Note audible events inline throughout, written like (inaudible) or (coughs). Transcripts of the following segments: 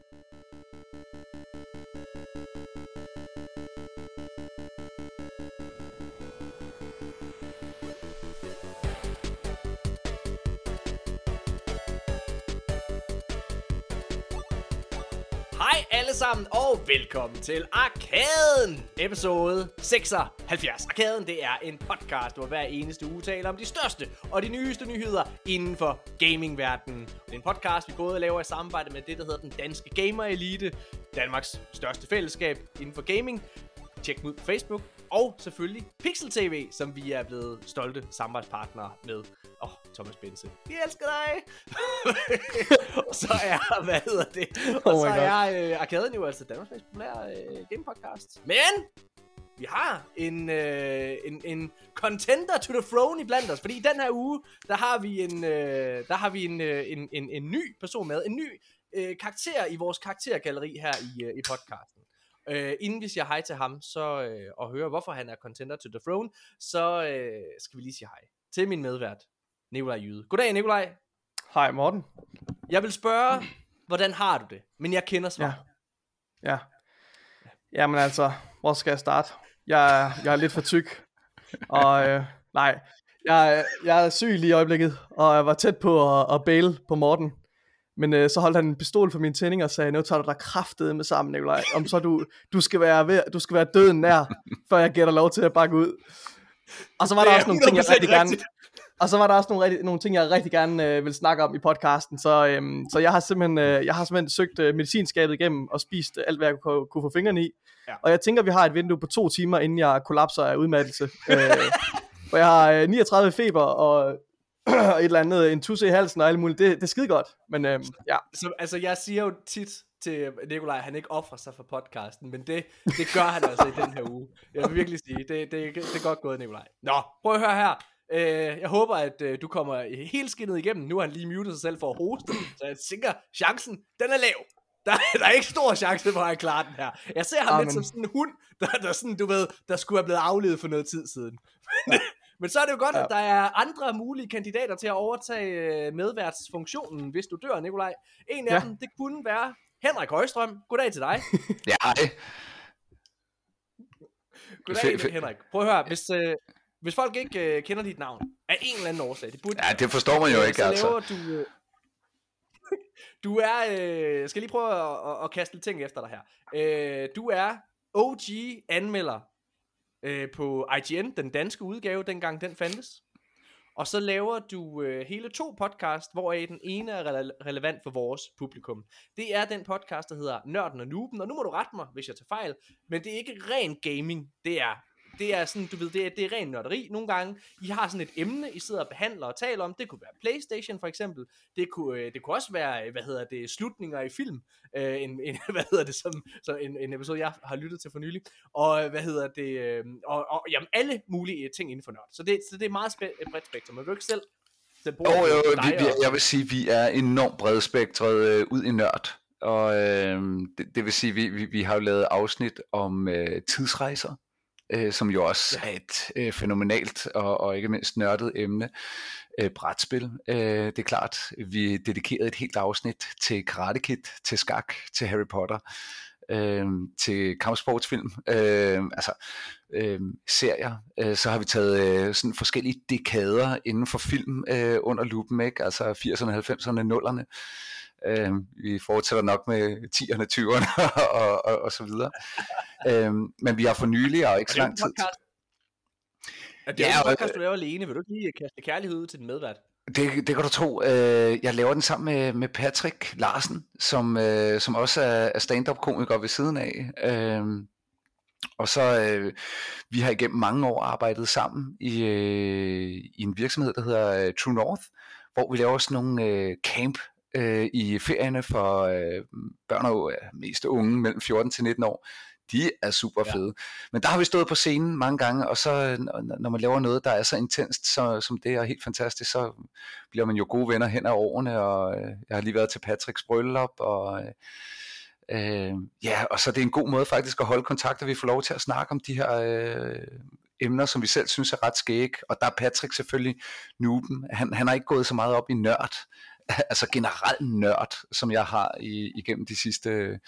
Thank you. Hej alle sammen, og velkommen til Arkaden, episode 76. Arkaden, det er en podcast, hvor hver eneste uge taler om de største og de nyeste nyheder inden for gamingverdenen. Det er en podcast, vi både laver i samarbejde med det, der hedder den Danske Gamer Elite, Danmarks største fællesskab inden for gaming. Tjek dem ud på Facebook, og selvfølgelig Pixel TV, som vi er blevet stolte samarbejdspartnere med. Oh, Thomas Bense. Vi elsker dig! (laughs) og så er, hvad hedder det? Og Oh så God. er øh, Arkaden jo altså Danmarks mest populære øh, game podcast. Men vi har en, øh, en, en contender to the throne i blandt os, fordi i den her uge, der har vi en, øh, der har vi en, øh, en, en, en ny person med, en ny øh, karakter i vores karaktergalleri her i, øh, i podcasten. Øh, inden vi siger hej til ham, så øh, og høre, hvorfor han er contender to the throne, så øh, skal vi lige sige hej til min medvært, Nikolaj Jyde. Goddag, Nikolaj. Hej Morten. Jeg vil spørge, hvordan har du det? Men jeg kender svaret. Ja. Ja. Jamen altså, hvor skal jeg starte? Jeg, jeg er lidt for tyk. Og øh, nej, jeg, jeg er syg lige i øjeblikket, og jeg var tæt på at, at baile på Morten. Men øh, så holdt han en pistol for min tænding og sagde, nu tager du dig kraftet med sammen, Nikolaj. Om så du, du, skal være ved, du skal være døden nær, før jeg giver dig lov til at bakke ud. Og så var der er også nogle ting, jeg 100% rigtig gerne... Og så var der også nogle, rigtig, nogle ting, jeg rigtig gerne øh, vil snakke om i podcasten. Så, øhm, så jeg har simpelthen, øh, jeg har simpelthen søgt øh, medicinskabet igennem og spist øh, alt, hvad jeg kunne, kunne få fingrene i. Ja. Og jeg tænker, vi har et vindue på to timer, inden jeg kollapser af udmattelse. øh, for jeg har øh, 39 feber og, (clears throat) og et eller andet, en tusse i halsen og alt muligt. Det, det er skide godt. Men øhm, ja, Så, altså, jeg siger jo tit til Nikolaj, at han ikke offrer sig for podcasten, men det, det gør han altså i den her uge. Jeg vil virkelig sige, det, det, det er godt gået, Nikolaj. Nå, prøv at høre her. Øh, jeg håber, at øh, du kommer helt skinnet igennem. Nu har han lige muted sig selv for at hoste, så jeg tænker, chancen, den er lav. Der, der er ikke stor chance for, at jeg klarer den her. Jeg ser ham Amen. lidt som sådan en hund, der, der, sådan, du ved, der skulle have blevet aflevet for noget tid siden. Men, (laughs) men så er det jo godt, Ja. at der er andre mulige kandidater til at overtage øh, medværtsfunktionen, hvis du dør, Nikolaj. En af Ja. dem, det kunne være Henrik Højstrøm. Goddag til dig. (laughs) Ja, hej. Goddag, Henrik. Prøv at høre, hvis, øh, hvis folk ikke øh, kender dit navn, af en eller anden årsag, det burde Ja, det forstår man jo øh, ikke, så altså. du... Øh, (laughs) du er... Øh, skal lige prøve at, at, at kaste lidt ting efter dig her. Øh, du er OG-anmelder øh, på IGN, den danske udgave, dengang den fandtes. Og så laver du øh, hele to podcast, hvoraf den ene er rele- relevant for vores publikum. Det er den podcast, der hedder Nørden og Nuben, og nu må du rette mig, hvis jeg tager fejl, men det er ikke ren gaming, det er det er sådan, du ved, det er, det er ren nørderi nogle gange. I har sådan et emne, I sidder og behandler og taler om. Det kunne være Playstation for eksempel. Det kunne, øh, det kunne også være, øh, hvad hedder det, slutninger i film. Øh, en, en, (laughs) hvad hedder det, som, som en, en episode, jeg har lyttet til for nylig. Og øh, hvad hedder det, øh, og, og jamen, alle mulige ting inden for nørd. Så det, så det er meget et bredt spektrum. Men vil ikke selv sætte Jo, jo, på vi, vi, jeg vil sige, vi er enormt bredspektret øh, ud i nørd. Og øh, det, det vil sige, vi, vi, vi har jo lavet afsnit om øh, tidsrejser, øh, som jo også er et øh, fænomenalt og, og ikke mindst nørdet emne. Øh, brætspil, øh, det er klart. Vi dedikerede et helt afsnit til Karate Kid, til skak, til Harry Potter, øh, til kampsportsfilm, øh, altså øh, serier. Øh, så har vi taget øh, sådan forskellige dekader inden for film øh, under lupen, ikke? altså 80'erne, 90'erne, 0'erne. Øh, vi fortsætter nok med 10'erne, 20'erne (laughs) og, og, og så videre. øh, men vi har for nylig, og ikke så det er jo lang en tid, podcast. Ja, det er Ja, en og- podcast, du laver alene. Vil du ikke lige kaste kærlighed ud til den medvært? Det, det kan du tro. Øh, jeg laver den sammen med, med Patrick Larsen, som, øh, som også er, er stand-up-komiker ved siden af. Øh, og så, øh, vi har igennem mange år arbejdet sammen i, øh, i en virksomhed, der hedder øh, True North, hvor vi laver sådan nogle øh, camp øh, i ferierne for øh, børn og øh, mest unge mellem 14 til 19 år. De er super fede. Ja. Men der har vi stået på scenen mange gange, og så øh, når man laver noget, der er så intenst så, som det er helt fantastisk, så bliver man jo gode venner hen ad årene, og øh, jeg har lige været til Patricks bryllup, og øh, ja, og så er det en god måde faktisk at holde kontakt, og vi får lov til at snakke om de her øh, emner, som vi selv synes er ret skæg, og der er Patrick selvfølgelig nuben, han, han har ikke gået så meget op i nørd, (laughs) altså generelt nørd, som jeg har i, igennem de sidste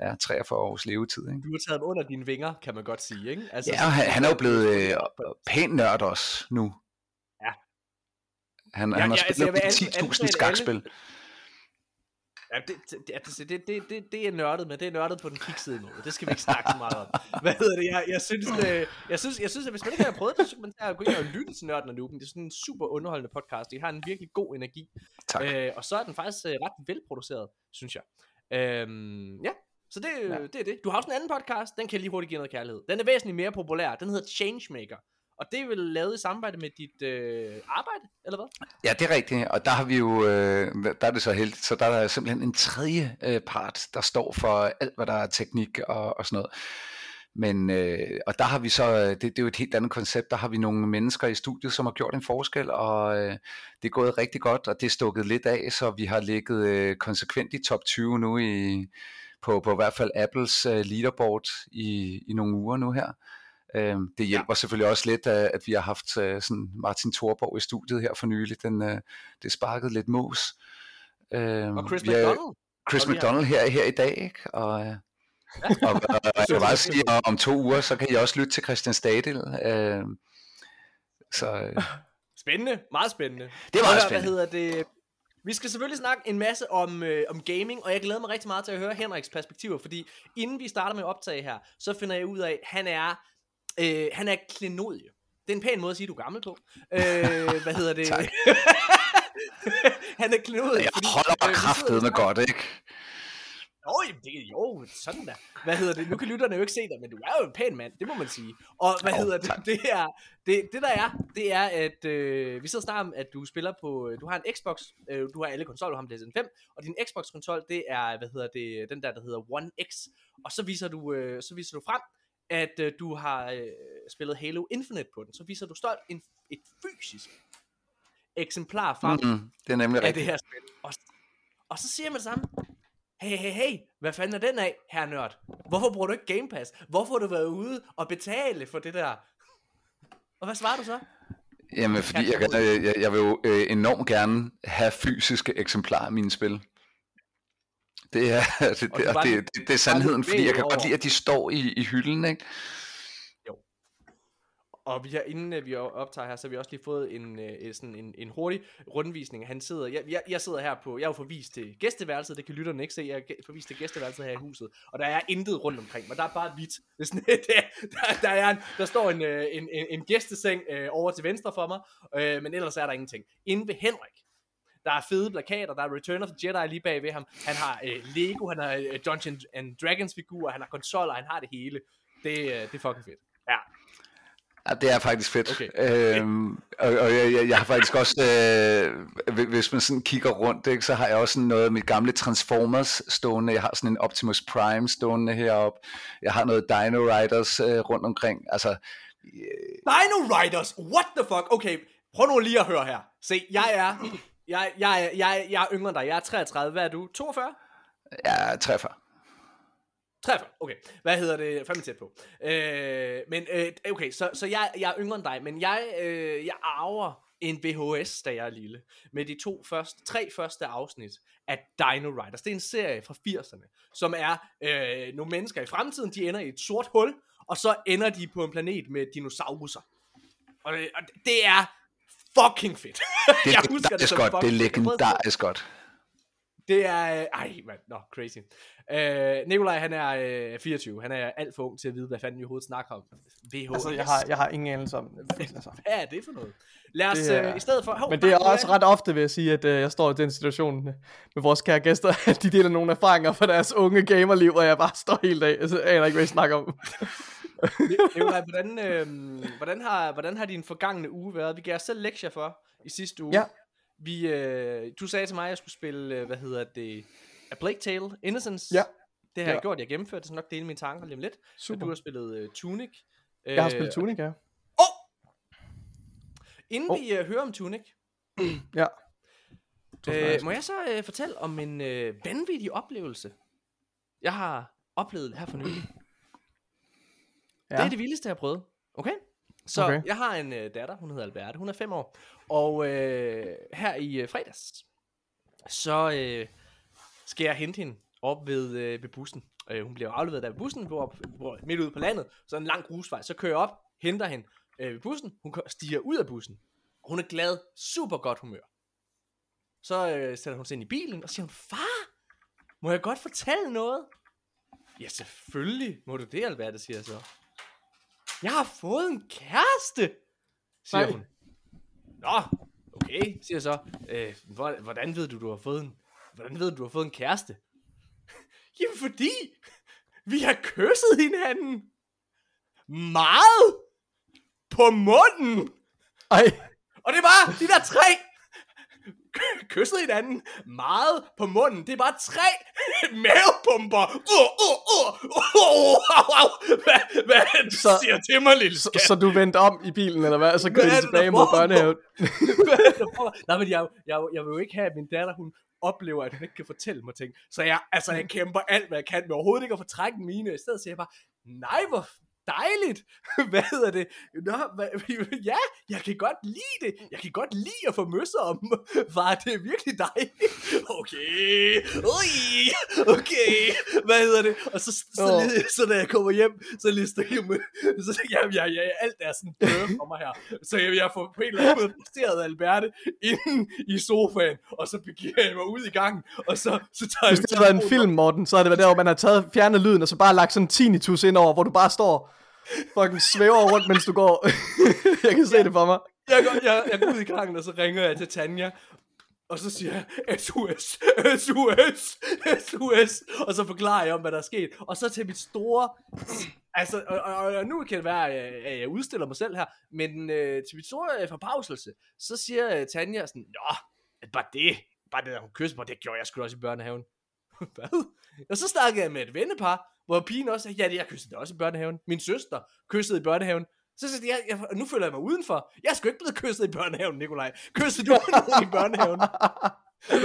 ja, 43 års levetid. Ikke? Du har taget dem under dine vinger, kan man godt sige, ikke? Altså, Ja, han, han er jo blevet øh, pænt nørd også nu. Ja. Han, Ja, han har ja, altså, spillet anbe- 10.000 anbefale skakspil. Ja, det, det, det, altså, det, det, det, det er nørdet, men det er nørdet på den kiksede måde. Det skal vi ikke snakke så meget om. (laughs) Hvad hedder det? Jeg, jeg, synes, øh, jeg, synes, jeg synes, at hvis man ikke har prøvet det, så skal man tage og gå ind og lytte til Nørden og Nuben. Det er sådan en super underholdende podcast. Det har en virkelig god energi. Tak. Øh, og så er den faktisk øh, ret velproduceret, synes jeg. Øhm, ja, så det. Ja. det er det. Du har også en anden podcast, den kan jeg lige hurtigt give noget kærlighed. Den er væsentligt mere populær. Den hedder Changemaker. Og det er vel lavet i samarbejde med dit øh, arbejde, eller hvad? Ja, det er rigtigt, og der har vi jo, øh, der er det så heldigt, så der er der simpelthen en tredje øh, part, der står for alt, hvad der er teknik og, og sådan noget. Men, øh, og der har vi så, øh, det, det er jo et helt andet koncept, der har vi nogle mennesker i studiet, som har gjort en forskel, og øh, det er gået rigtig godt, og det er stukket lidt af, så vi har ligget øh, konsekvent i top 20 nu i, på, på i hvert fald Apples øh, leaderboard i, i nogle uger nu her. Øhm, det hjælper ja. selvfølgelig også lidt, at, at vi har haft øh, sådan Martin Thorborg i studiet her for nylig. Den, øh, det sparkede lidt mus. Øhm, Og Chris er- McDonald? Chris Og vi har- McDonald her, her i dag, ikke? Og, øh, og, og, (laughs) og jeg vil bare sige, at om to uger, så kan I også lytte til Christian Stadil. Øh, så øh, (laughs) Spændende, meget spændende. det er meget spændende. Hvad hedder det? Vi skal selvfølgelig snakke en masse om, øh, om gaming, og jeg glæder mig rigtig meget til at høre Henriks perspektiver, fordi inden vi starter med at optage her, så finder jeg ud af, at han er, øh, han er klenodie. Det er en pæn måde at sige, at du er gammel på. Øh, hvad hedder det? (laughs) (laughs) Han er klenodie. Jeg fordi, holder øh, mig sidder kraftet med godt, ikke? Jamen, det, jo, sådan der. Hvad hedder det? Nu kan lytterne jo ikke se dig, men du er jo en pæn mand, det må man sige. Og hvad Jo, hedder det? tak. Det, er, det? Det der er, det er, at øh, vi sidder om, at du spiller på, du har en Xbox, øh, du har alle konsoller, du har en PlayStation 5, og din Xbox-konsol, det er, hvad hedder det, den der, der hedder One X. Og så viser du, øh, så viser du frem, at øh, du har øh, spillet Halo Infinite på den. Så viser du stolt en, et fysisk eksemplar frem Mm, det er nemlig af det rigtigt. her spil. Og, og så siger man det samme. Hey, hey, hey, hvad fanden er den af, her nørd? Hvorfor bruger du ikke Game Pass? Hvorfor har du været ude og betale for det der? Og hvad svarer du så? Jamen, fordi jeg, jeg, jeg, jeg vil jo øh, enormt gerne have fysiske eksemplarer af mine spil. Det er, (laughs) det, det, Og og det, lige- det, det er sandheden, fordi jeg kan over. godt lide, at de står i, i hylden, ikke? Og vi har, inden øh, vi optager her, så har vi også lige fået en, øh, sådan en, en hurtig rundvisning. Han sidder, jeg, jeg, jeg sidder her på, jeg er jo forvist til gæsteværelset, det kan lytterne ikke se, jeg er forvist til gæsteværelset her i huset, og der er intet rundt omkring mig, der er bare hvidt. Det er sådan, (laughs) der, der, der, er en, der står en, øh, en, en, en gæsteseng øh, over til venstre for mig, øh, men ellers er der ingenting. Inde ved Henrik, der er fede plakater, der er Return of the Jedi lige bag ved ham, han har øh, Lego, han har øh, Dungeons and Dragons figurer, han har konsoller, han har det hele. Det, øh, det er fucking fedt. Ja, Ja, det er faktisk fedt. Okay. Øhm, og, og jeg, jeg, jeg har faktisk også, øh, hvi- hvis man sådan kigger rundt, ikke, så har jeg også sådan noget af mit gamle Transformers stående. Jeg har sådan en Optimus Prime stående heroppe. Jeg har noget Dino Riders øh, rundt omkring. Altså, Dino Riders, what the fuck? Okay, prøv nu lige at høre her. Se, jeg er, jeg, jeg, er- jeg, jeg er yngre end dig. Jeg er 33. Hvad er du? 42? jeg træffer. 43, okay. Hvad hedder det? Fandme tæt på. Øh, men øh, okay, så, så jeg, jeg er yngre end dig, men jeg, øh, jeg arver en VHS, da jeg er lille, med de to første, tre første afsnit af Dino Riders. Det er en serie fra 80'erne, som er øh, nogle mennesker i fremtiden, de ender i et sort hul, og så ender de på en planet med dinosauruser. Og, og det er fucking fedt. Det (laughs) Jeg er husker det som godt. Det er legendarisk godt. det er... øh, Ej, mand. Nå, crazy. Øh, Nikolaj, han er øh, 24. Han er alt for ung til at vide, hvad fanden vi overhovedet snakker om. VHS. Altså, jeg har, jeg har ingen anelse om det. Altså. (laughs) Hvad er det for noget? Lad os Det er- øh, i stedet for... Hov, Men det er også ret ofte, vil jeg sige, at øh, jeg står i den situation med vores kære gæster, at (laughs) de deler nogle erfaringer fra deres unge gamerliv, og jeg bare står helt af. Altså, jeg aner ikke, hvad I snakker om. Nikolaj, hvordan, øh, hvordan, har, hvordan har din forgangne uge været? Vi gav os selv lektier for i sidste uge. Ja. Vi, øh, du sagde til mig, at jeg skulle spille, øh, hvad hedder det, A Plague Tale Innocence. Ja. Det har jeg Ja. gjort, jeg gennemførte, så nok dele mine tanker lige om lidt. Super. Du har spillet øh, Tunic. Jeg har Øh, spillet Tunic, ja. Åh! Inden Åh. vi øh, hører om Tunic, Ja. øh, må jeg så øh, fortælle om en øh, vanvittig oplevelse, jeg har oplevet her for nylig. Ja. Det er det vildeste, jeg har prøvet. Okay? Så okay. Jeg har en øh, datter, hun hedder Alberte, hun er 5 år. Og øh, her i øh, fredags, så øh, skal jeg hente hende op ved, øh, ved bussen. Øh, hun bliver afleveret der ved bussen, hvor, hvor, midt ude på landet, så en lang grusvej. Så kører jeg op, henter hende øh, ved bussen, hun stiger ud af bussen. Og hun er glad, super godt humør. Så øh, sætter hun sig ind i bilen, og siger hun, far, må jeg godt fortælle noget? Ja, selvfølgelig må du det, Alberte, siger jeg så. Jeg har fået en kæreste, siger Nej. hun. Nå, okay, siger så. Øh, hvor- hvordan ved du, du har fået en, hvordan ved du, du har fået en kæreste? (laughs) Jamen fordi, vi har kysset hinanden. Meget. På munden. Ej, Og det var de der tre k- (coughs) kysset hinanden meget på munden. Det er bare tre (laughs) mavepumper. Uh, uh, uh, uh, uh, uh. Hvad, hvad du Så- siger til mig, lille så, skat? så du vendte om i bilen, eller hvad? Og så kørte tilbage mod børnehaven. (laughs) Nej, men jeg, jeg, jeg vil jo ikke have, at min datter, hun oplever, at hun ikke kan fortælle mig ting. Så jeg, altså, jeg kæmper alt, hvad jeg kan, med overhovedet ikke at fortrække mine. I stedet siger jeg bare, nej, hvor dejligt. (laughs) hvad hedder det? Nå, hvad, (laughs) ja, jeg kan godt lide det. Jeg kan godt lide at få møsser om. (laughs) Far, det er virkelig dejligt. Okay, Ui, okay, hvad hedder det? Og så, så, Åh. så, så da jeg kommer hjem, så lister jeg med, så jeg, jeg, jeg, alt er sådan dør for mig her. Så jeg, jeg får på en eller anden måde Alberte inde i sofaen, og så begiver jeg mig ud i gangen, og så, så tager Hvis jeg det havde været en film, Morten, så havde det været der, hvor man har taget, fjernet lyden, og så bare lagt sådan en tinnitus ind over, hvor du bare står fucking svæver rundt, mens du går. (laughs) jeg kan se det for mig. jeg, går, jeg, jeg går ud i gangen, og så ringer jeg til Tanja, og så siger jeg, SUS, SUS, SUS, og så forklarer jeg om, hvad der er sket. Og så til mit store, altså, og, og, og nu kan det være, at jeg, at jeg udstiller mig selv her, men øh, til mit store øh, forbavselse, så siger øh, Tanja sådan, Nå, bare det, bare det der, hun kysser mig, det gjorde jeg sgu også i børnehaven. (laughs) Hvad? Og så snakkede jeg med et vennepar, hvor pigen også sagde, ja, det jeg kyssede det også i børnehaven. Min søster kyssede i børnehaven. Så sagde jeg, jeg, nu føler jeg mig udenfor. Jeg er sgu ikke blevet kysset i børnehaven, Nikolaj. Kyssede du (laughs) i børnehaven?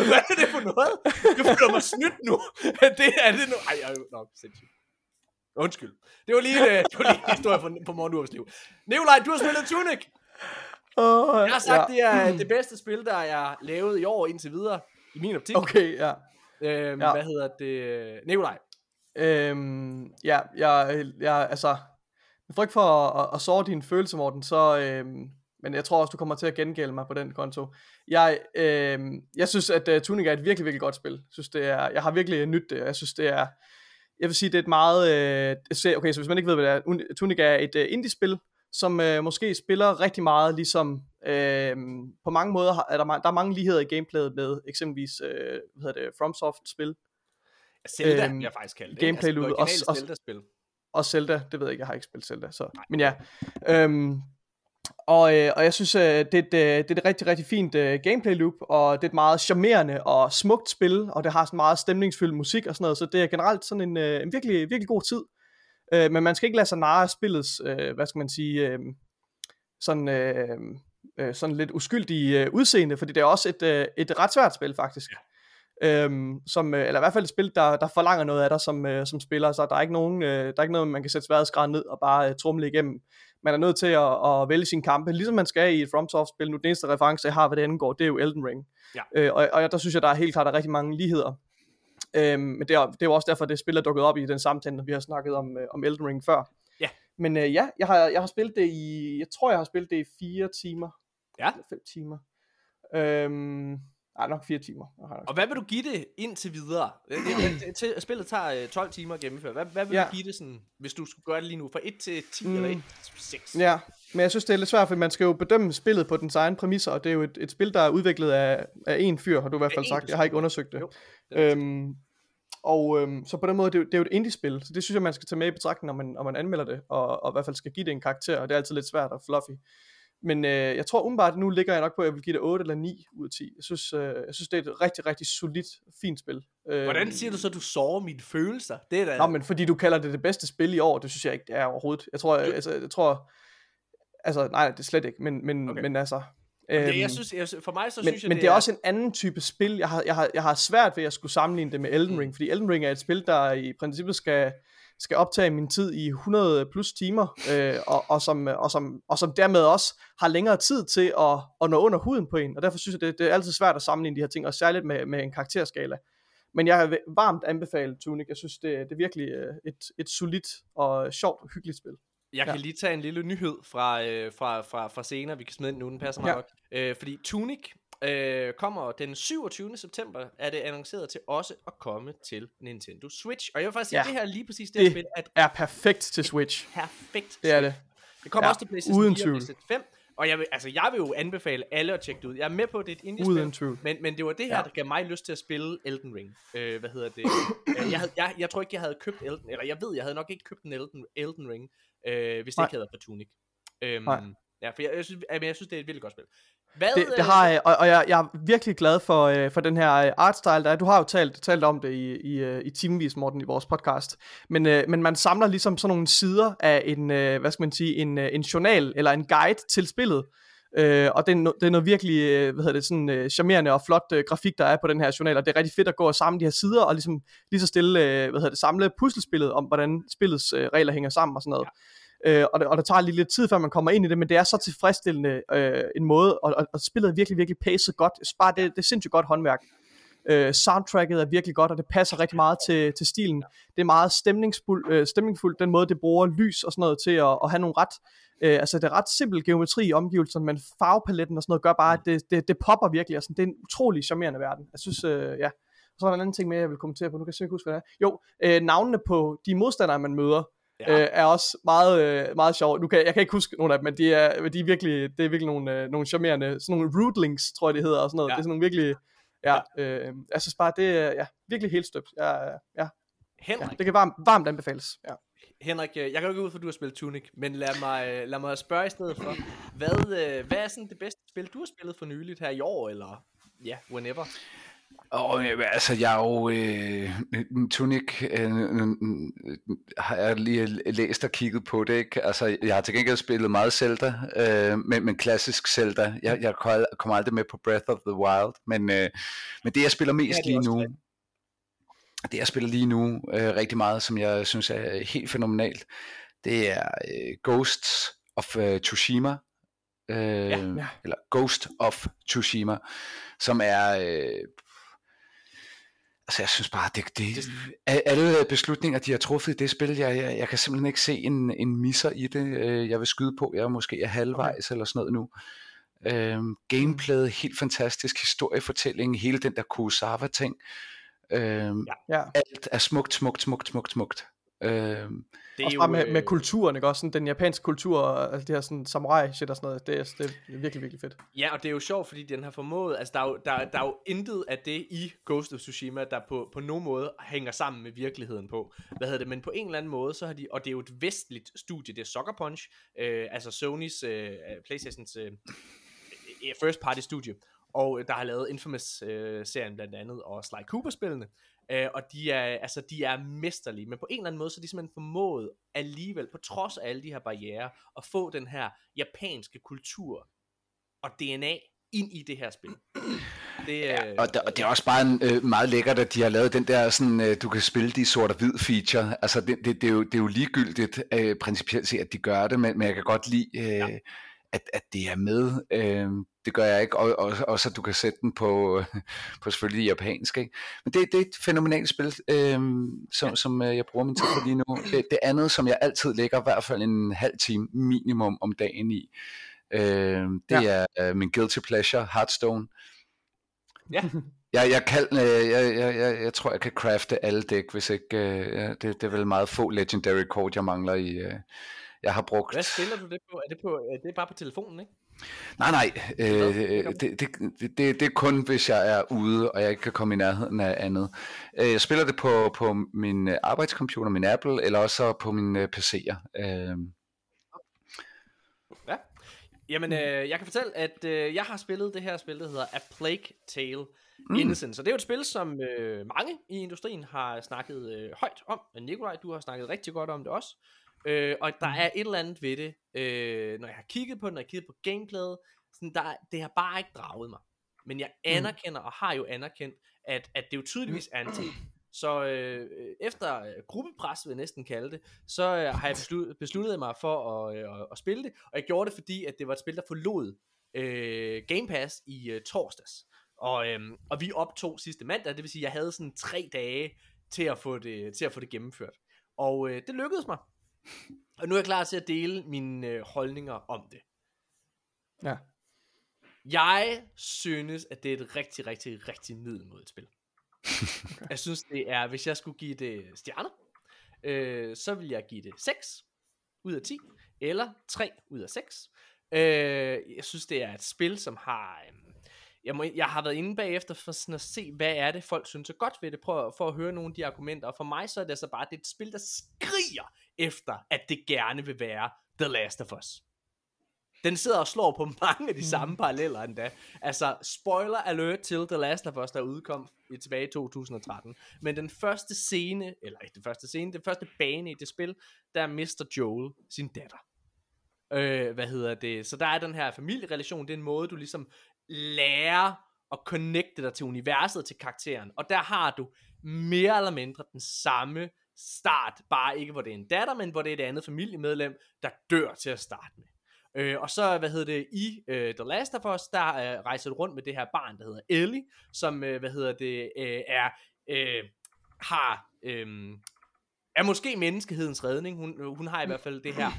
Hvad er det for noget? Jeg føler mig snydt nu. (laughs) Det er det nu. Ej, ej, nå, sindssygt. Undskyld. Det var lige, øh, det var lige en historie fra, fra morgenurs liv. Nikolaj, du har spillet Tunic. Oh, Jeg har sagt, det er (clears throat) det bedste spil, der er lavet i år indtil videre. I min optik. Okay, ja. Øhm, Ja. Hvad hedder det? Nikolaj. Øhm, ja, jeg, jeg, altså, med frygt for at, at, at såre dine følelser, Morten, så, øhm, men jeg tror også, du kommer til at gengælde mig på den konto. Jeg, øhm, jeg synes, at uh, Tunic er et virkelig, virkelig godt spil. Jeg synes, det er, jeg har virkelig nydt det, jeg synes, det er, jeg vil sige, det er et meget, øh, okay, så hvis man ikke ved, hvad det er, Un- Tunic er et uh, indie-spil, som øh, måske spiller rigtig meget, ligesom øh, på mange måder er der, der er mange ligheder i gameplayet med eksempelvis, øh, hvad hedder det, FromSoft-spil, Zelda, Øhm, jeg faktisk kaldt det. gameplay altså, det også- også- Zelda-spil. og Zelda, det ved jeg ikke, jeg har ikke spillet Zelda, så, men ja. Øhm, og, øh, og jeg synes, øh, det, er et, øh, det er et rigtig, rigtig fint øh, gameplay loop, og det er et meget charmerende og smukt spil, og det har sådan meget stemningsfyldt musik og sådan noget, så det er generelt sådan en, øh, en virkelig, virkelig god tid. Øh, men man skal ikke lade sig narre af spillets, øh, hvad skal man sige, øh, sådan, øh, øh, sådan lidt uskyldige øh, udseende, fordi det er også et, øh, et ret svært spil faktisk. Ja. Øhm, som, øh, eller i hvert fald et spil, der, der forlanger noget af dig som, øh, som spiller, så der er ikke nogen, øh, der er ikke noget, man kan sætte sværhedsgraden ned og bare øh, trumle igennem. Man er nødt til at, at vælge sine kampe, ligesom man skal i et FromSoft-spil. Nu den eneste reference, jeg har, hvad det angår, det er jo Elden Ring. Ja. Øh, og, og der synes jeg, der er helt klart der er rigtig mange ligheder. Øhm, men det er, det er jo også derfor, det spil er dukket op i den samtale, når vi har snakket om, øh, om Elden Ring før. Ja. Men øh, ja, jeg har, jeg har spillet det i, jeg tror, jeg har spillet det i fire timer. Ja. Eller fem timer. Øhm, nej, nok fire timer. Nok Og hvad vil du give det indtil videre? Spillet tager øh, 12 timer at gennemføre. Hvad, hvad vil Ja. du give det sådan, hvis du skulle gøre det lige nu? Fra 1 til 10 mm. eller 1 til 6? Ja, men jeg synes, det er lidt svært, for man skal jo bedømme spillet på dens egen præmisser, og det er jo et, et spil, der er udviklet af, af en fyr, har du i hvert fald sagt. Jeg har ikke undersøgt det. Jo, det. Øhm, og øhm, så på den måde, det er, jo, det er jo et indie-spil, så det synes jeg, man skal tage med i betragtning, når man, når man anmelder det, og, og i hvert fald skal give det en karakter, og det er altid lidt svært og fluffy. Men øh, jeg tror umiddelbart, nu ligger jeg nok på, at jeg vil give det 8 eller 9 ud af 10. Jeg synes, øh, jeg synes det er et rigtig, rigtig solidt, fint spil. Øhm, Hvordan siger du så, at du sover mine følelser? Det er da... Nå, men fordi du kalder det det bedste spil i år, det synes jeg ikke, det er overhovedet. Jeg tror, altså, jeg tror, altså, nej, det er slet ikke, men, men, Okay. men altså, Det, Øhm, jeg synes, jeg, for mig så men, synes jeg, men det er også en anden type spil. Jeg har, jeg, har, jeg har svært ved at skulle sammenligne det med Elden Ring, fordi Elden Ring er et spil, der i princippet skal, skal optage min tid i 100 plus timer, øh, og, og, som, og, som, og som dermed også har længere tid til at, at nå under huden på en, og derfor synes jeg, det, det er altid svært at sammenligne de her ting, og særligt med, med en karakterskala. Men jeg vil varmt anbefale Tunic. Jeg synes, det, det er virkelig øh, et, et solidt og sjovt og hyggeligt spil. Jeg kan Ja. lige tage en lille nyhed fra, øh, fra, fra, fra senere, vi kan smide ind nu, den passer meget Ja. godt. Øh, fordi Tunic øh, kommer den 27. september, er det annonceret til også at komme til Nintendo Switch. Og jeg vil faktisk sige, Ja. at det her lige præcis det, Det spil er et Er perfekt til Switch. perfekt Det er det. Det kommer Ja, også til PlayStation uden 4 og. PlayStation 5. Og jeg vil, altså, jeg vil jo anbefale alle at tjekke det ud. Jeg er med på, at det er et indie-spil. Uden tvivl. Men, men det var det her, Ja. der gav mig lyst til at spille Elden Ring. Øh, hvad hedder det? øh, jeg, havde, jeg, jeg tror ikke, jeg havde købt Elden, eller jeg ved, jeg havde nok ikke købt en Elden, Elden Ring, øh, hvis det Nej. ikke havde været for Tunic. Øhm, Nej. Ja, for jeg, jeg, synes, jeg, jeg synes, det er et virkelig godt spil. Hvad, Det, det øh, har jeg, og, og jeg, jeg er virkelig glad for, øh, for den her øh, artstyle, der er. Du har jo talt, talt om det i, i, øh, i timevis, Morten, i vores podcast. Men, øh, men man samler ligesom sådan nogle sider af en, øh, hvad skal man sige, en, en journal eller en guide til spillet. Øh, og det er, no, det er noget virkelig, hvad hedder det, sådan øh, charmerende og flot øh, grafik, der er på den her journal, og det er rigtig fedt at gå og samle de her sider, og ligesom lige så stille, øh, hvad hedder det, samle puslespillet om, hvordan spillets øh, regler hænger sammen og sådan noget. Øh, og, det, og det tager lige lidt tid, før man kommer ind i det, men det er så tilfredsstillende øh, en måde, og, og, og spillet er virkelig, virkelig pacet godt. Bare det, det er sindssygt godt håndværk. Øh, soundtracket er virkelig godt, og det passer rigtig meget til, til stilen. Det er meget stemningsfuldt, øh, stemningsfuldt, den måde det bruger lys og sådan noget til at, at have nogle ret, øh, altså det er ret simpel geometri i omgivelserne, men farvepaletten og sådan noget gør bare, at det, det, det popper virkelig, altså det er en utrolig charmerende verden. Jeg synes, øh, ja. Og så er der en anden ting mere, jeg vil kommentere på, nu kan jeg simpelthen ikke huske, hvad det er. Jo, øh, navnene på de modstandere, man møder, Ja. øh, er også meget, øh, meget sjovt. Nu kan, jeg kan ikke huske nogle af dem, men de er, de er virkelig, det er virkelig nogle, øh, nogle charmerende, sådan nogle rootlings, tror jeg det hedder, og sådan noget. Ja. Det er sådan nogle virkelig, ja, øh, jeg synes bare, det er ja, virkelig helt støbt. Ja, ja, ja, Henrik, det kan varmt, varmt anbefales. Ja. Henrik, øh, jeg kan jo ikke ud for, at du har spillet Tunic, men lad mig, øh, lad mig spørge i stedet for, hvad, øh, hvad er sådan det bedste spil, du har spillet for nyligt her i år, eller ja, whenever? Og altså, jeg er jo øh, Tunic, øh, øh, har jeg lige læst og kigget på det, ikke? Altså, jeg har til gengæld spillet meget Zelda, øh, men, men klassisk Zelda. Jeg, jeg kom ald- kom aldrig med på Breath of the Wild, men, øh, men det jeg spiller mest Ja, det lige nu, rigtigt. det jeg spiller lige nu øh, rigtig meget, som jeg synes er helt fænomenalt, det er øh, Ghosts of øh, Tsushima, øh, Ja, ja. eller Ghost of Tsushima, som er øh, Altså, jeg synes bare, det, det, af alle beslutninger, de har truffet i det spil, jeg, jeg, jeg kan simpelthen ikke se en, en misser i det. Øh, Jeg vil skyde på, jeg er måske er halvvejs eller sådan noget nu. Øhm, gameplayet, helt fantastisk, historiefortælling, hele den der Kurosawa-ting. Øhm, Ja. ja. Alt er smukt, smukt, smukt, smukt, smukt. Øhm, Det Også bare med, øh, med kulturen, ikke? Også sådan den japanske kultur, og alt det her sådan samurai shit og sådan noget. Det er, det er virkelig, virkelig fedt. Ja, og det er jo sjovt, fordi den har formået, altså der er jo, der, der er jo intet af det i Ghost of Tsushima, der på, på nogen måde hænger sammen med virkeligheden på. Hvad hedder det, men på en eller anden måde, så har de, og det er jo et vestligt studie, det er Sucker Punch, øh, altså Sonys, øh, Playstations øh, øh, first party studie, og der har lavet Infamous-serien blandt andet, og Sly Cooper-spillene, øh, og de er, altså, de er mesterlige, men på en eller anden måde, så er de simpelthen formået alligevel, på trods af alle de her barriere, at få den her japanske kultur og DNA ind i det her spil. Det, ja, øh, og, der, og det er også bare en, øh, meget lækkert, at de har lavet den der, sådan, øh, du kan spille de sort og hvid feature. Altså, det, det, det, er, jo, det er jo ligegyldigt øh, principielt set, at de gør det, men, men jeg kan godt lide, øh, ja. At, at det er med. Øh, det gør jeg ikke, og, og, og så du kan sætte den på, (laughs) på selvfølgelig japansk. Ikke? Men det, det er et fænomenalt spil, øh, som, ja. som øh, jeg bruger min tid på lige nu. Det, det andet, som jeg altid lægger i hvert fald en halv time minimum om dagen i, øh, det ja. er øh, min guilty pleasure, Hearthstone. Ja. Jeg, jeg, kan, øh, jeg, jeg, jeg, jeg tror, jeg kan crafte alle dæk, hvis ikke... Øh, det, det er vel meget få legendary kort, jeg mangler i... Øh, jeg har brugt... Hvad spiller du det på? Er det, på, er det bare på telefonen, ikke? Nej, nej. Øh, det, det, det, det, er kun, hvis jeg er ude, og jeg ikke kan komme i nærheden af andet. Øh, jeg spiller det på, på min arbejdscomputer, min Apple, eller også på mine PC'er. Øh. Ja. Jamen, øh, jeg kan fortælle, at øh, jeg har spillet det her spil, der hedder A Plague Tale mm. Innocence. Og det er jo et spil, som øh, mange i industrien har snakket øh, højt om. Nikolaj, du har snakket rigtig godt om det også. Øh, og der er et eller andet ved det, øh, når jeg har kigget på det, når jeg har kigget på gameplayet, sådan, der, det har bare ikke draget mig. Men jeg anerkender, og har jo anerkendt, at, at det jo tydeligvis er en ting. Så øh, efter øh, gruppepres, vil jeg næsten kalde det, så øh, har jeg besluttet, besluttet mig for at, øh, at spille det. Og jeg gjorde det, fordi at det var et spil, der forlod øh, Game Pass i øh, torsdags. Og, øh, og vi optog sidste mandag, det vil sige, at jeg havde sådan tre dage til at få det, til at få det gennemført. Og øh, det lykkedes mig. Og nu er jeg klar til at dele mine øh, holdninger om det. Ja. Jeg synes, at det er et rigtig, rigtig, rigtig middelmodigt spil. okay. (laughs) Jeg synes, det er, hvis jeg skulle give det stjerner, øh, så vil jeg give det 6 ud af 10, eller 3 ud af 6. Øh, jeg synes, det er et spil, som har... Øh, jeg, må, jeg har været inde bagefter for sådan at se, hvad er det, folk synes er godt ved det, prøv for at høre nogle af de argumenter, og for mig så er det altså bare, det er et spil, der skriger efter, at det gerne vil være The Last of Us. Den sidder og slår på (laughs) mange af de samme paralleller endda. Altså, spoiler alert til The Last of Us, der udkom i tilbage i 2013. Men den første scene, eller ikke den første scene, den første bane i det spil, der mister Joel sin datter. Øh, hvad hedder det? Så der er den her familierelation, det er en måde, du ligesom lærer at connecte dig til universet, til karakteren. Og der har du mere eller mindre den samme start, bare ikke hvor det er en datter, men hvor det er et andet familiemedlem, der dør til at starte med. Øh, og så, hvad hedder det, i øh, The Last of Us, der øh, rejser du rundt med det her barn, der hedder Ellie, som, øh, hvad hedder det, øh, er, øh, har, øh, er måske menneskehedens redning. Hun, øh, hun har i hvert fald det her,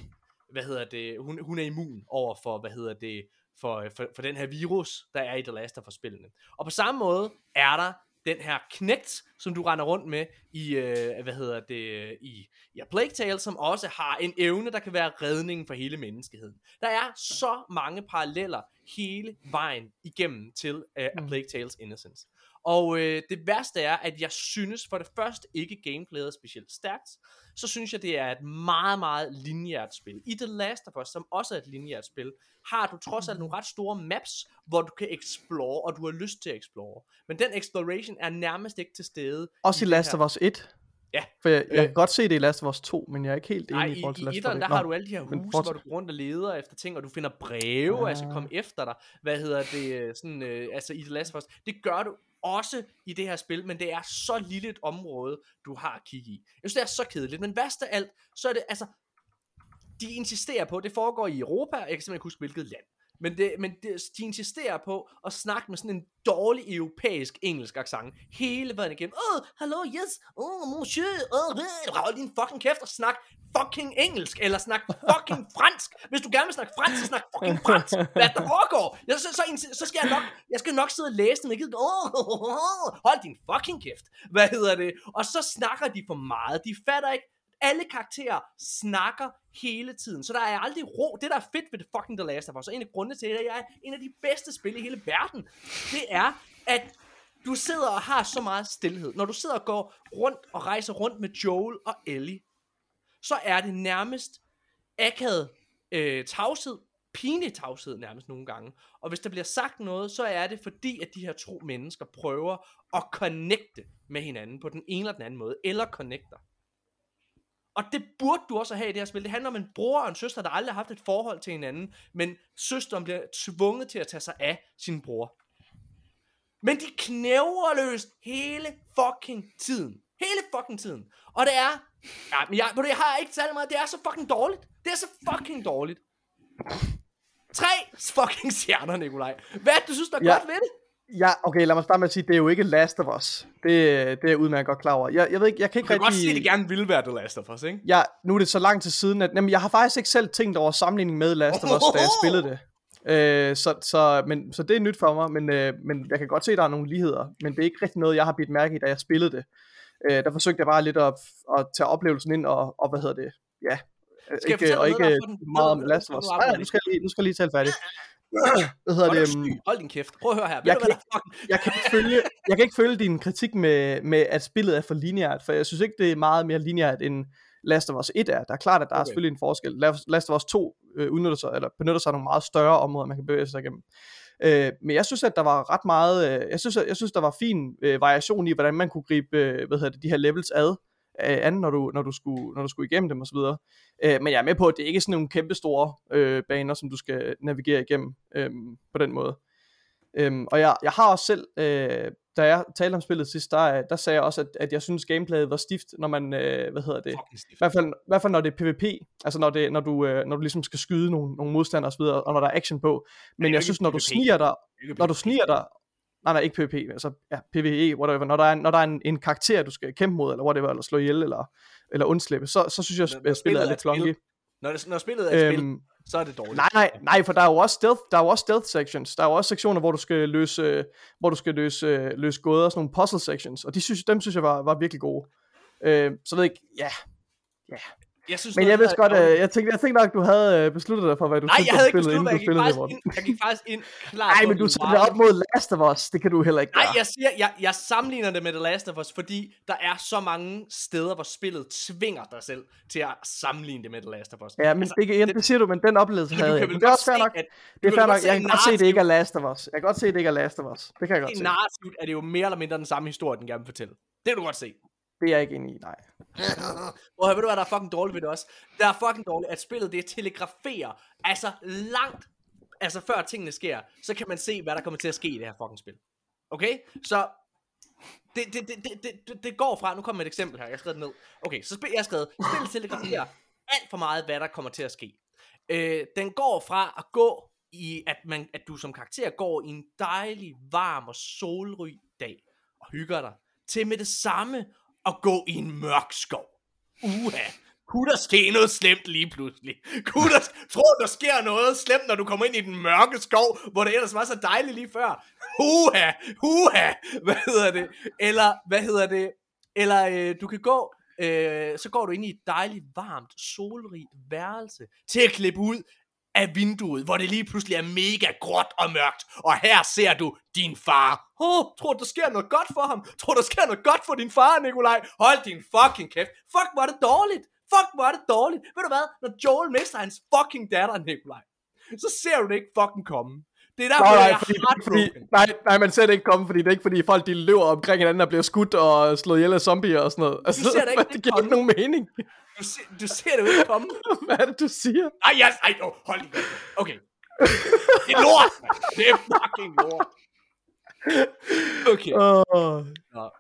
hvad hedder det, hun, hun er immun over for, hvad hedder det, for, øh, for, for den her virus, der er i The Last of Us-spillene. Og på samme måde er der den her knægt, som du render rundt med i, øh, hvad hedder det, i ja, Plague Tale, som også har en evne, der kan være redningen for hele menneskeheden. Der er så mange paralleller hele vejen igennem til øh, A Plague Tales Innocence. Og øh, det værste er, at jeg synes for det første ikke gameplayet er specielt stærkt. Så synes jeg, det er et meget, meget lineært spil. I The Last of Us, som også er et lineært spil, har du trods alt nogle ret store maps, hvor du kan explore, og du har lyst til at explore. Men den exploration er nærmest ikke til stede. Også i, i Last of Us 1? Ja. For jeg, jeg kan godt se det i Last of Us 2, men jeg er ikke helt enig Nej, i forhold til i, Last i of Us 1. der har du alle de her huse, hvor du går rundt og leder efter ting, og du finder breve, ah. altså komme efter dig. Hvad hedder det, øh, sådan, øh, altså i The Last of Us. Det gør du også i det her spil, men det er så lille et område, du har at kigge i. Jeg synes, det er så kedeligt, men værst af alt, så er det, altså, de insisterer på, det foregår i Europa, jeg kan simpelthen ikke huske, hvilket land. Men, det, men det, de insisterer på at snakke med sådan en dårlig europæisk engelsk accent hele vejen igennem. Oh, hello, yes, oh, monsieur, oh, uh, hold din fucking kæft og snak fucking engelsk, eller snak fucking (laughs) fransk. Hvis du gerne vil snakke fransk, så snak fucking fransk. Hvad der foregår? Jeg, så, så, så, skal jeg nok, jeg skal nok sidde og læse den, ikke oh, oh, oh, hold din fucking kæft. Hvad hedder det? Og så snakker de for meget. De fatter ikke, alle karakterer snakker hele tiden, så der er aldrig ro. Det der er fedt ved The fucking The Last of Us, og en af grundene til, at jeg er en af de bedste spil i hele verden, det er, at du sidder og har så meget stillhed. Når du sidder og går rundt og rejser rundt med Joel og Ellie, så er det nærmest akavet øh, tavshed, pinlig tavshed nærmest nogle gange. Og hvis der bliver sagt noget, så er det fordi, at de her to mennesker prøver at connecte med hinanden på den ene eller den anden måde, eller connecter. Og det burde du også have i det her spil. Det handler om en bror og en søster, der aldrig har haft et forhold til hinanden, men søsteren bliver tvunget til at tage sig af sin bror. Men de knæver løs hele fucking tiden. Hele fucking tiden. Og det er... Ja, men jeg, jeg har ikke særlig meget. Det er så fucking dårligt. Det er så fucking dårligt. Tre fucking stjerner, Nikolaj. Hvad du synes, der er Ja. godt ved det? Ja, okay, lad mig starte med at sige, det er jo ikke Last of Us. Det, det er udmærket godt klar over. Jeg, jeg ved ikke, jeg kan Du ikke kan godt rigtig... se, at det gerne ville være The Last of Us, ikke? jeg, nu er det så lang tid siden, at jamen, jeg har faktisk ikke selv tænkt over sammenligning med Last of Us, da jeg spillede det. Øh, så, så, men, så det er nyt for mig, men, øh, men jeg kan godt se, at der er nogle ligheder, men det er ikke rigtig noget, jeg har bidt mærke i, da jeg spillede det. Øh, der forsøgte jeg bare lidt at, at tage oplevelsen ind, og, og hvad hedder det, ja, Skal ikke, og ikke meget om Last of Us. nu Nej, nu skal jeg lige, nu skal jeg lige tale færdigt. Hvad hedder Hold, det? øhm, Hold din kæft. Prøv at høre her. Jeg kan fucking... jeg kan ikke følge, jeg kan ikke følge din kritik med, med, at spillet er for lineært, for jeg synes ikke, det er meget mere lineært end Last of Us 1 er. Der er klart, at der okay. er selvfølgelig en forskel. Last- Last of Us 2 øh, udnytter sig, eller benytter sig af nogle meget større områder, man kan bevæge sig igennem. Øh, men jeg synes, at der var ret meget, øh, jeg synes, at, jeg synes, der var fin øh, variation i, hvordan man kunne gribe, øh, hvad hedder det, de her levels ad. Øh, an, når du, når, du skulle, når du skulle igennem dem osv. Øh, men jeg er med på, at det ikke er sådan nogle kæmpe store øh, baner, som du skal navigere igennem øh, på den måde. Øhm, og jeg, jeg har også selv, øh, da jeg talte om spillet sidst, der, der sagde jeg også, at, at jeg synes gameplayet var stift, når man, øh, hvad hedder det, i hvert, fald, i hvert fald når det er PvP, altså når, det, når, du, øh, når du ligesom skal skyde nogle, nogle modstandere osv., og når der er action på. Men jeg synes, når du sniger dig, når du sniger dig, nej, nej, ikke PvP, altså ja, PvE, whatever, når der er, når der er en, en karakter, du skal kæmpe mod, eller whatever, eller slå ihjel, eller, eller undslippe, så, så synes jeg, at spillet er lidt klonky. Når, det, når spillet er øhm, spil, så er det dårligt. Nej, nej, nej, for der er jo også stealth, der er jo også stealth sections. Der er jo også sektioner, hvor du skal løse, hvor du skal løse, løse gåder, sådan nogle puzzle sections, og de synes, dem synes jeg var, var virkelig gode. Øh, så ved jeg ikke, ja, ja, jeg synes, Men jeg vidste godt, øh, jeg, tænkte, jeg tænkte nok, du havde øh, besluttet dig for, hvad du Nej, jeg havde ikke besluttet mig. Jeg, gik faktisk ind, jeg gik faktisk ind klar Nej, men du sætter op mod Last of Us. Det kan du heller ikke gøre. Nej, jeg siger, jeg, jeg sammenligner det med The Last of Us, fordi der er så mange steder, hvor spillet tvinger dig selv til at sammenligne det med The Last of Us. Ja, men altså, det, det, det, siger du, men den oplevelse havde jeg. Men det er også fair nok. At, det er fair nok. Jeg kan godt se, at det ikke er Last of Us. Jeg kan godt se, at det ikke er Last of Us. Det kan jeg godt se. Narrativt er det jo mere eller mindre den samme historie, den gerne vil fortælle. Det kan du godt se. Det er jeg ikke enig i, nej. (laughs) Og ved du hvad, der er fucking dårligt ved det også? Der er fucking dårligt, at spillet det telegraferer, altså langt, altså før tingene sker, så kan man se, hvad der kommer til at ske i det her fucking spil. Okay? Så det, det, det, det, det, det går fra, nu kommer et eksempel her, jeg har skrevet det ned. Okay, så spil, jeg har skrevet, spillet telegraferer alt for meget, hvad der kommer til at ske. Øh, den går fra at gå i, at, man, at du som karakter går i en dejlig, varm og solrig dag, og hygger dig, til med det samme at gå i en mørk skov. Uha. Kunne der ske noget slemt lige pludselig? Kunne der, tror der sker noget slemt, når du kommer ind i den mørke skov, hvor det ellers var så dejligt lige før? Uha, uha, hvad hedder det? Eller, hvad hedder det? Eller øh, du kan gå, øh, så går du ind i et dejligt, varmt, solrigt værelse til at klippe ud af vinduet, hvor det lige pludselig er mega gråt og mørkt, og her ser du din far. Åh, oh, tror du, der sker noget godt for ham? Tror du, der sker noget godt for din far, Nikolaj? Hold din fucking kæft. Fuck, hvor er det dårligt. Fuck, hvor er det dårligt. Ved du hvad? Når Joel mister hans fucking datter, Nikolaj, så ser du det ikke fucking komme. Det er der, nej, nej, jeg fordi, fordi, nej, nej, man ser det ikke komme, fordi det er ikke fordi folk de løber omkring hinanden og bliver skudt og slået ihjel af zombier og sådan noget. Altså, du ser det ikke, (laughs) det giver ikke nogen mening. Du, se, du ser det jo ikke komme. (laughs) Hvad er det, du siger? Ej, jeg, ej, oh, hold lige. Okay. Det er lort, man. Det er fucking lort. Okay. Oh.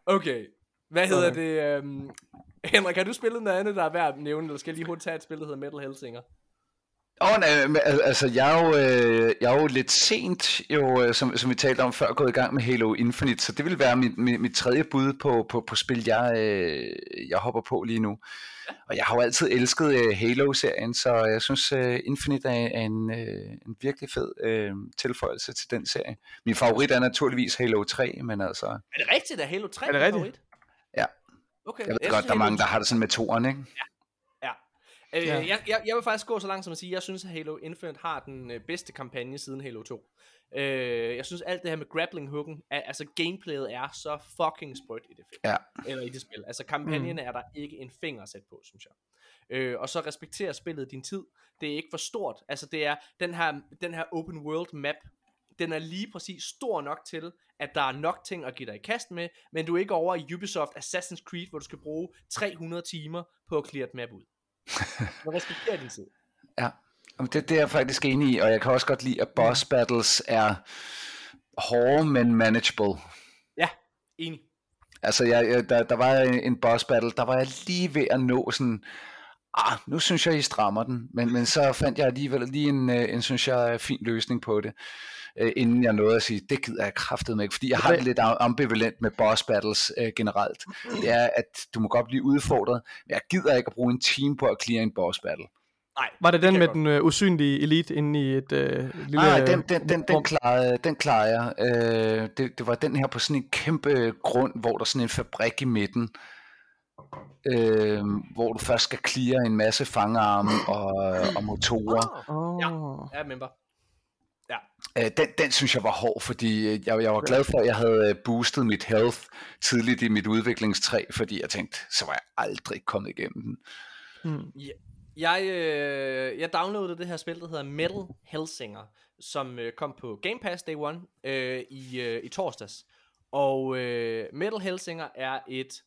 Okay. Hvad hedder det? Um... Henrik, har du spillet noget andet, der er værd at nævne, eller skal jeg lige hurtigt tage et spil, der hedder Metal Hellsinger? Åh, oh, nej, altså jeg er, jo, øh, jeg er jo lidt sent, jo, øh, som, som vi talte om før, gået i gang med Halo Infinite, så det vil være mit, mit, mit tredje bud på, på, på spil, jeg, øh, jeg hopper på lige nu. Og jeg har jo altid elsket uh, Halo-serien, så jeg synes uh, Infinite er, en, uh, en virkelig fed uh, tilføjelse til den serie. Min favorit er naturligvis Halo 3, men altså... Er det rigtigt, at Halo 3 er, det rigtigt? favorit? Ja. Okay. Jeg ved jeg godt, der er mange, der har det sådan med toren, ikke? Ja. Øh, ja. jeg, jeg, jeg vil faktisk gå så langt som at sige, at jeg synes, at Halo Infinite har den øh, bedste kampagne siden Halo 2. Øh, jeg synes alt det her med grappling hooken, altså gameplayet er så fucking sprødt i det film. Ja. Eller i det spil. Altså kampagnen mm. er der ikke en finger at sætte på, synes jeg. Øh, og så respekterer spillet din tid. Det er ikke for stort. Altså det er den her, den her open world map, den er lige præcis stor nok til, at der er nok ting at give dig i kast med, men du er ikke over i Ubisoft Assassin's Creed, hvor du skal bruge 300 timer på at clear et map ud. (laughs) Man respekterer din tid. Ja, det, det er jeg faktisk enig i, og jeg kan også godt lide, at boss battles er hårde, men manageable. Ja, enig. Altså, jeg, der, der var en boss battle, der var jeg lige ved at nå sådan, ah, nu synes jeg, I strammer den, men, men så fandt jeg alligevel lige en, øh, en, synes jeg, fin løsning på det øh, inden jeg nåede at sige, det gider jeg kraftet med, fordi jeg har det lidt ambivalent med boss battles øh, generelt. Det er, at du må godt blive udfordret, men jeg gider ikke at bruge en team på at clear en boss battle. Nej, var det den med den øh, usynlige elite inde i et øh, lille... Nej, den, den, den, den, klarede, den klarede jeg. Øh, det, det var den her på sådan en kæmpe grund, hvor der er sådan en fabrik i midten, øh, hvor du først skal clear en masse fangarme og, og motorer. Oh. Ja, jeg er member. Ja. Øh, den, den synes jeg var hård, fordi øh, jeg, jeg var glad for, at jeg havde øh, boostet mit health tidligt i mit udviklingstræ, fordi jeg tænkte, så var jeg aldrig kommet igennem den. Hmm. Ja, jeg, øh, jeg downloadede det her spil, der hedder Metal Hellsinger, som øh, kom på Game Pass Day 1 øh, i, øh, i torsdags. Og øh, Metal Hellsinger er et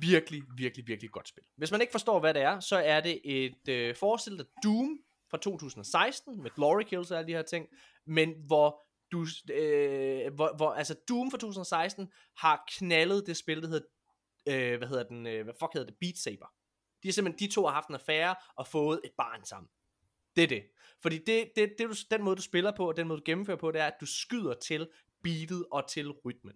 virkelig, virkelig, virkelig godt spil. Hvis man ikke forstår, hvad det er, så er det et øh, forestil dig Doom fra 2016, med glory kills og alle de her ting, men hvor du, øh, hvor, hvor, altså Doom fra 2016 har knaldet det spil, der hedder, øh, hvad hedder den, øh, hvad fuck hedder det, Beat Saber. De er simpelthen, de to har haft en affære og fået et barn sammen. Det er det. Fordi det, det, det du, den måde, du spiller på, og den måde, du gennemfører på, det er, at du skyder til beatet og til rytmen.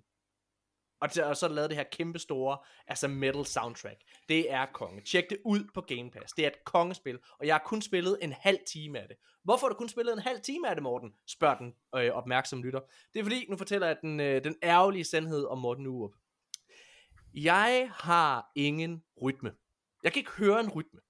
Og, til, og så lavet det her kæmpe store, altså metal soundtrack. Det er konge. Tjek det ud på Game Pass. Det er et kongespil, og jeg har kun spillet en halv time af det. Hvorfor har du kun spillet en halv time af det, Morten? Spørger den øh, opmærksom lytter. Det er fordi, nu fortæller jeg den, øh, den ærgerlige sandhed om Morten Urup. Jeg har ingen rytme. Jeg kan ikke høre en rytme.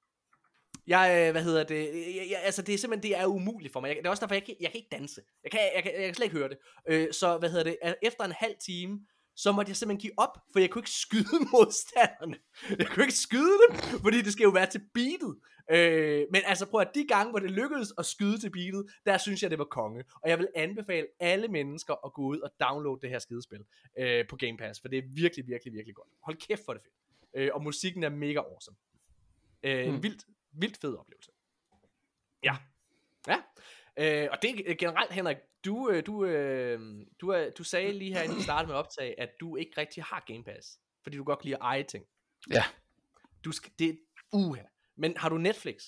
Jeg, øh, hvad hedder det, jeg, jeg, altså det er simpelthen, det er umuligt for mig. Jeg, det er også derfor, jeg kan, jeg kan ikke danse. Jeg kan, jeg, kan, jeg kan slet ikke høre det. Øh, så, hvad hedder det, efter en halv time, så måtte jeg simpelthen give op, for jeg kunne ikke skyde (laughs) modstanderne. Jeg kunne ikke skyde dem, fordi det skal jo være til beatet. Øh, men altså prøv at de gange, hvor det lykkedes at skyde til beatet, der synes jeg, det var konge. Og jeg vil anbefale alle mennesker at gå ud og downloade det her skidespil øh, på Game Pass, for det er virkelig, virkelig, virkelig godt. Hold kæft for det fedt. Øh, og musikken er mega awesome. Øh, mm. En vildt, vildt fed oplevelse. Ja. Ja. Øh, og det er generelt, Henrik, du, øh, du, øh, du, er, du sagde lige her, inden vi startede med optag, at du ikke rigtig har Game Pass, fordi du godt kan lide at eje ting. Ja. Du skal, det, uh, men har du Netflix?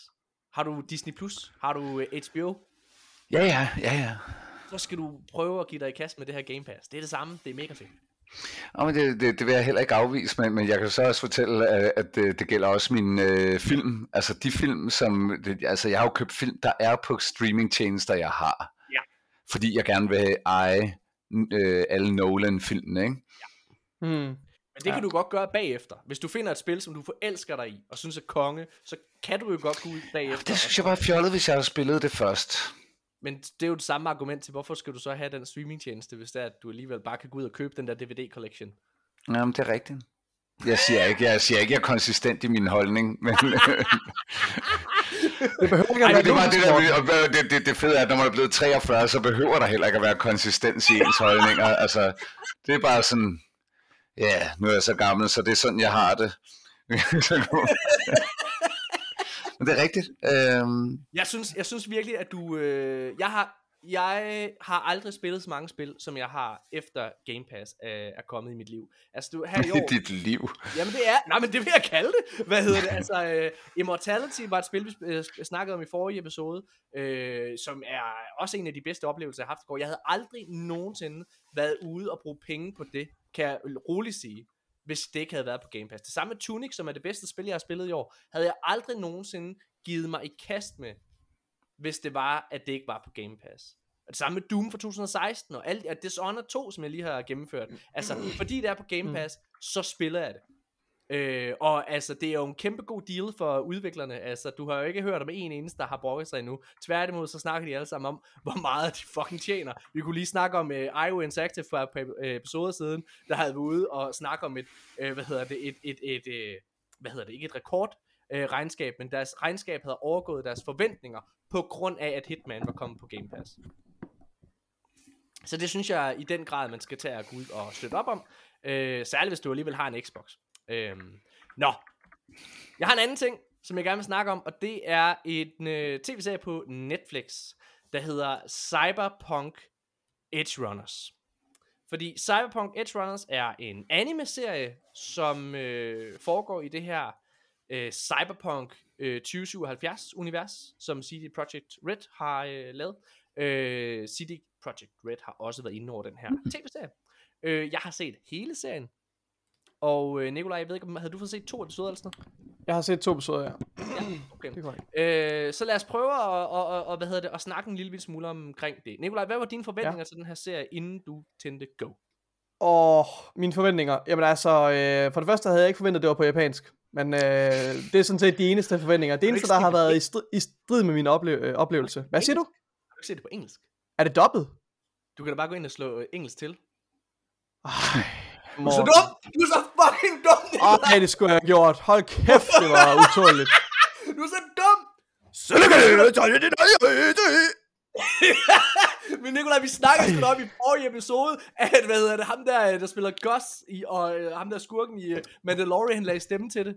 Har du Disney+? Plus? Har du HBO? Ja, ja, ja, ja. Så skal du prøve at give dig i kast med det her Game Pass. Det er det samme, det er mega fedt. Ja, men det, det, det vil jeg heller ikke afvise, men, men jeg kan så også fortælle, at, at det, det gælder også min øh, film. Altså de film, som... Det, altså jeg har jo købt film, der er på streamingtjenester, jeg har. Ja. Fordi jeg gerne vil eje øh, alle Nolan-filmene, ikke? Hmm. Men det kan du godt gøre bagefter. Hvis du finder et spil, som du forelsker dig i, og synes er konge, så kan du jo godt gå ud bagefter. Det synes jeg bare er fjollet, hvis jeg havde spillet det først. Men det er jo det samme argument til, hvorfor skal du så have den streamingtjeneste, hvis det er, at du alligevel bare kan gå ud og købe den der DVD-collection. Jamen, det er rigtigt. Jeg siger ikke, jeg siger ikke, jeg er konsistent i min holdning, men (laughs) Det behøver ikke Ej, at det, være var det, der, det, det, det fede er, at når man er blevet 43, så behøver der heller ikke at være konsistens i ens holdninger. Altså, det er bare sådan, ja, nu er jeg så gammel, så det er sådan, jeg har det. (laughs) Men det er rigtigt. Øhm, Jeg synes, jeg synes virkelig, at du... Øh, jeg, har, jeg har aldrig spillet så mange spil, som jeg har efter Game Pass øh, er kommet i mit liv. Altså, du, her i (laughs) I år... dit liv. Jamen det er, nej men det vil jeg kalde det. Hvad hedder det? Altså, uh, Immortality var et spil, vi uh, snakkede om i forrige episode, uh, som er også en af de bedste oplevelser, jeg har haft i går. Jeg havde aldrig nogensinde været ude og bruge penge på det, kan jeg roligt sige, hvis det ikke havde været på Game Pass. Det samme med Tunic, som er det bedste spil, jeg har spillet i år, havde jeg aldrig nogensinde givet mig i kast med, hvis det var, at det ikke var på Game Pass. Og det samme med Doom fra 2016, og alt, og Dishonored 2, som jeg lige har gennemført. Altså, fordi det er på Game Pass, så spiller jeg det. Øh, og altså, det er jo en kæmpe god deal for udviklerne. Altså, du har jo ikke hørt om en eneste, der har brokket sig endnu. Tværtimod, så snakker de alle sammen om, (laughs) hvor meget de fucking tjener. Vi kunne lige snakke om øh, uh, IO Interactive for et par øh, episoder siden, der havde været ude og snakke om et, uh, hvad hedder det, et, et, et, et hvad hedder det, ikke et rekord, øh, regnskab, men deres regnskab havde overgået deres forventninger, på grund af, at Hitman var kommet på Game Pass. Så det synes jeg i den grad, man skal tage at gå ud og støtte op om. Øh, særligt hvis du alligevel har en Xbox. Øh, nå. Jeg har en anden ting, som jeg gerne vil snakke om, og det er en øh, tv-serie på Netflix, der hedder Cyberpunk Edge Runners. Fordi Cyberpunk Edge Runners er en anime-serie, som øh, foregår i det her øh, Cyberpunk øh, 2077-univers, som CD Projekt Red har øh, lavet. Øh, CD Projekt Red har også været inde over den her (laughs) tv-serie. Øh, jeg har set hele serien. Og øh, Nikolaj, jeg ved ikke, om havde du fået set to episoder eller sådan noget? Jeg har set to episoder, ja. Okay. Det er. Øh, så lad os prøve at, og, og, og, hvad hedder det, at snakke en lille smule omkring det. Nikolaj, hvad var dine forventninger ja. til den her serie, inden du tændte go? Og mine forventninger. Jamen altså, øh, for det første havde jeg ikke forventet, at det var på japansk. Men øh, det er sådan set de eneste forventninger. Det eneste, der har været i strid, i strid med min ople- øh, oplevelse. Hvad siger du? Har du ikke set det på engelsk? Er det dobbelt? Du kan da bare gå ind og slå øh, engelsk til. Ej, Du er så dum! Du er så fucking dum! Nikolaj! Ej, det skulle jeg have gjort. Hold kæft, det var (laughs) utåligt. Du er så dum! (laughs) Men Nikolaj, vi snakkede sgu om i forrige episode, at hvad hedder det, ham der, der spiller Gus, i, og øh, ham der skurken i uh, Mandalorian, han lagde stemme til det.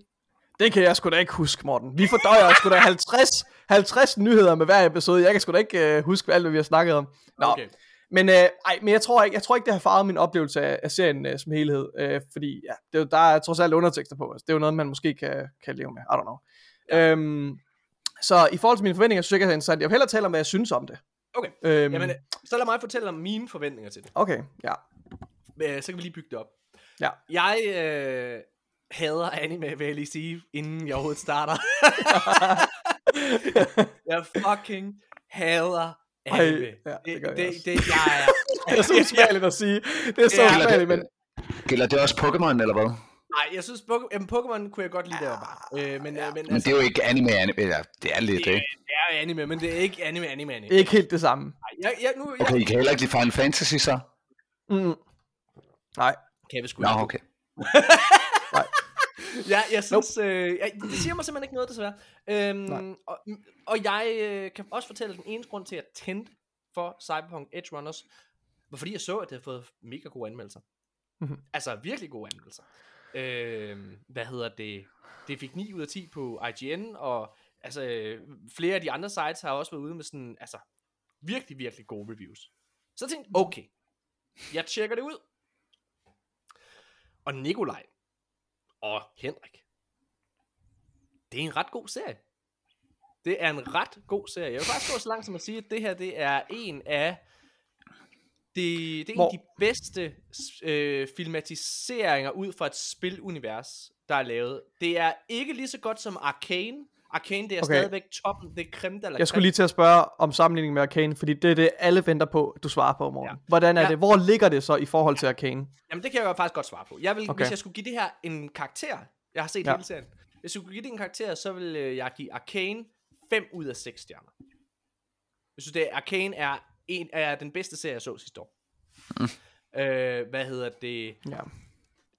Det kan jeg sgu da ikke huske, Morten. Vi fordøjer sgu da 50, 50 nyheder med hver episode. Jeg kan sgu da ikke uh, huske alt, hvad vi har snakket om. Nå, Okay. Men, øh, ej, men jeg tror ikke, jeg tror ikke, det har farvet min oplevelse af, af serien øh, som helhed. Øh, fordi ja, det, er der er trods alt undertekster på. Altså, det er jo noget, man måske kan, kan leve med. I don't know. Ja. Øhm, så i forhold til mine forventninger, synes jeg ikke, det er interessant. Jeg vil hellere tale om, hvad jeg synes om det. Okay. Øhm, Jamen, så lad mig fortælle om mine forventninger til det. okay, ja. Øh, Så kan vi lige bygge det op. Ja. Jeg øh, hader anime, vil jeg lige sige, inden jeg overhovedet starter. (laughs) jeg fucking hader. Ej, ja, det det, det, også. det, jeg er... (laughs) Det er så usmageligt at sige. Det er så Ja. usmageligt, men Gælder det også Pokémon, eller hvad? Nej, jeg synes, Pok- jamen, Pokémon kunne jeg godt lide, var barn. Øh, men, ja. men, Men altså, det er jo ikke anime, anime. Eller, det er lidt, det, ikke? det er anime, men det er ikke anime, anime, anime. ikke helt det samme. Nej, jeg, jeg, nu, jeg, Okay, I kan heller ikke lide Final Fantasy, så? Mm. Nej. kan vi sgu Nå, ikke. okay. (laughs) Ja, jeg synes, nope. øh, jeg, det siger mig simpelthen ikke noget, desværre. Nej. Øhm, og, og jeg øh, kan også fortælle, den eneste grund til, at jeg tændte for Cyberpunk Edge Runners, var fordi jeg så, at det havde fået mega gode anmeldelser. Mhm. Altså virkelig gode anmeldelser. Øhm, hvad hedder det? Det fik 9 ud af 10 på IGN, og altså, øh, flere af de andre sites har også været ude med sådan, altså, virkelig, virkelig gode reviews. Så jeg tænkte, okay, jeg tjekker det ud. Og Nikolaj og Henrik, det er en ret god serie. Det er en ret god serie. Jeg vil faktisk gå så langt som at sige, at det her det er en af det, det er en af de bedste øh, filmatiseringer ud fra et spilunivers, der er lavet. Det er ikke lige så godt som Arcane. Arcane, det er Okay. stadigvæk toppen. Det er creme de la Jeg skulle lige til at spørge om sammenligning med Arcane, fordi det er det, alle venter på, du svarer på, morgen. Ja. Hvordan er Ja. det? Hvor ligger det så i forhold til Arcane? Jamen, det kan jeg jo faktisk godt svare på. Jeg vil, okay. Hvis jeg skulle give det her en karakter, jeg har set ja. Ja. hele serien. Hvis jeg skulle give det en karakter, så vil øh, jeg give Arcane 5 ud af 6 stjerner. Jeg synes, det er, Arcane er, en, er den bedste serie, jeg så sidste år. Mm. Øh, hvad hedder det? Ja.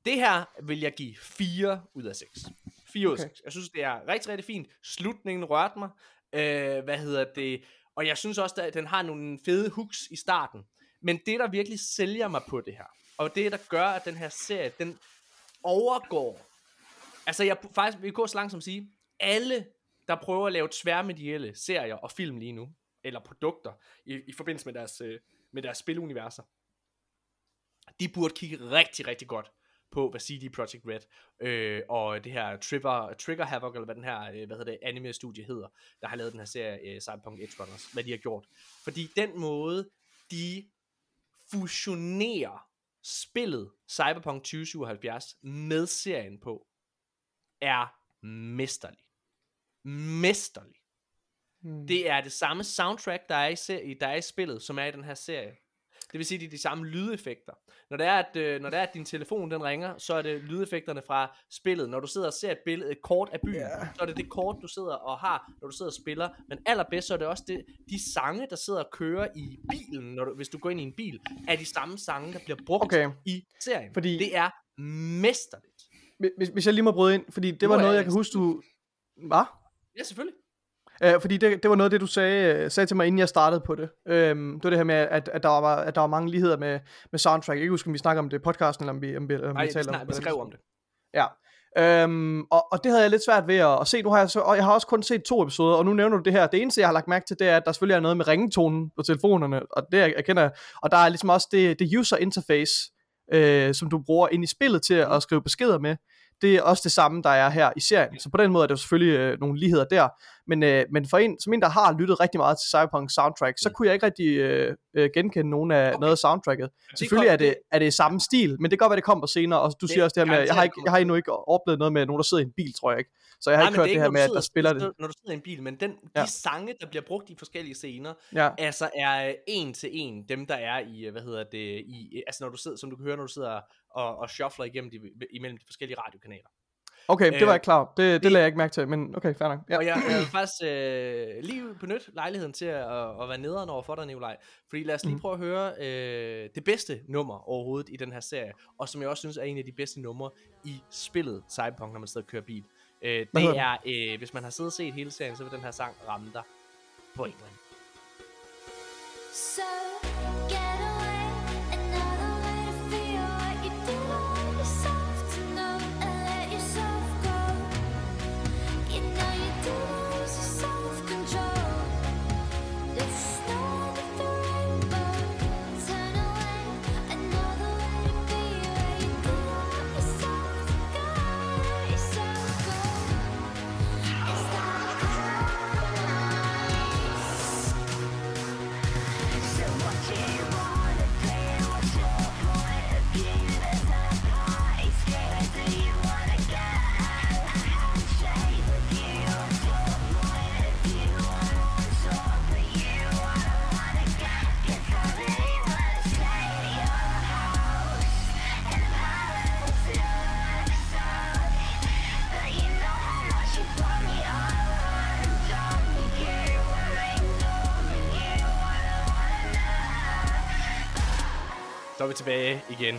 Det her vil jeg give 4 ud af 6. 4 ud af Okay. 6. Jeg synes, det er rigtig, rigtig fint. Slutningen rørte mig. Øh, hvad hedder det? Og jeg synes også, at den har nogle fede hooks i starten. Men det, der virkelig sælger mig på det her, og det, der gør, at den her serie, den overgår... Altså, jeg faktisk vil gå så langt som at sige, alle, der prøver at lave tværmedielle serier og film lige nu, eller produkter, i, i forbindelse med deres, øh, med deres spiluniverser, de burde kigge rigtig, rigtig godt på, hvad CD Projekt Red øh, og det her Trigger, Trigger Havoc, eller hvad den her, øh, hvad hedder det, anime-studie hedder, der har lavet den her serie, øh, Cyberpunk Edge Runners, hvad de har gjort. Fordi den måde, de fusionerer spillet Cyberpunk 2077 med serien på, er mesterlig. Mesterlig. Hmm. Det er det samme soundtrack, der er i, serie, der er i spillet, som er i den her serie. Det vil sige, det er de samme lydeffekter. Når det er, at, øh, når det er, at din telefon den ringer, så er det lydeffekterne fra spillet. Når du sidder og ser et billede, et kort af byen, yeah. så er det det kort, du sidder og har, når du sidder og spiller. Men allerbedst, så er det også det, de sange, der sidder og kører i bilen, når du, hvis du går ind i en bil, er de samme sange, der bliver brugt Okay. i serien. Fordi- Det er mesterligt. Hvis, hvis jeg lige må bryde ind, fordi det Nu var noget, jeg jeg kan huske, du... Hvad? Ja, selvfølgelig. Uh, fordi det, det var noget af det, du sagde, øh, sagde til mig, inden jeg startede på det. Uh, det var det her med, at, at, der, var, at der var mange ligheder med, med soundtrack. Jeg kan ikke huske, om vi snakker om det i podcasten, eller om vi, om vi, om Nej, vi vi, taler om vi skrev om det. Ja. Um, og, og det havde jeg lidt svært ved at, at se. Nu har jeg, så, og jeg har også kun set to episoder, og nu nævner du det her. Det eneste, jeg har lagt mærke til, det er, at der selvfølgelig er noget med ringetonen på telefonerne, og det jeg, jeg kender. Og der er ligesom også det, det user interface, øh, som du bruger ind i spillet til at skrive beskeder med. Det er også det samme, der er her i serien. Så på den måde er der selvfølgelig øh, nogle ligheder der. Men, øh, men for en, som en, der har lyttet rigtig meget til Cyberpunk soundtrack, så kunne jeg ikke rigtig øh, øh, genkende nogen af, Okay. noget af soundtracket. Det Selvfølgelig kom- er det, er det samme stil, men det kan godt være, det kommer senere. Og du Det siger også det her med, jeg har, ikke, jeg har endnu ikke oplevet noget med nogen, der sidder i en bil, tror jeg ikke. Så jeg har Nej, ikke hørt det, det, er her med, at der spiller det. Når du sidder i en bil, men den, de Ja. sange, der bliver brugt i forskellige scener, Ja, altså er øh, en til en dem, der er i, øh, hvad hedder det, i, altså når du sidder, som du kan høre, når du sidder og, og shuffler igennem de, imellem de forskellige radiokanaler. okay, det Øh, var jeg klar. over. Det, det det- lagde jeg ikke mærke til, men okay, fair nok. Ja. Og jeg, vil faktisk øh, lige benytte lejligheden til at, at være nederen over for dig, Nikolaj. Fordi lad os lige Mhm. prøve at høre øh, det bedste nummer overhovedet i den her serie, og som jeg også synes er en af de bedste numre i spillet Cyberpunk, når man sidder og kører bil. Øh, det er, øh, hvis man har siddet og set hele serien, så vil den her sang ramme dig på en eller anden. So Så er vi tilbage igen.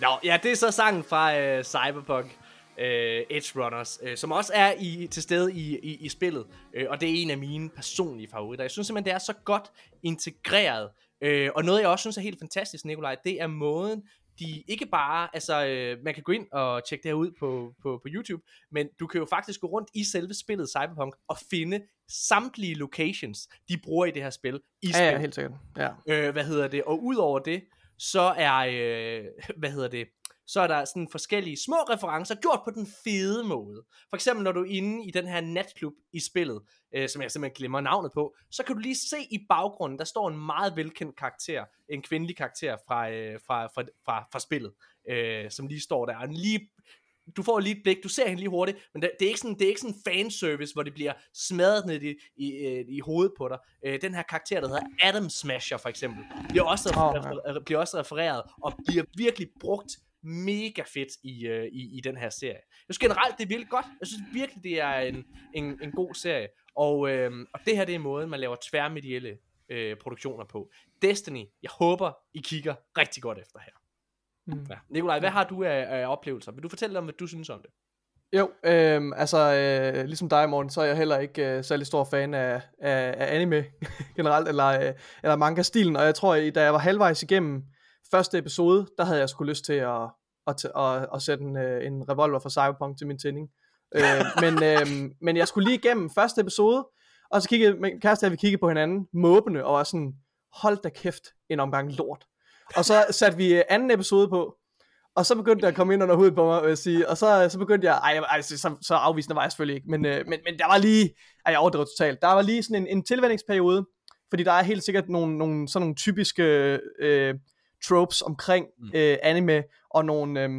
Nå, ja, det er så sangen fra øh, Cyberpunk øh, Edge Runners, øh, som også er i, til stede i, i, i spillet. Øh, og det er en af mine personlige favoritter. Jeg synes simpelthen, det er så godt integreret. Øh, og noget, jeg også synes er helt fantastisk, Nikolaj, det er måden, de ikke bare, altså øh, man kan gå ind og tjekke det her ud på, på, på YouTube, men du kan jo faktisk gå rundt i selve spillet Cyberpunk og finde samtlige locations, de bruger i det her spil, i Ja, spillet. ja, helt sikkert. Ja. Øh, hvad hedder det? Og udover det, så er, øh, (laughs) hvad hedder det, så er der sådan forskellige små referencer, gjort på den fede måde. For eksempel, når du er inde i den her natklub i spillet, øh, som jeg simpelthen glemmer navnet på, så kan du lige se i baggrunden, der står en meget velkendt karakter, en kvindelig karakter fra, øh, fra, fra, fra, fra spillet, øh, som lige står der. Og lige, du får lige et blik, du ser hende lige hurtigt, men det, det er ikke sådan, det er ikke sådan fanservice, hvor det bliver smadret ned i, i, øh, i hovedet på dig. Øh, den her karakter, der hedder Adam Smasher for eksempel, bliver også, oh, ja. bliver også refereret, og bliver virkelig brugt mega fedt i, øh, i, i den her serie. Jeg synes generelt, det er virkelig godt. Jeg synes virkelig, det er en, en, en god serie. Og, øh, og det her, det er måden, man laver tværmedielle øh, produktioner på. Destiny, jeg håber, I kigger rigtig godt efter her. Mm. Ja. Nikolaj, hvad har du af, af oplevelser? Vil du fortælle om, hvad du synes om det? Jo, øhm, altså øh, ligesom dig, Morten, så er jeg heller ikke øh, særlig stor fan af, af, af anime (laughs) generelt, eller, øh, eller manga-stilen, og jeg tror, at da jeg var halvvejs igennem første episode, der havde jeg sgu lyst til at, at, at, at, at sætte en, øh, en revolver fra Cyberpunk til min tænding. Øh, (laughs) men, øh, men jeg skulle lige igennem første episode, og så kiggede min kæreste, og vi kiggede på hinanden, måbende, og var sådan, hold da kæft, en omgang lort. Og så satte vi øh, anden episode på, og så begyndte det at komme ind under hovedet på mig, vil jeg sige. Og så, så begyndte jeg, ej, ej så, så, så afvisende var jeg selvfølgelig ikke, men, øh, men, men der var lige, ej, jeg overdrev totalt, der var lige sådan en, en tilvændingsperiode, fordi der er helt sikkert nogle, nogle sådan nogle typiske øh, tropes omkring øh, anime, og nogle, øh,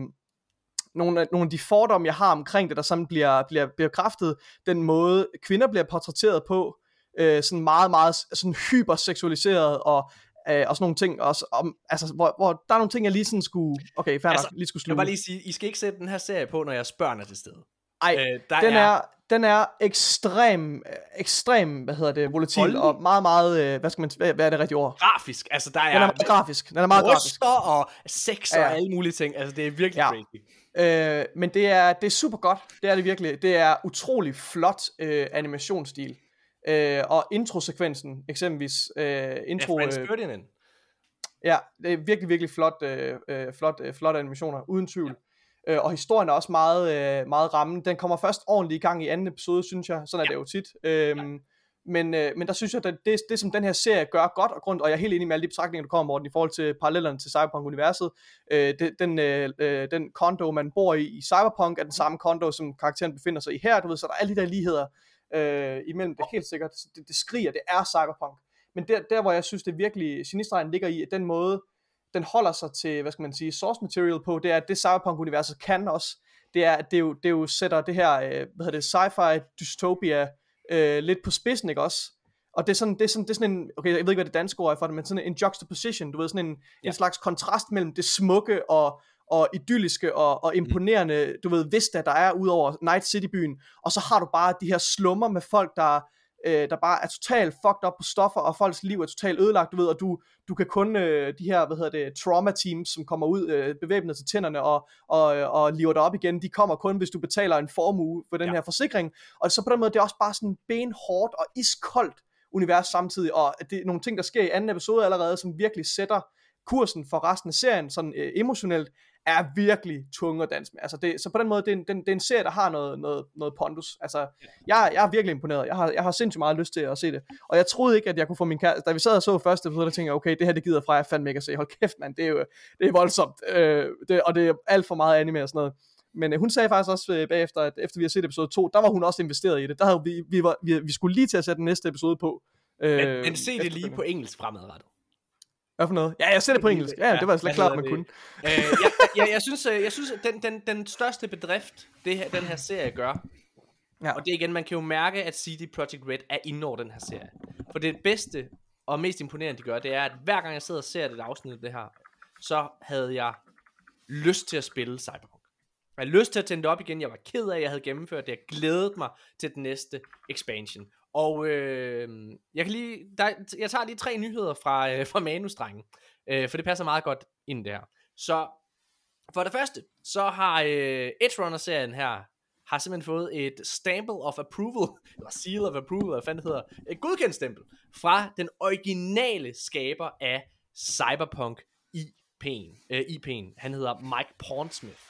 nogle, af- nogle af de fordomme, jeg har omkring det, der sådan bliver, bliver bekræftet, den måde kvinder bliver portrætteret på, øh, sådan meget, meget sådan hyperseksualiseret, og øh, og sådan nogle ting også, om, altså, hvor, hvor der er nogle ting, jeg lige sådan skulle, okay, fair Altså, lige skulle Jeg vil sluge. bare lige sige, I skal ikke sætte den her serie på, når jeres børn er til stede. Ej, Øh, den er, den er ekstrem, ekstrem, hvad hedder det, volatil, Voldelig. og meget, meget, øh, hvad skal man, hvad, hvad er det rigtige ord? grafisk. Altså, der Den er er, meget grafisk, den er meget grafisk. og sex Ja, og alle mulige ting. Altså, det er virkelig Ja. crazy. Øh, men det er, det er super godt, det er det virkelig. Det er utrolig flot øh, animationsstil. Øh, og introsekvensen, eksempelvis, øh, Ja, intro, Franz øh. Ja, det er virkelig, virkelig flot, øh, øh, flot, øh, flotte animationer, uden tvivl. Ja. Øh, og historien er også meget, øh, meget rammende. Den kommer først ordentligt i gang i anden episode, synes jeg. Sådan er det jo tit. Øhm, men, øh, men der synes jeg, at det, det, som den her serie gør godt og grund, og jeg er helt enig med alle de betragtninger, du kommer, Morten, i forhold til parallellerne til Cyberpunk-universet. Øh, det, den, øh, øh, den kondo, man bor i i Cyberpunk, er den samme kondo, som karakteren befinder sig i her. Du ved, så der er alle de der ligheder øh, imellem. Det er helt sikkert. Det, det skriger, det er Cyberpunk. Men der, der hvor jeg synes, det virkelig genistregen ligger i, at den måde, den holder sig til, hvad skal man sige, source material på, det er, at det Cyberpunk-universet kan også, det er, at det jo, det jo sætter det her, øh, hvad hedder det, sci-fi dystopia øh, lidt på spidsen, ikke også? Og det er sådan, det er sådan, det er sådan en, okay, jeg ved ikke, hvad det danske ord er for det, men sådan en juxtaposition, du ved, sådan en, ja. en slags kontrast mellem det smukke og, og idylliske og, og imponerende, du ved, vista, der er ud over Night City-byen, og så har du bare de her slummer med folk, der, øh, der bare er totalt fucked up på stoffer, og folks liv er totalt ødelagt, du ved, og du, du kan kun øh, de her, hvad hedder det, trauma teams, som kommer ud øh, bevæbnet til tænderne og, og, og lever dig op igen, de kommer kun, hvis du betaler en formue for den Ja. ja. her forsikring, og så på den måde, det er også bare sådan benhårdt og iskoldt univers samtidig, og det er nogle ting, der sker i anden episode allerede, som virkelig sætter kursen for resten af serien, sådan øh, emotionelt, er virkelig tung at danse med. Altså det, så på den måde, det er, en, den, det er en serie, der har noget, noget, noget pondus. Altså, jeg, jeg er virkelig imponeret. Jeg har, jeg har sindssygt meget lyst til at se det. Og jeg troede ikke, at jeg kunne få min kæreste... Da vi sad og så første episode, der tænkte jeg, okay, det her det gider fra, jeg fandme ikke at se. Hold kæft, mand, det er jo det er voldsomt. Øh, det, og det er alt for meget anime og sådan noget. Men øh, hun sagde faktisk også øh, bagefter, at efter vi har set episode 2, der var hun også investeret i det. Der havde vi, vi, var, vi, vi skulle lige til at sætte den næste episode på. Øh, Men, men se det lige på engelsk fremadrettet. Hvad for noget? Ja, jeg ser det på engelsk. Ja, det var jeg slet ikke klar, at man kunne. Øh, jeg, jeg, jeg synes, øh, jeg synes at den, den, den største bedrift, det her, den her serie gør, Ja. og det er igen, man kan jo mærke, at CD Projekt Red er inde over den her serie. For det bedste og mest imponerende, de gør, det er, at hver gang jeg sidder og ser et afsnit af det her, så havde jeg lyst til at spille Cyberpunk. Jeg havde lyst til at tænde det op igen. Jeg var ked af, at jeg havde gennemført det. Jeg glædede mig til den næste expansion. Og øh, jeg, kan lige, der, jeg tager lige tre nyheder fra, øh, fra manusdrengen, Øh, for det passer meget godt ind der. Så for det første, så har øh, Edge Runner-serien her har simpelthen fået et stample of approval, eller seal of approval, hvad fanden det hedder, et godkendt stempel, fra den originale skaber af Cyberpunk IP'en. Øh, IP'en. Han hedder Mike Pornsmith.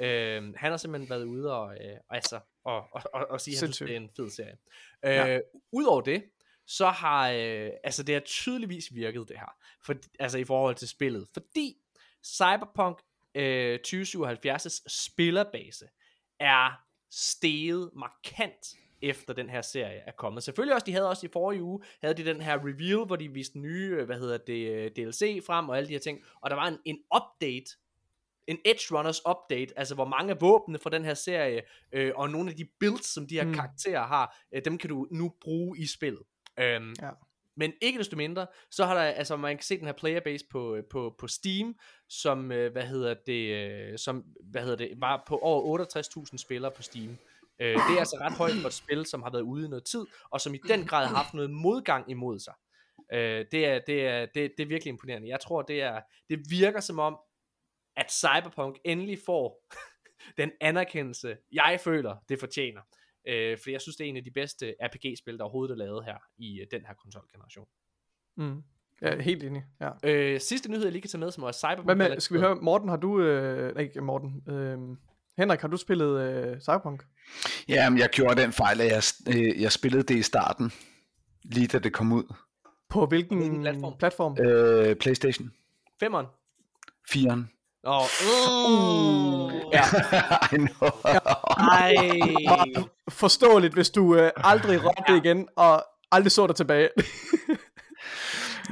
Øh, han har simpelthen været ude og, øh, og, altså, og, og, og, og sige, at han synes, Sindssygt. det er en fed serie. Øh, Ja. Udover det, så har, øh, altså det har tydeligvis virket det her, for, altså i forhold til spillet, fordi Cyberpunk øh, 2077's spillerbase er steget markant efter den her serie er kommet. Selvfølgelig også, de havde også i forrige uge, havde de den her reveal, hvor de viste nye, øh, hvad hedder det, øh, DLC frem og alle de her ting, og der var en, en update, en Edge Runners update, altså hvor mange af våbnene fra den her serie, øh, og nogle af de builds, som de her Mm. mm. karakterer har, øh, dem kan du nu bruge i spillet. Øhm, Ja. men ikke desto mindre, så har der, altså man kan se den her playerbase på, øh, på, på Steam, som, øh, hvad hedder det, øh, som, hvad hedder det, var på over 68.000 spillere på Steam. Øh, det er altså ret højt for et spil, som har været ude i noget tid, og som i den grad har haft noget modgang imod sig. Øh, det, er, det, er, det, det er virkelig imponerende. Jeg tror, det, er, det virker som om, at Cyberpunk endelig får (laughs) den anerkendelse, jeg føler, det fortjener. Øh, for jeg synes, det er en af de bedste RPG-spil, der overhovedet er lavet her i øh, den her konsolgeneration. Mm. Ja, helt enig. Ja. Øh, sidste nyhed, jeg lige kan tage med, som er Cyberpunk. Hvad med, skal vi høre, Morten, har du, øh, nej, ikke Morten, øh, Henrik, har du spillet øh, Cyberpunk? Jamen, jeg gjorde den fejl, at jeg, øh, jeg spillede det i starten, lige da det kom ud. På hvilken, Hvilken platform? platform? Øh, Playstation Femmeren. 4'eren. Åh, uh, ja. (laughs) I know. Ej. Meget (laughs) forståeligt, hvis du øh, aldrig rørte det igen, og aldrig så dig tilbage. (laughs)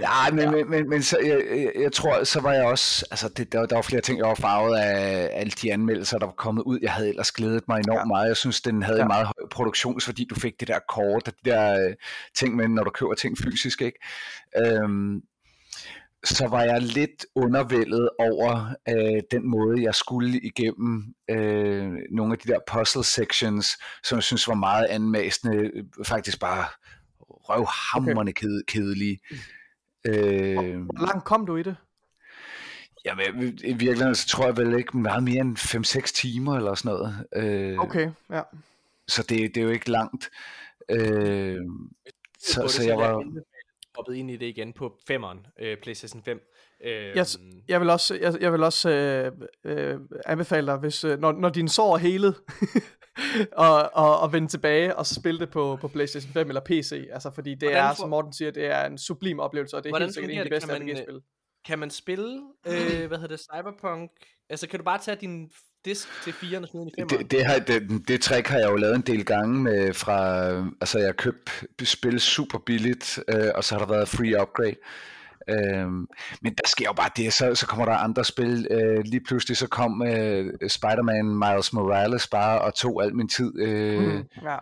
Ja, men, men, men, men så, jeg, jeg, jeg tror, så var jeg også, altså det, der, der var flere ting, jeg var farvet af alle de anmeldelser, der var kommet ud. Jeg havde ellers glædet mig enormt ja. meget. Jeg synes, den havde ja. Ja. en meget høj produktionsværdi. Du fik det der kort og de der øh, ting med, når du køber ting fysisk, ikke? Øhm, så var jeg lidt undervældet over øh, den måde, jeg skulle igennem øh, nogle af de der puzzle sections, som jeg synes var meget anmæsende, øh, faktisk bare røvhamrende okay. ked, kedelige. Øh, Hvor langt kom du i det? jamen, i virkeligheden så tror jeg vel ikke meget mere end 5-6 timer eller sådan noget. Øh, Okay, ja. Så det, det er jo ikke langt. Øh, så, så jeg var... hoppet ind i det igen på femmeren, øh, PlayStation 5. Øh, Jeg, jeg vil også, jeg, jeg vil også øh, øh, anbefale dig, hvis, øh, når, når din sår er helet, (laughs) og, og, og vende tilbage og så spille det på, på PlayStation 5 eller PC. Altså, fordi det Hvordan er, som Morten siger, det er en sublim oplevelse, og det er Hvordan helt sikkert en af de bedste RPG-spil. kan man spille, øh, hvad hedder det, Cyberpunk? Altså, kan du bare tage din disk til 4'eren og den i 5'eren? Det, det, har, det, det trick har jeg jo lavet en del gange med fra, altså jeg har købt spil super billigt, øh, og så har der været free upgrade. Øhm, men der sker jo bare det, så, så kommer der andre spil. Øh, lige pludselig så kom øh, Spider-Man Miles Morales bare og tog al min tid. Øh, Mm, ja.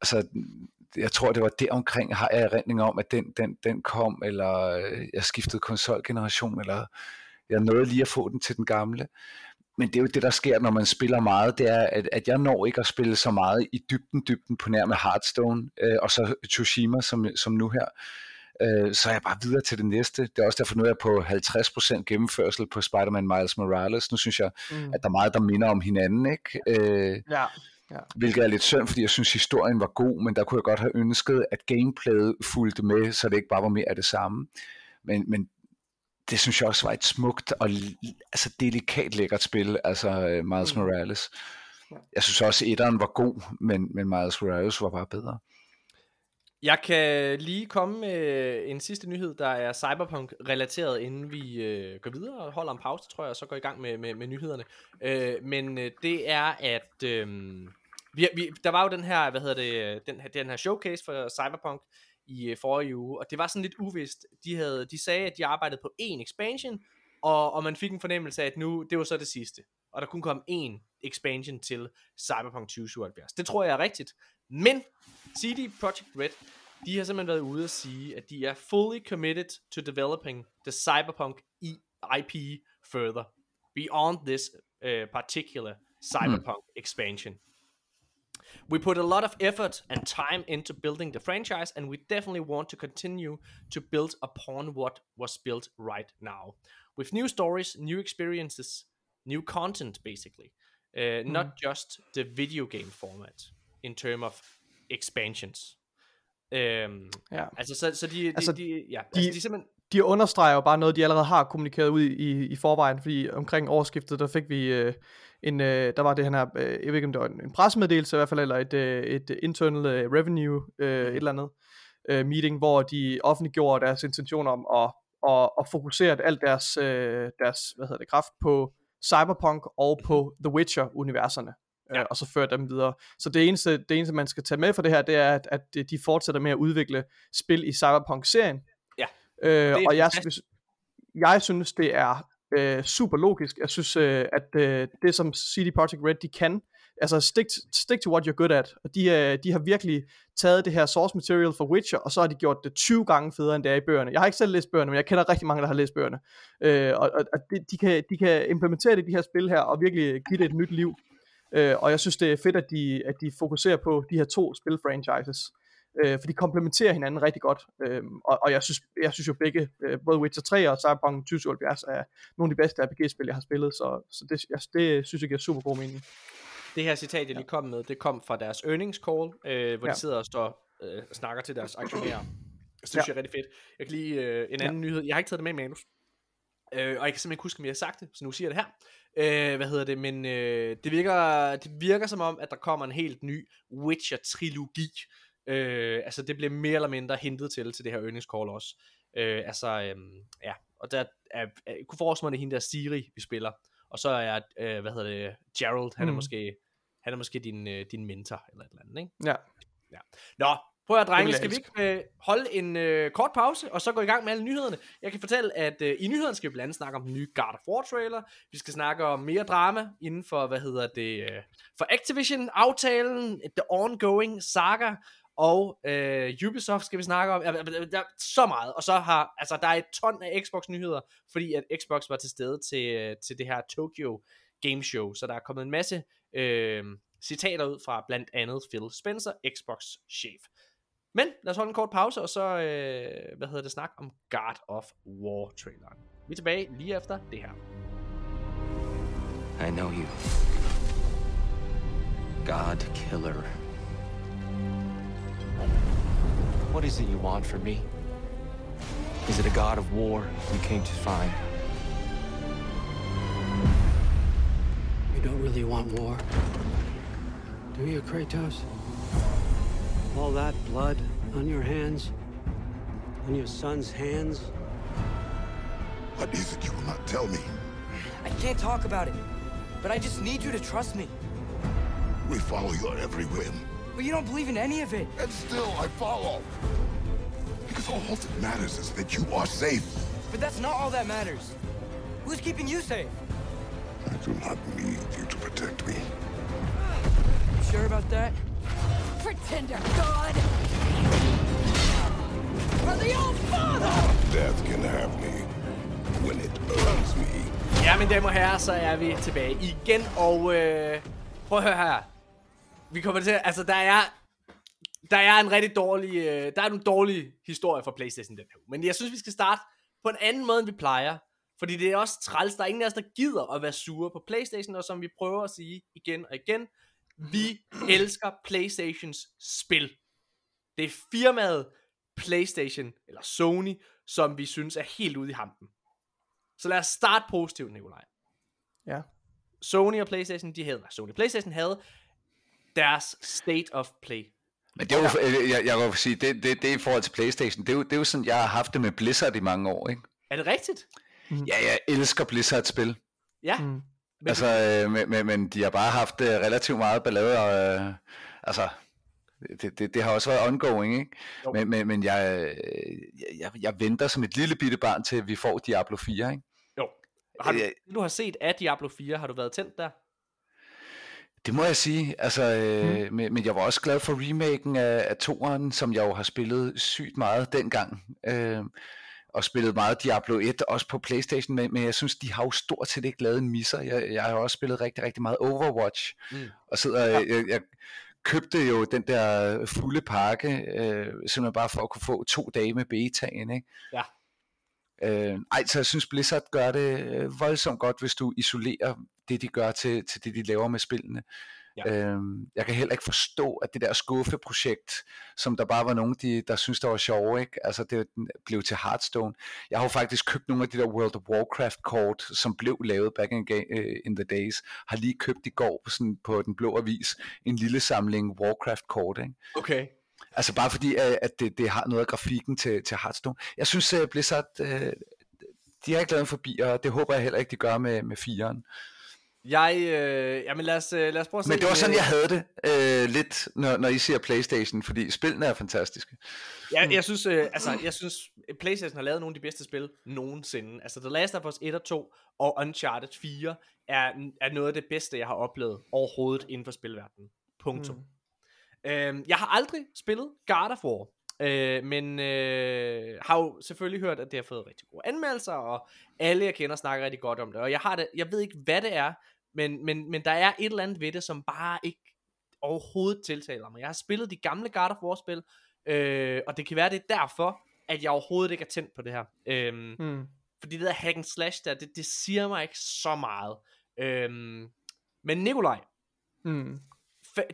altså, jeg tror, det var der omkring, har jeg erindring om, at den, den, den kom, eller øh, jeg skiftede konsolgeneration, eller jeg nåede lige at få den til den gamle. Men det er jo det, der sker, når man spiller meget, det er, at, at jeg når ikke at spille så meget i dybden, dybden på nær med Hearthstone, øh, og så Tsushima, som, som nu her. Øh, så er jeg bare videre til det næste. Det er også derfor, nu er jeg på 50% gennemførsel på Spider-Man Miles Morales. Nu synes jeg, Mm. at der er meget, der minder om hinanden, ikke? Øh, ja. Ja. Hvilket er lidt synd, fordi jeg synes, historien var god, men der kunne jeg godt have ønsket, at gameplayet fulgte med, så det ikke bare var mere af det samme. Men, men det synes jeg også var et smukt og altså delikat lækkert spil, altså øh, Miles Mm. Morales. Jeg synes også, at etteren var god, men, men Miles Morales var bare bedre. Jeg kan lige komme med en sidste nyhed, der er Cyberpunk-relateret, inden vi øh, går videre og holder en pause, tror jeg, og så går i gang med, med, med nyhederne. Øh, men øh, det er, at øh, vi, vi, der var jo den her, hvad hedder det, den her, den her showcase for Cyberpunk i øh, forrige uge, og det var sådan lidt uvist. De, havde, de sagde, at de arbejdede på én expansion, og, og man fik en fornemmelse af, at nu, det var så det sidste. Og der kunne komme én expansion til Cyberpunk 2077. Det tror jeg er rigtigt. Men CD Projekt Red, de har simpelthen været ude at sige, at de er fully committed to developing the Cyberpunk IP further, beyond this uh, particular Cyberpunk expansion. We put a lot of effort and time into building the franchise, and we definitely want to continue to build upon what was built right now. With new stories, new experiences, new content, basically. Uh, Not just the video game format in terms of expansions. Øhm, Ja. altså, så, så de, de, Altså, de, ja, de- altså, de simpelthen, de understreger jo bare noget, de allerede har kommunikeret ud i, i forvejen, fordi omkring årsskiftet, der fik vi øh, en, øh, der var det her, øh, jeg ved ikke om det var en, en pressemeddelelse i hvert fald, eller et, øh, et internal øh, revenue, øh, et eller andet øh, meeting, hvor de offentliggjorde deres intention om at, at, at fokusere alt deres, øh, deres, hvad hedder det, kraft på Cyberpunk og på The Witcher-universerne. Ja. Ja. og så føre dem videre. Så det eneste, det eneste, man skal tage med for det her, det er, at, at de fortsætter med at udvikle spil i Cyberpunk-serien. Øh, og jeg, jeg synes, det er øh, super logisk. Jeg synes, øh, at øh, det som CD Projekt Red, de kan, altså stick, stick to what you're good at. Og de, øh, de har virkelig taget det her source material for Witcher, og så har de gjort det 20 gange federe, end det er i bøgerne. Jeg har ikke selv læst bøgerne, men jeg kender rigtig mange, der har læst bøgerne. Øh, og og, og de, de, kan, de kan implementere det i de her spil her, og virkelig give det et nyt liv. Øh, og jeg synes, det er fedt, at de, at de fokuserer på de her to spil-franchises. Øh, for de komplementerer hinanden rigtig godt. Øh, og, og jeg synes, jeg synes jo begge, øh, både Witcher 3 og Cyberpunk 2077 er nogle af de bedste RPG-spil, jeg har spillet. Så, så det, jeg, det synes jeg giver super god mening. det her citat, jeg lige kom med, det kom fra deres earnings call, øh, hvor ja. De sidder og står øh, og snakker til deres aktionærer. Det synes ja. jeg er rigtig fedt. Jeg kan lige øh, en anden ja. nyhed. Jeg har ikke taget det med i manus. Øh, og jeg kan simpelthen ikke huske, om jeg har sagt det, så nu siger jeg det her. Øh, hvad hedder det? Men øh, det, virker, det virker som om, at der kommer en helt ny Witcher-trilogi. Øh, altså det bliver mere eller mindre hentet til til det her earnings call også. Øh, altså, øh, ja. Og der er, jeg kunne forestille mig, det er hende der Siri, vi spiller. Og så er, øh, hvad hedder det, Gerald, han er Mm. måske, han er måske din, øh, din mentor, eller et eller andet, ikke? Ja. Nå, prøv at drenge, skal vi ikke øh, holde en øh, kort pause, og så gå i gang med alle nyhederne? Jeg kan fortælle, at øh, i nyhederne skal vi blandt andet snakke om den nye God of War trailer, vi skal snakke om mere drama inden for, hvad hedder det, øh, for Activision-aftalen, the ongoing saga, og øh, Ubisoft skal vi snakke om. Der er så meget, og så har, altså der er et ton af Xbox-nyheder, fordi at Xbox var til stede til, til det her Tokyo Game Show, så der er kommet en masse øh, citater ud fra blandt andet Phil Spencer, Xbox-chef. Men lad os holde en kort pause, og så, øh, hvad hedder det, snak om God of War-traileren. Vi er tilbage lige efter det her. I know you. God killer. What is it you want from me? Is it a god of war you came to find? You don't really want war. Do you, Kratos? All that blood on your hands? On your son's hands? What is it you will not tell me? I can't talk about it, but I just need you to trust me. We follow your every whim, But you don't believe in any of it. and still I follow. Because all that matters is that you are safe. But that's not all that matters. Who's keeping you safe? I do not need you to protect me. You sure about that? Pretender God! For the old father! Death can have me when it earns me. Ja, mine damer og herrer, så er vi tilbage igen, og øh, prøv at høre her. Vi kommer til, altså der er, der er en rigtig dårlig, øh, der er nogle dårlige historier fra Playstation den her. Men jeg synes, vi skal starte på en anden måde, end vi plejer. Fordi det er også træls, der er ingen af os, der gider at være sure på Playstation, og som vi prøver at sige igen og igen, Vi elsker Playstations spil. Det er firmaet PlayStation, eller Sony, som vi synes er helt ude i hampen. Så lad os starte positivt, Nikolaj. Ja. Sony og PlayStation, de havde, nej, Sony PlayStation havde deres State of Play. Men det er jo, øh, jeg, jeg vil sige, det, det, det er i forhold til Playstation, det er, jo, det er jo sådan, jeg har haft det med Blizzard i mange år, ikke? Er det rigtigt? Ja, jeg elsker Blizzard-spil. Ja. Mm. Altså, øh, men, men, men de har bare haft øh, relativt meget ballade, og øh, altså, det, det, det har også været ongoing, ikke? Jo. Men, men, men jeg, øh, jeg, jeg, venter som et lille bitte barn til, at vi får Diablo 4, ikke? Jo. Har du, Øh, du har set af Diablo 4, har du været tændt der? Det må jeg sige, altså, øh, mm. men, men jeg var også glad for remaken af, af toeren, som jeg jo har spillet sygt meget dengang. Øh, og spillet meget Diablo 1, også på Playstation, men, men jeg synes, de har jo stort set ikke lavet en misser. Jeg, jeg har også spillet rigtig, rigtig meget Overwatch, Mm. og sidder, ja. jeg, jeg købte jo den der fulde pakke, øh, simpelthen bare for at kunne få to dage med betaen, ikke? Ja. Øh, ej, så jeg synes Blizzard gør det øh, voldsomt godt, hvis du isolerer det, de gør til, til det, de laver med spillene. Ja. Øhm, jeg kan heller ikke forstå, at det der skuffeprojekt, som der bare var nogen, de, der synes der var sjove, ikke? Altså det blev til Hearthstone. Jeg har jo faktisk købt nogle af de der World of Warcraft kort, som blev lavet back in, øh, in the days. Har lige købt i går på, sådan, på den blå avis en lille samling Warcraft kort, ikke? Okay. Altså bare fordi, at at det, det har noget af grafikken til, til Hearthstone. Jeg synes, at Blizzard, øh, de har ikke lavet en forbi, og det håber jeg heller ikke, de gør med, med firen. Jeg, øh, jamen lad os, øh, lad os prøve at se. Men det var sådan, øh, jeg havde det øh, lidt, når, når I siger Playstation, fordi spillene er fantastiske. Jeg, jeg synes, øh, altså, jeg synes, PlayStation har lavet nogle af de bedste spil nogensinde. Altså, The Last of Us 1 og 2 og Uncharted 4 er, er noget af det bedste, jeg har oplevet overhovedet inden for spilverdenen. Punktum. Mm. Øhm, jeg har aldrig spillet God of War, øh, men øh, har jo selvfølgelig hørt, at det har fået rigtig gode anmeldelser, og alle jeg kender snakker rigtig godt om det. Og jeg, har det, jeg ved ikke, hvad det er, men, men, men der er et eller andet ved det, som bare ikke overhovedet tiltaler mig. Jeg har spillet de gamle God of War-spil, øh, og det kan være, det er derfor, at jeg overhovedet ikke er tændt på det her. Øhm, Mm. fordi det der hack and slash der, det, det siger mig ikke så meget. Øhm, men Nikolaj, Mm.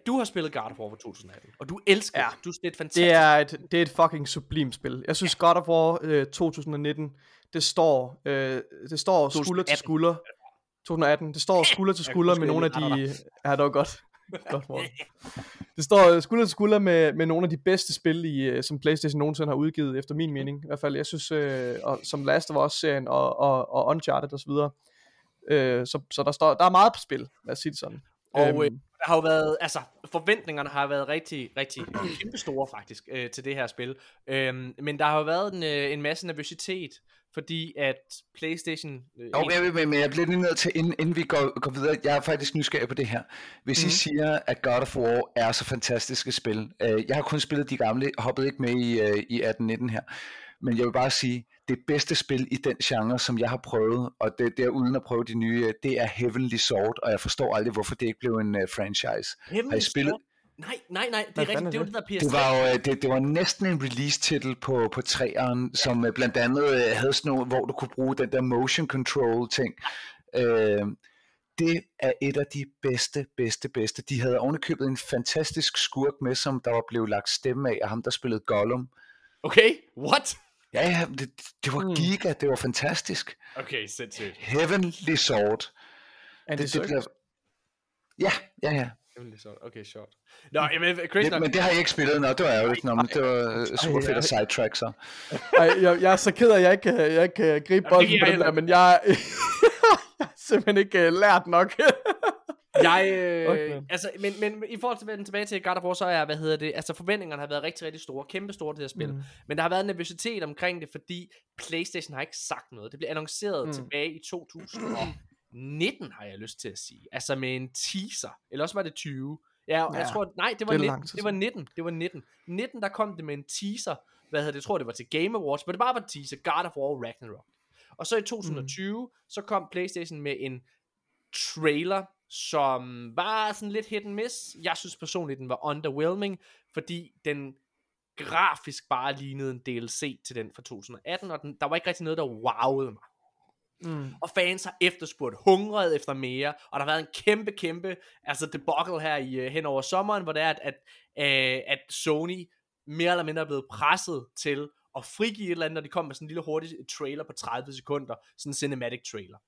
du har spillet God of War for 2018, og du elsker Ja. det. Du, det er et fantastisk. Det er et, det er et fucking sublim spil. Jeg synes God of War øh, 2019, det står, øh, det står skulder til 2018. skulder. 2018, det står (laughs) skulder til skulder med nogle af de... (laughs) Ja, det var godt. (laughs) godt Morten. det står øh, skulder til skulder med, med nogle af de bedste spil, i, øh, som Playstation nogensinde har udgivet, efter min mening. I hvert fald, jeg synes, øh, og, som Last of Us-serien og, og, og Uncharted osv. Øh, så, så der, står, der er meget på spil, lad os sige det sådan. Og øh, Øhm, der har jo været, altså forventningerne har været rigtig, rigtig kæmpe store faktisk øh, til det her spil. Øhm, men der har jo været en, øh, en masse nervøsitet, fordi at Playstation... Øh, Jo, men, men, men jeg bliver lige nødt til, inden, inden vi går, går videre, jeg er faktisk nysgerrig på det her. Hvis mm. I siger, at God of War er så fantastisk et spil, øh, jeg har kun spillet de gamle, hoppet ikke med i, øh, i 18-19 her, men jeg vil bare sige, det bedste spil i den genre, som jeg har prøvet, og det, det er uden at prøve de nye, øh, det er Heavenly Sword, og jeg forstår aldrig, hvorfor det ikke blev en uh, franchise. Heavenly har I spillet? Sword? Nej, nej, nej, det er rigtigt. Det er var det der PS3. Det var jo øh, det, det var næsten en release-titel på, på træeren, som øh, blandt andet havde sådan noget, hvor du kunne bruge den der motion control ting. Øh, det er et af de bedste, bedste, bedste. De havde ovenikøbet en fantastisk skurk med, som der var blevet lagt stemme af, af ham, der spillede Gollum. Okay, what? Ja, ja, det, det var Mm. giga, det var fantastisk. Okay, sindssygt. Heavenly Sword. Andy Det, det Serkis. bliver... Ja, ja, ja. Heavenly Sword. Okay, short. Nå, jamen, crazy Det, nok. men det har jeg ikke spillet, nå, det var ærgerligt. Nå, men det var øh, super fedt at sidetrack så. Ej, jeg, jeg er så ked af, at jeg ikke, kan- jeg ikke kan gribe det bolden på jeg den der, men jeg, (laughs) jeg har simpelthen ikke lært nok. (laughs) Jeg, øh, Okay. altså, men, men i forhold til at vende tilbage til God of War, så er, hvad hedder det, altså forventningerne har været rigtig, rigtig store, kæmpe store det her spil. Mm. Men der har været nervøsitet omkring det, fordi Playstation har ikke sagt noget. Det blev annonceret mm. Tilbage i 2019, har jeg lyst til at sige. Altså med en teaser, eller også var det 20. Ja, og jeg Ja, tror, nej, det var, det er 19, lang tid det var 19, det var 19. 19, der kom det med en teaser, hvad hedder det, jeg tror det var til Game Awards, men det bare var en teaser, God of War Ragnarok. Og så i 2020, mm. så kom Playstation med en trailer, som var sådan lidt hit and miss. Jeg synes personligt, den var underwhelming, fordi den grafisk bare lignede en DLC til den fra 2018, og den, der var ikke rigtig noget, der wowede mig. Mm. Og fans har efterspurgt hungret efter mere, og der har været en kæmpe, kæmpe, altså debacle her i, uh, hen over sommeren, hvor det er, at, at, uh, at Sony mere eller mindre er blevet presset til at frigive et eller andet, og de kom med sådan en lille hurtig trailer på 30 sekunder, sådan en cinematic trailer.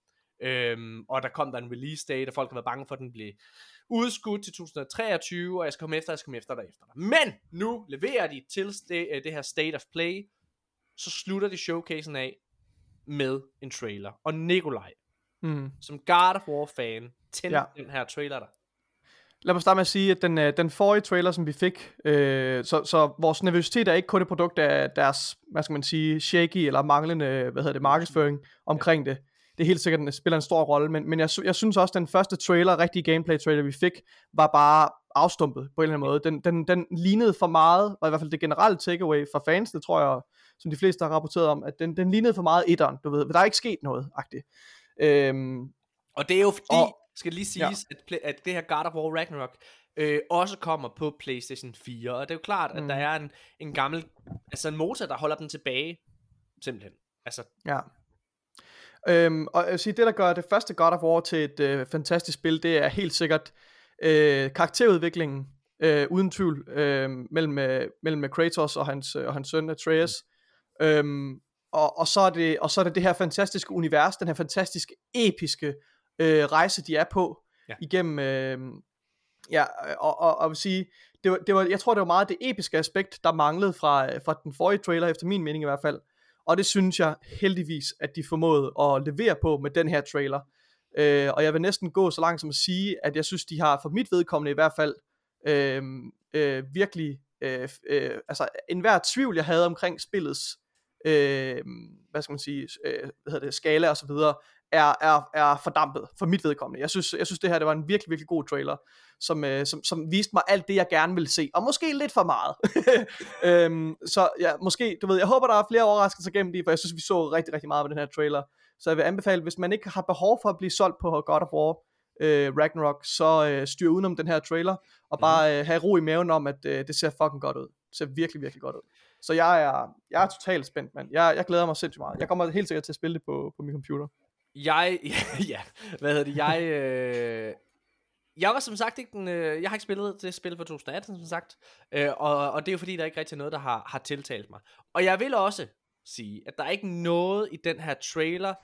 Øhm, og der kom der en release date, og folk har været bange for, at den blev udskudt til 2023, og jeg skal komme efter, jeg skal komme efter dig efter dig. Men nu leverer de til øh, det her State of Play, så slutter de showcasen af med en trailer. Og Nikolaj, Mm. som God of War fan, tænd Ja. ja. den her trailer der. Lad mig starte med at sige, at den, øh, den forrige trailer, som vi fik, øh, så, så vores nervøsitet er ikke kun et produkt af deres, hvad skal man sige, shaky eller manglende, hvad hedder det, markedsføring omkring det. Det er helt sikkert, den spiller en stor rolle, men, men jeg, jeg synes også, at den første trailer, rigtige gameplay trailer, vi fik, var bare afstumpet på en eller anden måde. Den, den, den lignede for meget, var i hvert fald det generelle takeaway fra fans, det tror jeg, som de fleste har rapporteret om, at den, den lignede for meget etteren, du ved, der er ikke sket noget, agtigt. Øhm, Og det er jo fordi, Og- skal lige siges, ja. at, at det her God of War Ragnarok øh, også kommer på PlayStation 4. Og det er jo klart, at Mm. der er en, en gammel, altså en motor, der holder den tilbage, simpelthen. Altså, Ja. Øhm, og jeg vil sige, det der gør det første God of War til et øh, fantastisk spil, det er helt sikkert øh, karakterudviklingen, øh, uden tvivl, øh, mellem, øh, mellem Kratos og hans, øh, og hans søn Atreus. Øhm, og, og, så er det, og så er det det her fantastiske univers, den her fantastiske, episke øh, rejse, de er på, Ja. igennem, øh, ja, og, og, og vil sige, det var, det var, jeg tror, det var meget det episke aspekt, der manglede fra, fra den forrige trailer, efter min mening i hvert fald. Og det synes jeg heldigvis, at de formåede at levere på med den her trailer. Øh, og jeg vil næsten gå så langt som at sige, at jeg synes, de har for mit vedkommende i hvert fald øh, øh, virkelig, øh, øh, altså enhver tvivl, jeg havde omkring spillets, øh, hvad skal man sige, øh, hvad hedder det, skala og så videre, er, er, er fordampet for mit vedkommende. Jeg synes, jeg synes det her det var en virkelig, virkelig god trailer, som, øh, som, som viste mig alt det, jeg gerne ville se, og måske lidt for meget. (laughs) øhm, så ja, måske, du ved, jeg håber, der er flere overraskelser gennem det, for jeg synes, vi så rigtig, rigtig meget med den her trailer. Så jeg vil anbefale, hvis man ikke har behov for at blive solgt på God of War øh, Ragnarok, så øh, styr udenom den her trailer, og bare øh, have ro i maven om, at øh, det ser fucking godt ud. Det ser virkelig, virkelig godt ud. Så jeg er, jeg er totalt spændt, mand. Jeg, jeg glæder mig sindssygt meget. Jeg kommer helt sikkert til at spille det på, på min computer jeg, (laughs) ja, ja, hvad hedder det, jeg, øh, jeg var som sagt ikke den, øh, jeg har ikke spillet det spil for 2018, som sagt, øh, og, og det er jo fordi, der er ikke rigtig noget, der har, har tiltalt mig. Og jeg vil også sige, at der er ikke noget i den her trailer,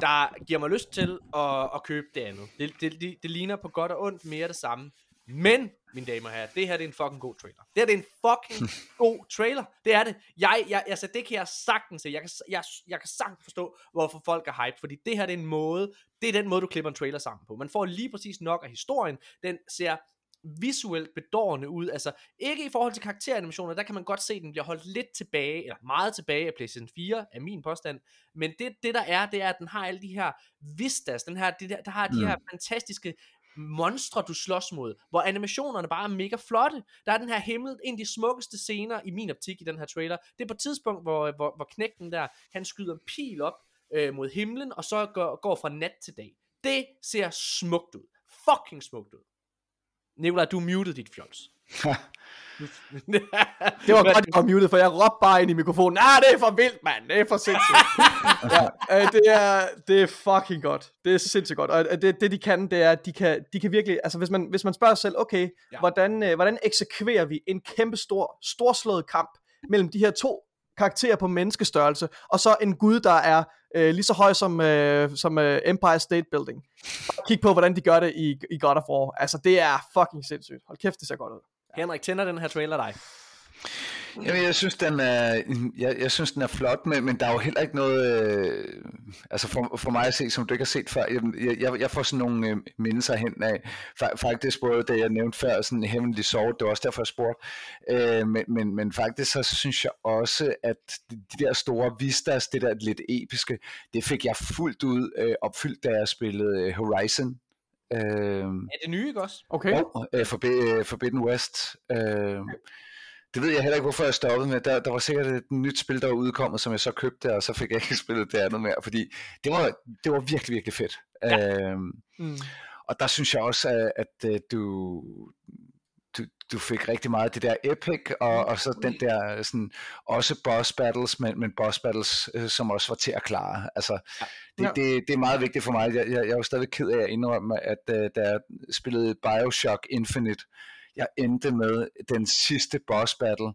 der giver mig lyst til at, at købe det andet. Det, det, det, det ligner på godt og ondt mere det samme. Men, mine damer og herrer, det her det er en fucking god trailer. Det her det er en fucking (laughs) god trailer. Det er det. Jeg, jeg, altså, det kan jeg sagtens se. Jeg kan, jeg, jeg kan sagtens forstå, hvorfor folk er hype. Fordi det her det er en måde, det er den måde, du klipper en trailer sammen på. Man får lige præcis nok af historien. Den ser visuelt bedårende ud. Altså, ikke i forhold til karakteranimationer, der kan man godt se, at den bliver holdt lidt tilbage, eller meget tilbage af PlayStation 4, er min påstand. Men det, det der er, det er, at den har alle de her vistas, den her, det der, der har de Mm. her fantastiske monstre, du slås mod, hvor animationerne bare er mega flotte. Der er den her himmel, en af de smukkeste scener i min optik i den her trailer. Det er på et tidspunkt, hvor, hvor, hvor knægten der, han skyder en pil op øh, mod himlen, og så går, går fra nat til dag. Det ser smukt ud. Fucking smukt ud. Nikolaj, du muted dit fjols. Det var godt, jeg var muted, for jeg råbte bare ind i mikrofonen, ah, det er for vildt, mand, det er for sindssygt. ja, øh, det, er, det er fucking godt, det er sindssygt godt, og øh, det, det de kan, det er, at de kan, de kan virkelig, altså hvis man, hvis man spørger sig selv, okay, ja. hvordan, øh, hvordan eksekverer vi en kæmpe stor, storslået kamp mellem de her to karakterer på menneskestørrelse, og så en gud, der er øh, lige så høj som, øh, som øh, Empire State Building. Kig på, hvordan de gør det i, i God of War. Altså, det er fucking sindssygt. Hold kæft, det ser godt ud. Henrik, tænder den her trailer dig? Jamen, jeg synes, den er, jeg, jeg synes, den er flot, men, men der er jo heller ikke noget, øh, altså for, for mig at se, som du ikke har set før, jeg, jeg, jeg får sådan nogle øh, mindelser hen af, faktisk både det, jeg nævnte før, sådan Heavenly Sword, det var også derfor, jeg spurgte, øh, men, men, men faktisk så synes jeg også, at de, de der store vistas, det der lidt episke, det fik jeg fuldt ud øh, opfyldt, da jeg spillede øh, Horizon. Øh, Er det nye, ikke også? Okay? jo, øh, Forbi- øh, Forbidden West. Øh, det ved jeg heller ikke, hvorfor jeg stoppede med. Der, der var sikkert et nyt spil, der var udkommet, som jeg så købte, og så fik jeg ikke (laughs) spillet det andet mere, fordi det var, det var virkelig, virkelig fedt. Ja. Øhm, Mm. og der synes jeg også, at, at øh, du, du, du fik rigtig meget af det der epic, og, og så den der sådan, også boss battles, men, men boss battles, øh, som også var til at klare. Altså, det, Ja. det, det er meget vigtigt for mig. Jeg, jeg, jeg er jo stadig ked af at indrømme, at øh, da jeg spillede Bioshock Infinite, jeg endte med den sidste boss battle.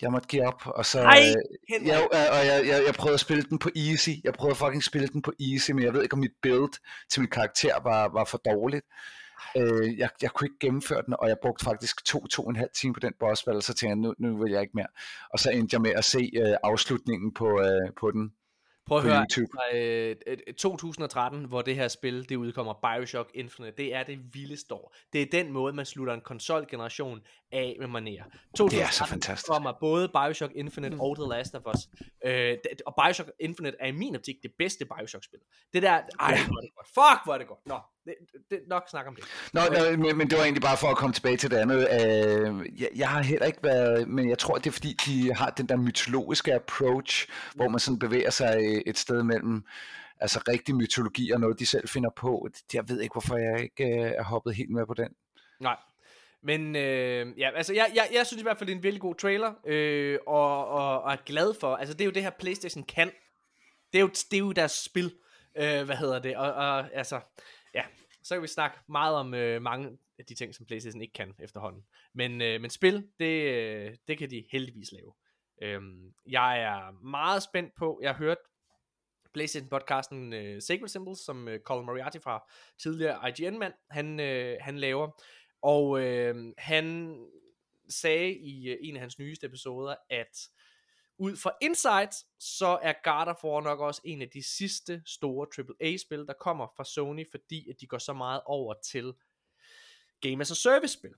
Jeg måtte give op, og så... Ej, øh, jeg, og jeg, jeg, jeg prøvede at spille den på easy. Jeg prøvede at fucking spille den på easy, men jeg ved ikke, om mit build til min karakter var, var for dårligt. Øh, jeg, jeg kunne ikke gennemføre den, og jeg brugte faktisk to, to og en halv time på den boss battle, så tænkte jeg, nu, nu vil jeg ikke mere. Og så endte jeg med at se øh, afslutningen på, øh, på den. Prøv at på høre, YouTube. altså, øh, 2013, hvor det her spil, det udkommer, Bioshock Infinite, det er det vildeste år. Det er den måde, man slutter en konsolgeneration af med manerer. 2013 fantastisk. kommer både Bioshock Infinite og The Last of Us. Øh, det, og Bioshock Infinite er i min optik det bedste Bioshock-spil. Det der, ej, hvor er det godt. Fuck, hvor er det godt. Nå, det, det, nok snak om det. Nå, øh, men, men det var egentlig bare for at komme tilbage til det andet. Øh, jeg, jeg har heller ikke været, men jeg tror, det er fordi, de har den der mytologiske approach, hvor man sådan bevæger sig øh, et sted mellem altså rigtig mytologi og noget, de selv finder på. Jeg ved ikke, hvorfor jeg ikke øh, er hoppet helt med på den. Nej. Men øh, ja, altså jeg, jeg, jeg synes i hvert fald, det er en virkelig god trailer, øh, og, og, og er glad for, altså det er jo det her Playstation kan. Det er jo, det er jo deres spil, øh, hvad hedder det, og, og altså, ja, så kan vi snakke meget om øh, mange af de ting, som Playstation ikke kan efterhånden. Men, øh, men spil, det, øh, det kan de heldigvis lave. Øhm, jeg er meget spændt på, jeg har hørt PlayStation-podcasten øh, Sacred Symbols, som øh, Colin Moriarty fra tidligere IGN-mand, han, øh, han laver. Og øh, han sagde i øh, en af hans nyeste episoder, at ud fra Insights, så er God of War nok også en af de sidste store AAA-spil, der kommer fra Sony, fordi at de går så meget over til Game as a Service-spil.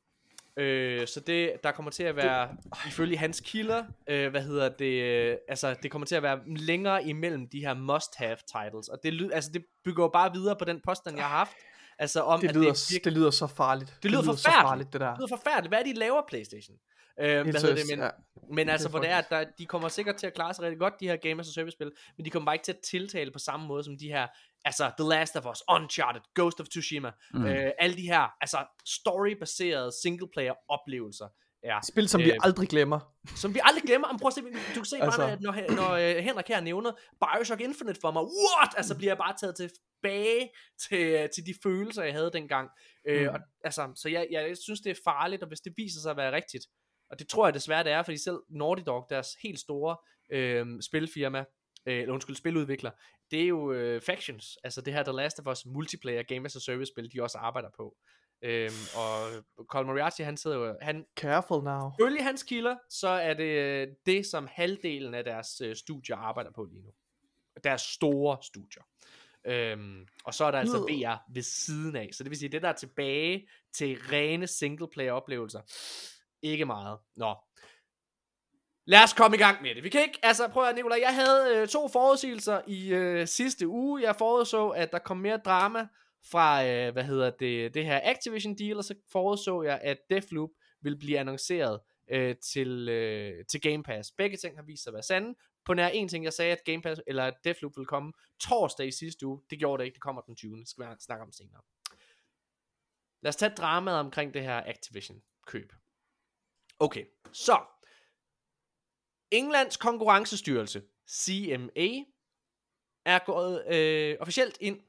Øh, så det, der kommer til at være, det, ifølge hans kilder, øh, hvad hedder det, øh, altså det kommer til at være længere imellem de her must-have titles, og det, altså, det bygger jo bare videre på den påstand, jeg har haft, altså om, Det at lyder, det, er det lyder så farligt. det lyder, så forfærdeligt. farligt, det der. Det lyder forfærdeligt. Hvad er det, de laver Playstation? Øh, hvad hedder det? Men, ja. men altså, for det er, at der, de kommer sikkert til at klare sig rigtig godt, de her Game as a Service spil, men de kommer bare ikke til at tiltale på samme måde som de her, altså The Last of Us, Uncharted, Ghost of Tsushima, mm. øh, alle de her, altså story-baserede single-player oplevelser er, Spil, som vi øh, aldrig glemmer. som vi aldrig glemmer. Jamen, prøv at se, du kan se Altså. bare, når, når uh, Henrik her nævner Bioshock Infinite for mig, what? Altså bliver jeg bare taget tilbage til, til de følelser, jeg havde dengang. Mm. Øh, og, altså, så jeg, jeg synes, det er farligt, og hvis det viser sig at være rigtigt, og det tror jeg desværre, det er, fordi selv Naughty Dog, deres helt store øh, spilfirma, øh, eller undskyld, spiludvikler, det er jo øh, Factions, altså det her The Last of Us multiplayer Game as a Service spil, de også arbejder på. Øhm, og Colin Moriarty, han sidder jo, han, Careful now. Følge hans kilder, så er det øh, det, som halvdelen af deres øh, studier arbejder på lige nu. Deres store studier. Øhm, og så er der altså. VR ved siden af. Så det vil sige, det der er tilbage til rene singleplayer oplevelser. Ikke meget. Nå. Lad os komme i gang med det. Vi kan ikke, altså prøv at Nicolaj, jeg havde øh, to forudsigelser i øh, sidste uge. Jeg forudså, at der kom mere drama fra, øh, hvad hedder det, det her Activision deal, og så forudså jeg, at Deathloop vil blive annonceret øh, til, øh, til Game Pass. Begge ting har vist sig at være sande. På nær en ting, jeg sagde, at Game Pass, eller at Deathloop ville komme torsdag i sidste uge. Det gjorde det ikke, det kommer den 20. Det skal vi snakke om senere. Lad os tage dramaet omkring det her Activision køb. Okay, så Englands konkurrencestyrelse, CMA, er gået øh, officielt ind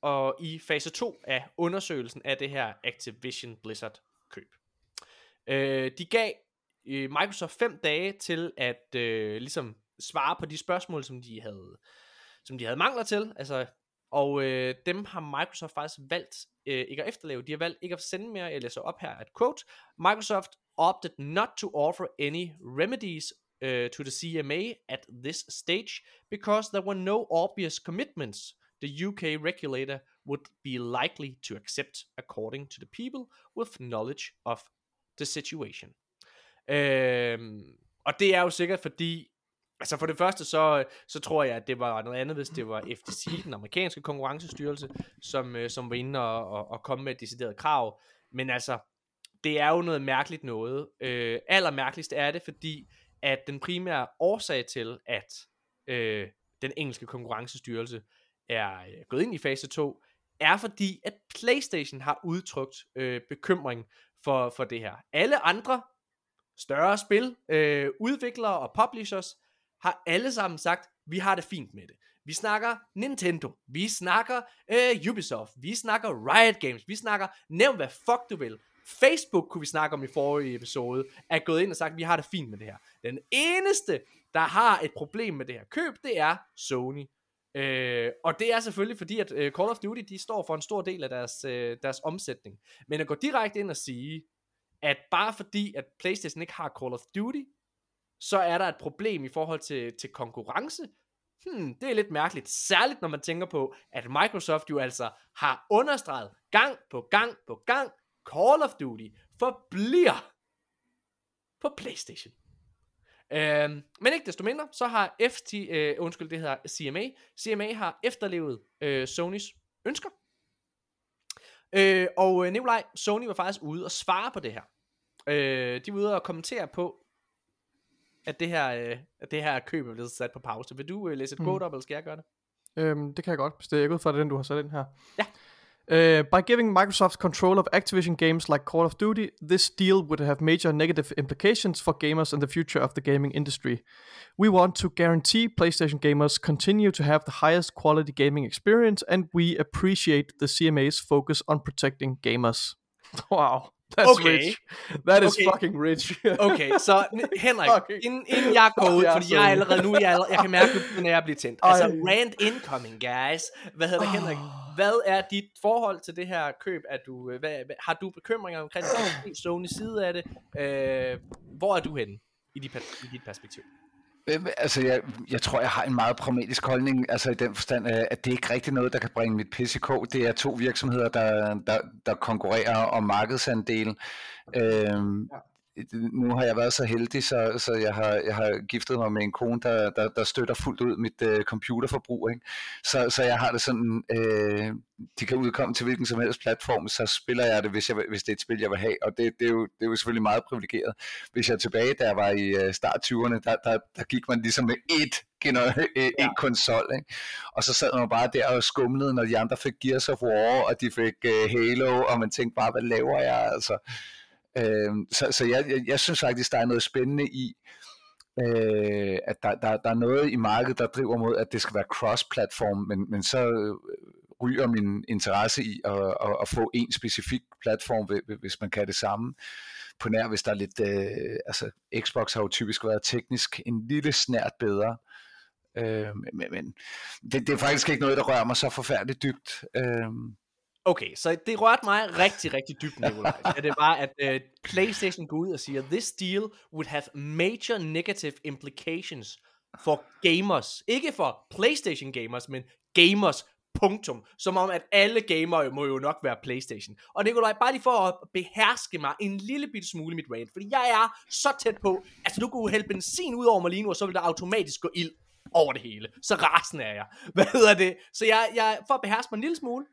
og i fase 2 af undersøgelsen af det her Activision Blizzard køb. Øh, de gav øh, Microsoft 5 dage til at øh, ligesom svare på de spørgsmål, som de havde, som de havde mangler til. Altså, og øh, dem har Microsoft faktisk valgt øh, ikke at efterleve. De har valgt ikke at sende mere. Jeg læser op her et quote. Microsoft opted not to offer any remedies uh, to the CMA at this stage because there were no obvious commitments the UK regulator would be likely to accept according to the people with knowledge of the situation. Øhm, og det er jo sikkert fordi, altså for det første så, så tror jeg, at det var noget andet, hvis det var FTC, den amerikanske konkurrencestyrelse, som, øh, som var inde og, og, og komme med et decideret krav. Men altså, det er jo noget mærkeligt noget. Øh, allermærkeligst er det, fordi at den primære årsag til, at øh, den engelske konkurrencestyrelse er øh, gået ind i fase 2, er fordi, at PlayStation har udtrykt øh, bekymring for, for det her. Alle andre større spil, øh, udviklere og publishers, har alle sammen sagt, vi har det fint med det. Vi snakker Nintendo, vi snakker øh, Ubisoft, vi snakker Riot Games, vi snakker, nævn hvad fuck du vil. Facebook kunne vi snakke om i forrige episode, er gået ind og sagt, vi har det fint med det her. Den eneste, der har et problem med det her køb, det er Sony. Øh, og det er selvfølgelig fordi, at øh, Call of Duty, de står for en stor del af deres, øh, deres omsætning. Men at gå direkte ind og sige, at bare fordi, at PlayStation ikke har Call of Duty, så er der et problem i forhold til, til konkurrence. Hmm, det er lidt mærkeligt, særligt når man tænker på, at Microsoft jo altså har understreget gang på gang på gang, Call of Duty forbliver på PlayStation. Øhm, men ikke desto mindre, så har FT, øh, undskyld, det hedder CMA, CMA har efterlevet øh, Sonys ønsker. Øh, og øh, Nikolaj, Sony var faktisk ude og svare på det her. Øh, de var ude og kommentere på, at det her, øh, at det her køb er blevet sat på pause. Vil du øh, læse et quote op, eller skal jeg gøre det? Øhm, det kan jeg godt, hvis det er ud fra det, den du har sat ind her. Ja. Uh, by giving Microsoft control of Activision games like Call of Duty, this deal would have major negative implications for gamers and the future of the gaming industry. We want to guarantee PlayStation gamers continue to have the highest quality gaming experience, and we appreciate the CMA's focus on protecting gamers. (laughs) Wow, that's Okay. rich. That is Okay. fucking rich. Okay, så (laughs) Henrik, inden, inden jeg går ud, fordi jeg er allerede nu, jeg, allerede, jeg kan mærke, når jeg bliver tændt. Altså, rant incoming, guys. Hvad hedder det, Henrik? Hvad er dit forhold til det her køb? Er du, øh, hvad, har du bekymringer omkring det? Sony side af det? Øh, hvor er du henne i dit, i dit perspektiv? Altså, jeg, jeg tror, jeg har en meget pragmatisk holdning, altså i den forstand, øh, at det er ikke rigtig noget, der kan bringe mit kog. Det er to virksomheder, der, der, der konkurrerer om markedsandelen. Øhm, nu har jeg været så heldig, så, så jeg, har, jeg har giftet mig med en kone, der, der, der støtter fuldt ud mit øh, computerforbrug. Ikke? Så, så jeg har det sådan, øh, de kan udkomme til hvilken som helst platform, så spiller jeg det, hvis, jeg, hvis det er et spil, jeg vil have. Og det, det, er, jo, det er jo selvfølgelig meget privilegeret. Hvis jeg er tilbage, da jeg var i øh, start 20'erne, der, der, der gik man ligesom med ét gener- øh, en konsol, ikke? Og så sad man bare der og skumlede, når de andre fik Gears of War, og de fik øh, Halo, og man tænkte bare, hvad laver jeg, altså? Øh, så så jeg, jeg, jeg synes faktisk, der er noget spændende i, øh, at der, der, der er noget i markedet, der driver mod, at det skal være cross-platform, men, men så øh, ryger min interesse i at, at, at få en specifik platform, hvis man kan det samme. På nær, hvis der er lidt, øh, altså Xbox har jo typisk været teknisk en lille snært bedre, øh, men, men- men det, det er faktisk ikke noget, der rører mig så forfærdeligt dybt. Øh, Okay, så det rørte mig rigtig, rigtig dybt, Nikolaj. at det var, at uh, PlayStation går ud og siger, this deal would have major negative implications for gamers. Ikke for PlayStation gamers, men gamers, punktum. Som om, at alle gamere må jo nok være PlayStation. Og Nikolaj, bare lige for at beherske mig en lille bitte smule mit rant, fordi jeg er så tæt på, altså du kunne hælde benzin ud over mig lige nu, og så vil der automatisk gå ild over det hele. Så rasende er jeg. Hvad hedder det? Så jeg, jeg, for at beherske mig en lille smule,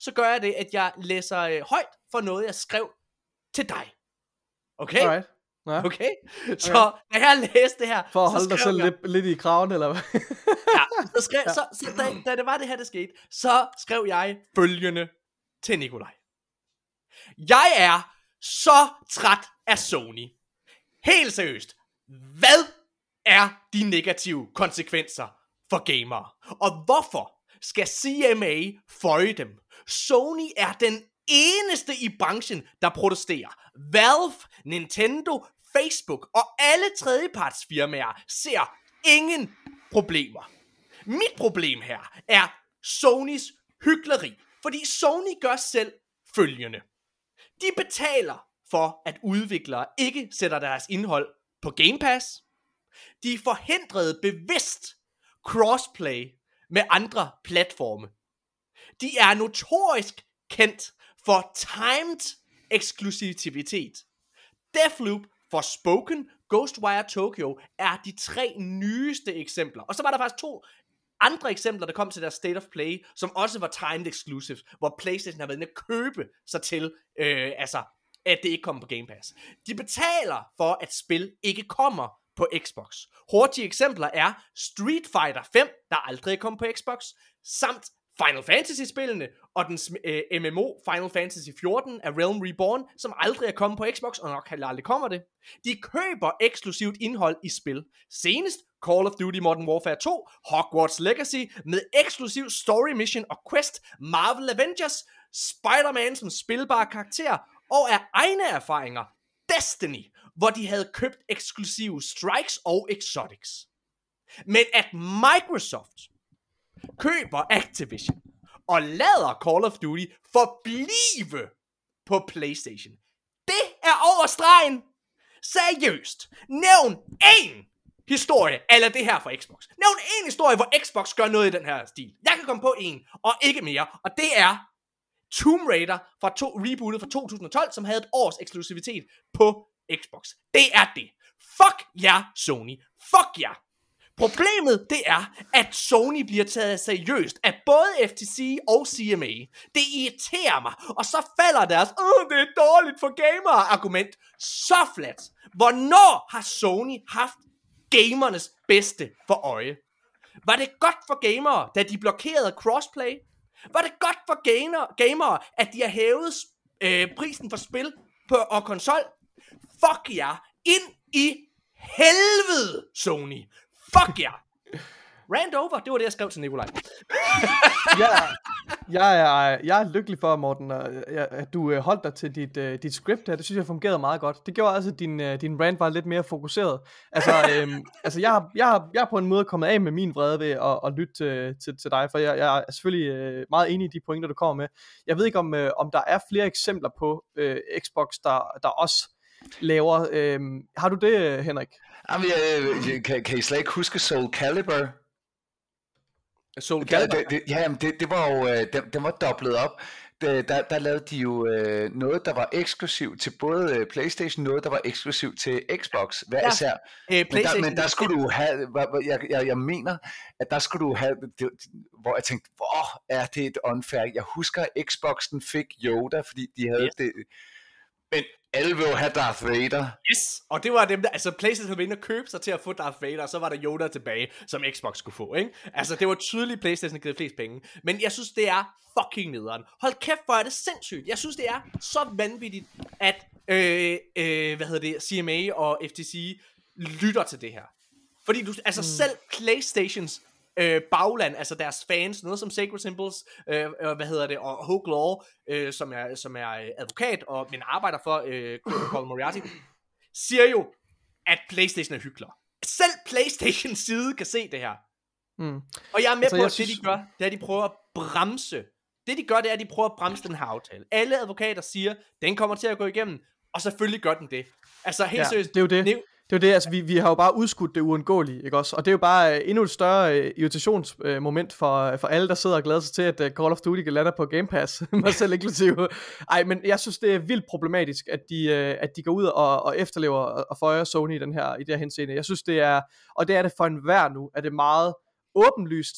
så gør jeg det, at jeg læser øh, højt for noget, jeg skrev til dig. Okay? Alright. Ja. Okay? Så da jeg læste det her, For at holde dig selv jeg, lidt, lidt i kraven, eller hvad? (laughs) ja, så, skrev, så, så da, da det var det her, der skete, så skrev jeg følgende til Nikolaj. Jeg er så træt af Sony. Helt seriøst. Hvad er de negative konsekvenser for gamere? Og hvorfor skal CMA føje dem? Sony er den eneste i branchen, der protesterer. Valve, Nintendo, Facebook og alle tredjepartsfirmaer ser ingen problemer. Mit problem her er Sonys hykleri. Fordi Sony gør selv følgende. De betaler for, at udviklere ikke sætter deres indhold på Game Pass. De forhindrede bevidst crossplay med andre platforme. De er notorisk kendt for timed eksklusivitet. Deathloop, Forspoken, Ghostwire Tokyo er de tre nyeste eksempler. Og så var der faktisk to andre eksempler, der kom til deres State of Play, som også var timed exclusive, hvor PlayStation har været inde at købe sig til, øh, altså, at det ikke kommer på Game Pass. De betaler for, at spil ikke kommer på Xbox. Hurtige eksempler er Street Fighter 5, der aldrig kom på Xbox, samt Final Fantasy-spillene og den øh, MMO Final Fantasy 14 af Realm Reborn, som aldrig er kommet på Xbox, og nok aldrig kommer det. De køber eksklusivt indhold i spil. Senest Call of Duty Modern Warfare 2, Hogwarts Legacy med eksklusiv story mission og quest, Marvel Avengers, Spider-Man som spilbar karakter, og af egne erfaringer, Destiny, hvor de havde købt eksklusive strikes og exotics. Men at Microsoft køber Activision og lader Call of Duty forblive på PlayStation. Det er over stregen. Seriøst. Nævn én historie, eller det her fra Xbox. Nævn én historie, hvor Xbox gør noget i den her stil. Jeg kan komme på en, og ikke mere. Og det er Tomb Raider fra to, rebootet fra 2012, som havde et års eksklusivitet på Xbox. Det er det. Fuck jer, yeah, Sony. Fuck jer. Yeah. Problemet, det er, at Sony bliver taget seriøst af både FTC og CMA. Det irriterer mig, og så falder deres, åh, det er dårligt for gamere argument så flat. Hvornår har Sony haft gamernes bedste for øje? Var det godt for gamere, da de blokerede crossplay? Var det godt for gamer, gamere, at de har hævet øh, prisen for spil på, og konsol? Fuck jer. Ind i helvede, Sony. Fuck jer. Rand over, det var det, jeg skrev til Nikolaj. jeg, jeg, er, jeg er lykkelig for, Morten, at du øh, holdt dig til dit, uh, dit script her. Det synes jeg fungerede meget godt. Det gjorde også, at din, uh, din rant var lidt mere fokuseret. Altså, (laughs) øhm, altså jeg, jeg, jeg er på en måde kommet af med min vrede ved at, at lytte til, til, til dig, for jeg, jeg er selvfølgelig meget enig i de pointer, du kommer med. Jeg ved ikke, om, om der er flere eksempler på uh, Xbox, der, der også laver. Uh, har du det, Henrik? Jamen, jeg, kan, kan I slet ikke huske Soul Calibur? Soul Calibur? Det, det, ja, det, det var jo, den, den var dobblet op. Der, der, der lavede de jo øh, noget, der var eksklusivt til både øh, Playstation, noget, der var eksklusivt til Xbox, hver Ja, især. øh, Men der, men der skulle du have, hva- hva- jeg, jeg, jeg mener, at der skulle du have, det, hvor jeg tænkte, hvor er det et unfair. Jeg husker, at Xboxen fik Yoda, fordi de havde Yes. det. Men alle vil jo have Darth Vader. Yes! Og det var dem, der, altså PlayStation havde og købe sig til at få Darth Vader, og så var der Yoda tilbage, som Xbox skulle få, ikke? Altså, det var tydeligt, PlayStation havde givet flest penge. Men jeg synes, det er fucking nederen. Hold kæft, hvor er det sindssygt. Jeg synes, det er så vanvittigt, at, øh, øh, hvad hedder det, CMA og FTC lytter til det her. Fordi du, altså mm. selv PlayStations øh, bagland, altså deres fans, noget som Sacred Symbols, øh, øh, hvad hedder det, og Hogue Law, øh, som er, som er øh, advokat, og men arbejder for øh, Colin Moriarty, siger jo, at PlayStation er hyggelig. Selv PlayStations side kan se det her. Mm. Og jeg er med Altså, på, at det synes- de gør, det er, at de prøver at bremse. Det de gør, det er, at de prøver at bremse den her aftale. Alle advokater siger, den kommer til at gå igennem, og selvfølgelig gør den det. Altså helt Ja, seriøst. det er jo det. Nev- det er jo det, altså vi, vi har jo bare udskudt det uundgåelige, ikke også? Og det er jo bare øh, endnu et større øh, irritationsmoment for, øh, for alle, der sidder og glæder sig til, at øh, Call of Duty kan lande på Game Pass, (laughs) mig selv inklusive. Ej, men jeg synes, det er vildt problematisk, at de, øh, at de går ud og, og efterlever og, og føjer Sony i, den her, i det her henseende. Jeg synes, det er, og det er det for enhver nu, at det er meget åbenlyst,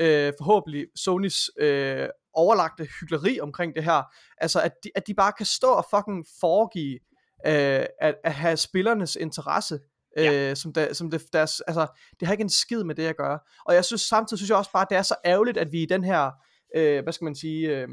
øh, forhåbentlig Sonys øh, overlagte hyggeleri omkring det her. Altså, at de, at de bare kan stå og fucking foregive øh, at, at have spillernes interesse øh, Ja. som, der, som det, deres, altså, det har ikke en skid med det at gøre. Og jeg synes samtidig synes jeg også bare, at det er så ærgerligt, at vi i den her, øh, hvad skal man sige, øh,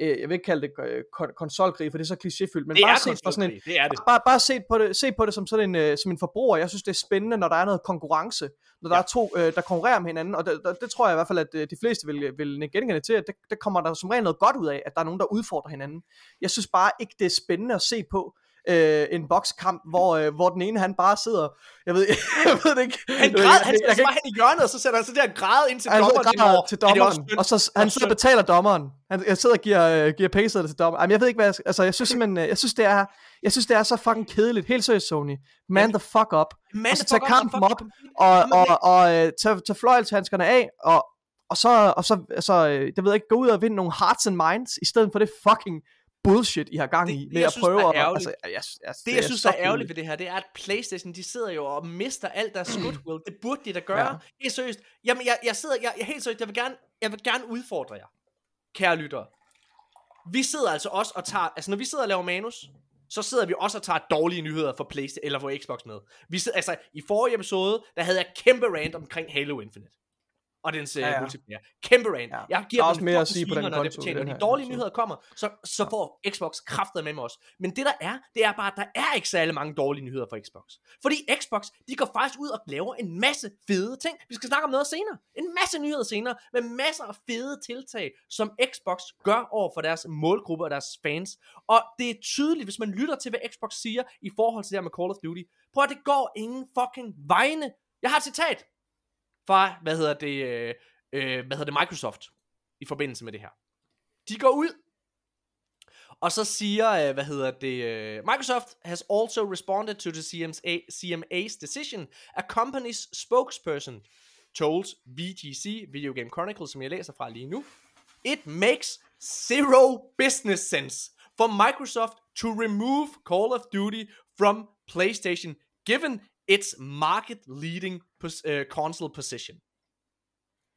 øh, jeg vil ikke kalde det øh, kon- konsolkrig, for det er så klichéfyldt, men Det bare set fra sådan en, det er det. bare, bare se på det, se på det som sådan en, øh, som en forbruger. Jeg synes, det er spændende, når der er noget konkurrence, når der Ja. er to, øh, der konkurrerer med hinanden, og det, det, tror jeg i hvert fald, at øh, de fleste vil, vil genkende til, at det, det kommer der som regel noget godt ud af, at der er nogen, der udfordrer hinanden. Jeg synes bare ikke, det er spændende at se på, øh, en bokskamp, hvor, øh, hvor den ene han bare sidder, jeg ved, (laughs) jeg ved det ikke. Han Jeg ved- græd, jeg- han sætter sig bare hen i hjørnet, og så sætter han sig der og græd ind til han dommeren. og græder til Er dommeren, og så han sidder og betaler dommeren. Han jeg sidder og giver, øh, giver pengesedler til dommeren. Jamen, jeg ved ikke, hvad jeg, altså, jeg synes simpelthen, øh, jeg synes, det er, jeg synes, det er så fucking kedeligt. Helt seriøst, Sony. Man the fuck up. Man og så the tag fuck up, kampen op, og, og, det- og øh, tag, tag fløjelshandskerne af, og, og så, og så altså, øh, det ved jeg ikke, gå ud og vinde nogle hearts and minds, i stedet for det fucking bullshit, I har gang Det- i, med jeg at synes, prøve at, altså, jeg, jeg, Det, jeg synes, der er ærgerligt ved det her, det er, at Playstation, de sidder jo og mister alt deres (clears throat) goodwill. Det burde de da gøre. Ja. Helt seriøst. Jamen, jeg, jeg sidder, jeg, jeg, helt seriøst, jeg vil, gerne, jeg vil gerne udfordre jer, kære lyttere. Vi sidder altså også og tager, altså når vi sidder og laver manus, så sidder vi også og tager dårlige nyheder for Playstation eller for Xbox med. Vi sidder, altså, i forrige episode, der havde jeg kæmpe rant omkring Halo Infinite. Og dens ja, Ja, ja. ja. multiplayer. Kæmpe rant. Ja. Ja. Jeg Der giver er også mere at sige på den det konto i fortjener. den De dårlige nyheder kommer, så, så får Xbox kraftet med mig også. Men det der er, det er bare, at der er ikke særlig mange dårlige nyheder for Xbox. Fordi Xbox, de går faktisk ud og laver en masse fede ting. Vi skal snakke om noget senere. En masse nyheder senere, med masser af fede tiltag, som Xbox gør over for deres målgruppe og deres fans. Og det er tydeligt, hvis man lytter til, hvad Xbox siger i forhold til det her med Call of Duty. Prøv at det går ingen fucking vegne. Jeg har et citat fra, hvad hedder det, øh, øh, hvad hedder det, Microsoft, i forbindelse med det her. De går ud, og så siger, øh, hvad hedder det, øh, Microsoft has also responded to the CMA, CMA's decision. A company's spokesperson told VGC, Video Game Chronicle, som jeg læser fra lige nu, It makes zero business sense for Microsoft to remove Call of Duty from PlayStation given its market leading pos- øh, uh, console position.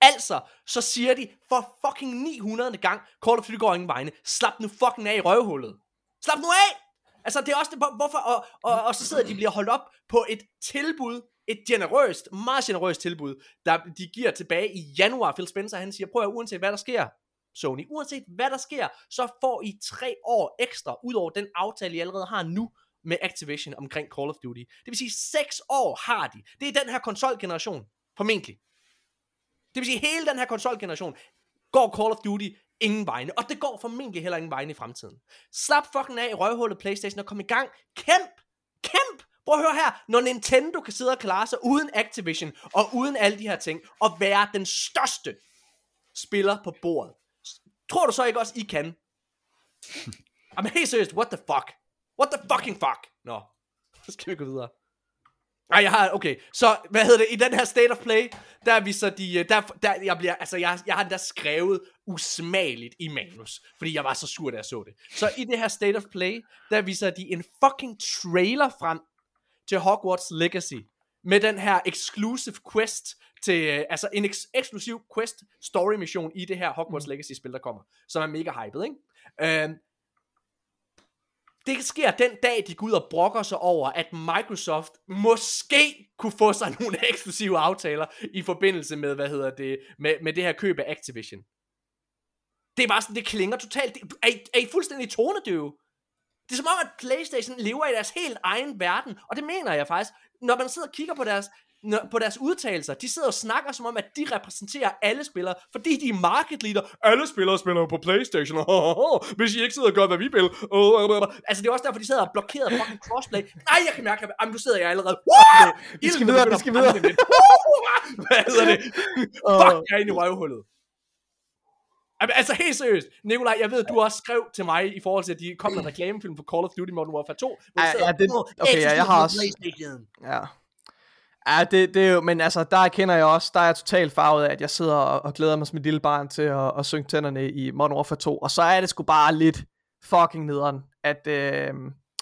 Altså, så siger de for fucking 900. gang, Call of Duty går ingen vegne. Slap nu fucking af i røvhullet. Slap nu af! Altså, det er også det, hvorfor, og, og, og så sidder de og bliver holdt op på et tilbud, et generøst, meget generøst tilbud, der de giver tilbage i januar. Phil Spencer, han siger, prøv at uanset hvad der sker, Sony, uanset hvad der sker, så får I tre år ekstra, ud over den aftale, I allerede har nu, med Activision omkring Call of Duty. Det vil sige, seks år har de. Det er den her konsolgeneration, formentlig. Det vil sige, hele den her konsolgeneration går Call of Duty ingen vegne, og det går formentlig heller ingen vegne i fremtiden. Slap fucking af i røvhullet Playstation og kom i gang. Kæmp! Kæmp! Prøv at høre her, når Nintendo kan sidde og klare sig uden Activision og uden alle de her ting, og være den største spiller på bordet. Tror du så ikke også, I kan? (laughs) Jamen helt seriøst, what the fuck? What the fucking fuck? Nå, (laughs) så skal vi gå videre. Nej, jeg har, okay, så, hvad hedder det, i den her State of Play, der er vi så de, øh, der, der jeg bliver, altså, jeg, jeg har endda skrevet usmageligt i manus, fordi jeg var så sur, da jeg så det. Så i det her State of Play, der viser de en fucking trailer frem til Hogwarts Legacy, med den her exclusive quest til, øh, altså en eks- eksklusiv quest story mission i det her Hogwarts mm. Legacy spil, der kommer, som er mega hyped, ikke? Øhm, det sker den dag, de går ud og brokker sig over, at Microsoft måske kunne få sig (laughs) nogle eksklusive aftaler i forbindelse med, hvad hedder det, med, med det her køb af Activision. Det er bare sådan, det klinger totalt. Det, er, I, er I fuldstændig tonedøve? Det er som om, at Playstation lever i deres helt egen verden, og det mener jeg faktisk. Når man sidder og kigger på deres, når, på deres udtalelser, de sidder og snakker som om, at de repræsenterer alle spillere, fordi de er market leader. Alle spillere spiller på Playstation, (laughs) hvis I ikke sidder og gør, hvad vi vil. Altså, det er også derfor, de sidder og blokeret fucking crossplay. Nej, jeg kan mærke, at nu sidder jeg allerede. Vi skal videre, vi skal videre. Hvad hedder det? Fuck, jeg er inde i røvhullet. Altså helt seriøst, Nikolaj, jeg ved, at du også skrev til mig i forhold til, at de kom med reklamefilm for Call of Duty Modern Warfare 2. hvor Ja, ja, det- "Åh, okay, ja, jeg har også- PlayStation." Ja. Ja, det, det er jo, men altså, der kender jeg også, der er jeg totalt farvet af, at jeg sidder og, og glæder mig som et lille barn til at, at synge tænderne i Modern Warfare 2, og så er det sgu bare lidt fucking nederen, at, øh,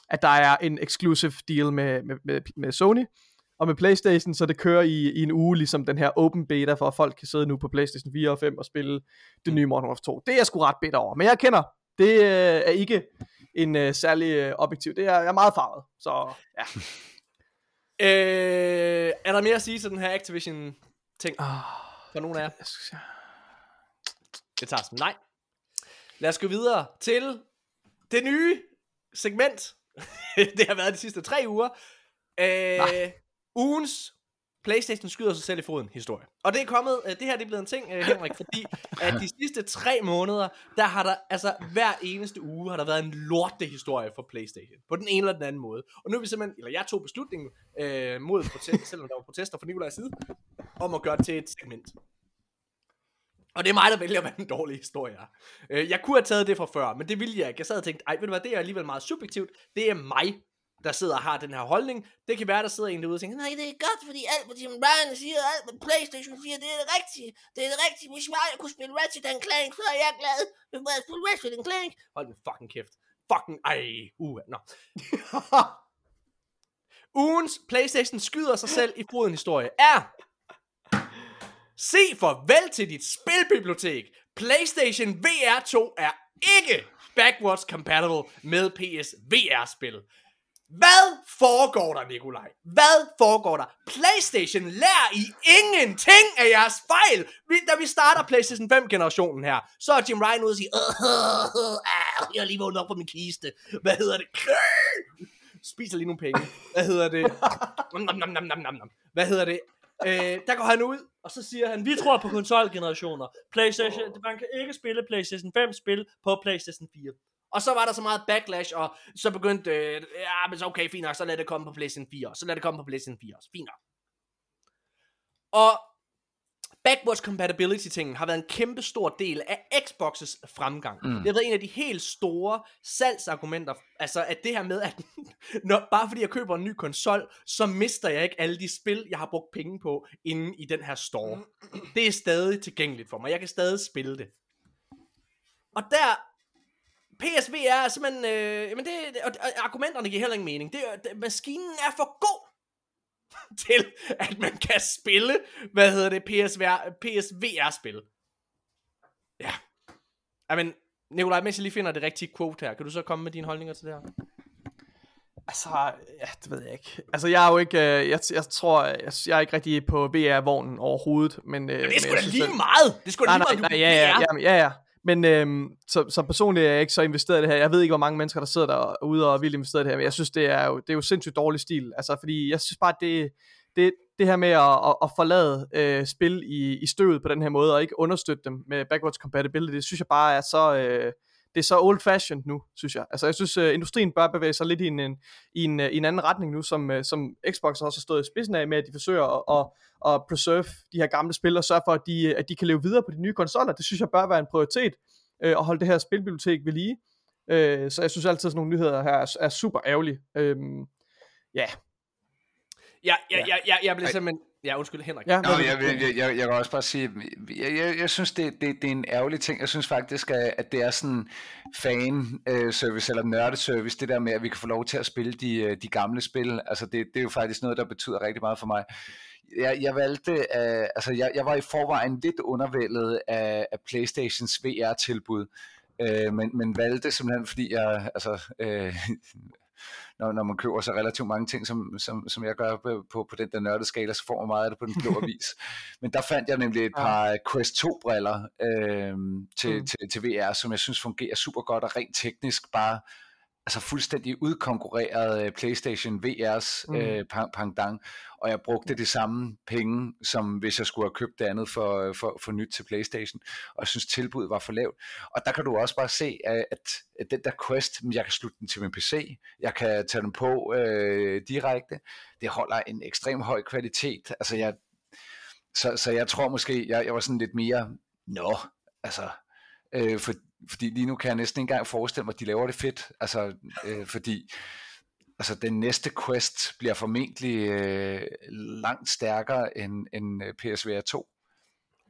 at der er en exclusive deal med, med, med, med Sony, og med Playstation, så det kører i, i en uge, ligesom den her open beta, for at folk kan sidde nu på Playstation 4 og 5 og spille det nye Modern Warfare 2. Det er jeg sgu ret bitter over, men jeg kender, det øh, er ikke en øh, særlig øh, objektiv, det er, jeg er meget farvet, så ja. (laughs) Øh, er der mere at sige til den her Activision ting Ah, for nogen af jer? Det tager som nej. Lad os gå videre til det nye segment. (laughs) det har været de sidste tre uger. Øh, ugens PlayStation skyder sig selv i foden historie. Og det er kommet, øh, det her det er blevet en ting, øh, Henrik, fordi (laughs) at de sidste tre måneder, der har der, altså hver eneste uge, har der været en lorte historie for PlayStation. På den ene eller den anden måde. Og nu er vi simpelthen, eller jeg tog beslutningen øh, mod protest, selvom der var protester fra Nikolajs side, om at gøre det til et segment. Og det er mig, der vælger, hvad en dårlig historie er. Øh, jeg kunne have taget det fra før, men det ville jeg ikke. Jeg sad og tænkte, ej, ved du hvad, det er alligevel meget subjektivt. Det er mig, der sidder og har den her holdning. Det kan være, der sidder en derude og tænker, nej, det er godt, fordi alt, hvad Tim Ryan siger, hvad Playstation siger, det er det rigtige. Det er det rigtige. Hvis jeg kunne spille Ratchet Clank, så er jeg glad. Hvis jeg spille Ratchet Clank. Hold den fucking kæft. Fucking, ej, uh, nå. (laughs) Ugens Playstation skyder sig selv i foden historie er sig farvel til dit spilbibliotek. PlayStation VR 2 er ikke backwards compatible med PS VR-spil. Hvad foregår der, Nikolaj? Hvad foregår der? PlayStation lærer I ingenting af jeres fejl. Vi, da vi starter PlayStation 5-generationen her, så er Jim Ryan ude og sige, "Åh, åh, åh, ah, jeg er lige vågnet op på min kiste. Hvad hedder det? (laughs) Spiser lige nogle penge. Hvad hedder det? (laughs) Nom, nom, nom, nom, nom. Hvad hedder det? Øh, der går han ud, og så siger han, Vi tror på konsolgenerationer. PlayStation, man kan ikke spille PlayStation 5 spil på PlayStation 4. Og så var der så meget backlash, og så begyndte, øh, ja, men så okay, fint nok, så lad det komme på PlayStation 4, så lad det komme på PlayStation 4, fint nok. Og backwards compatibility tingen har været en kæmpe stor del af Xbox's fremgang. Mm. Det har været en af de helt store salgsargumenter, altså at det her med, at (laughs) når, bare fordi jeg køber en ny konsol, så mister jeg ikke alle de spil, jeg har brugt penge på inde i den her store. Det er stadig tilgængeligt for mig. Jeg kan stadig spille det. Og der PSV er simpelthen, øh, men det, og, og argumenterne giver heller ingen mening. Det, det, maskinen er for god (laughs) til, at man kan spille, hvad hedder det, PSVR, PSVR-spil. Ja. Jamen, Nikolaj, mens jeg lige finder det rigtige quote her, kan du så komme med dine holdninger til det her? Altså, ja, det ved jeg ikke. Altså, jeg er jo ikke, øh, jeg, jeg tror, jeg, jeg er ikke rigtig på VR-vognen overhovedet, men... Øh, Men det er sgu da lige at- meget. Det er sgu da lige nej, meget, nej, du ja, ja, ja, ja, ja. Men øhm, så, så personligt er jeg ikke så investeret i det her. Jeg ved ikke, hvor mange mennesker, der sidder derude og vil investere i det her, men jeg synes, det er jo, det er jo sindssygt dårlig stil. Altså, fordi jeg synes bare, det, det, det her med at, at, at forlade øh, spil i, i støvet på den her måde, og ikke understøtte dem med backwards compatibility, det synes jeg bare er så... Øh, det er så old fashioned nu, synes jeg. Altså, jeg synes, uh, industrien bør bevæge sig lidt i en, en, i en, uh, i en anden retning nu, som, uh, som Xbox også har stået i spidsen af, med at de forsøger at, at, at preserve de her gamle spil, og sørge for, at de, at de kan leve videre på de nye konsoller. Det synes jeg bør være en prioritet, uh, at holde det her spilbibliotek ved lige. Uh, så jeg synes altid, at sådan nogle nyheder her er, er super ærgerlige. Um, ja, Ja, ja, ja, ja, jeg bliver simpelthen... Ja, undskyld, Henrik. ja, Nå, vil jeg, jeg, jeg, jeg, kan også bare sige, jeg, jeg, jeg synes, det, det, det er en ærgerlig ting. Jeg synes faktisk, at, at det er sådan fan-service eller nørdeservice, det der med, at vi kan få lov til at spille de, øh, de gamle spil. Altså, det, det er jo faktisk noget, der betyder rigtig meget for mig. Jeg, jeg valgte, uh, altså jeg, jeg var i forvejen lidt undervældet af, af Playstations VR-tilbud, uh, men, men valgte simpelthen, fordi jeg, altså, uh, når, når man køber så relativt mange ting, som, som, som jeg gør på, på, på den der nørdeskala, så får man meget af det på den blå (laughs) avis. Men der fandt jeg nemlig et par Quest 2-briller øh, til, mm. til, til VR, som jeg synes fungerer super godt og rent teknisk bare altså fuldstændig udkonkurreret øh, PlayStation VR's Mm. øh, pang- pendant, og jeg brugte de samme penge, som hvis jeg skulle have købt det andet for, for, for nyt til PlayStation, og jeg synes tilbuddet var for lavt. Og der kan du også bare se, at, at den der Quest, men jeg kan slutte den til min PC, jeg kan tage den på øh, direkte, det holder en ekstrem høj kvalitet, altså jeg, så, så jeg tror måske, jeg, jeg var sådan lidt mere, nå, altså, øh, for, fordi lige nu kan jeg næsten ikke engang forestille mig, at de laver det fedt, altså, øh, fordi altså den næste quest bliver formentlig øh, langt stærkere end, end øh, PSVR 2.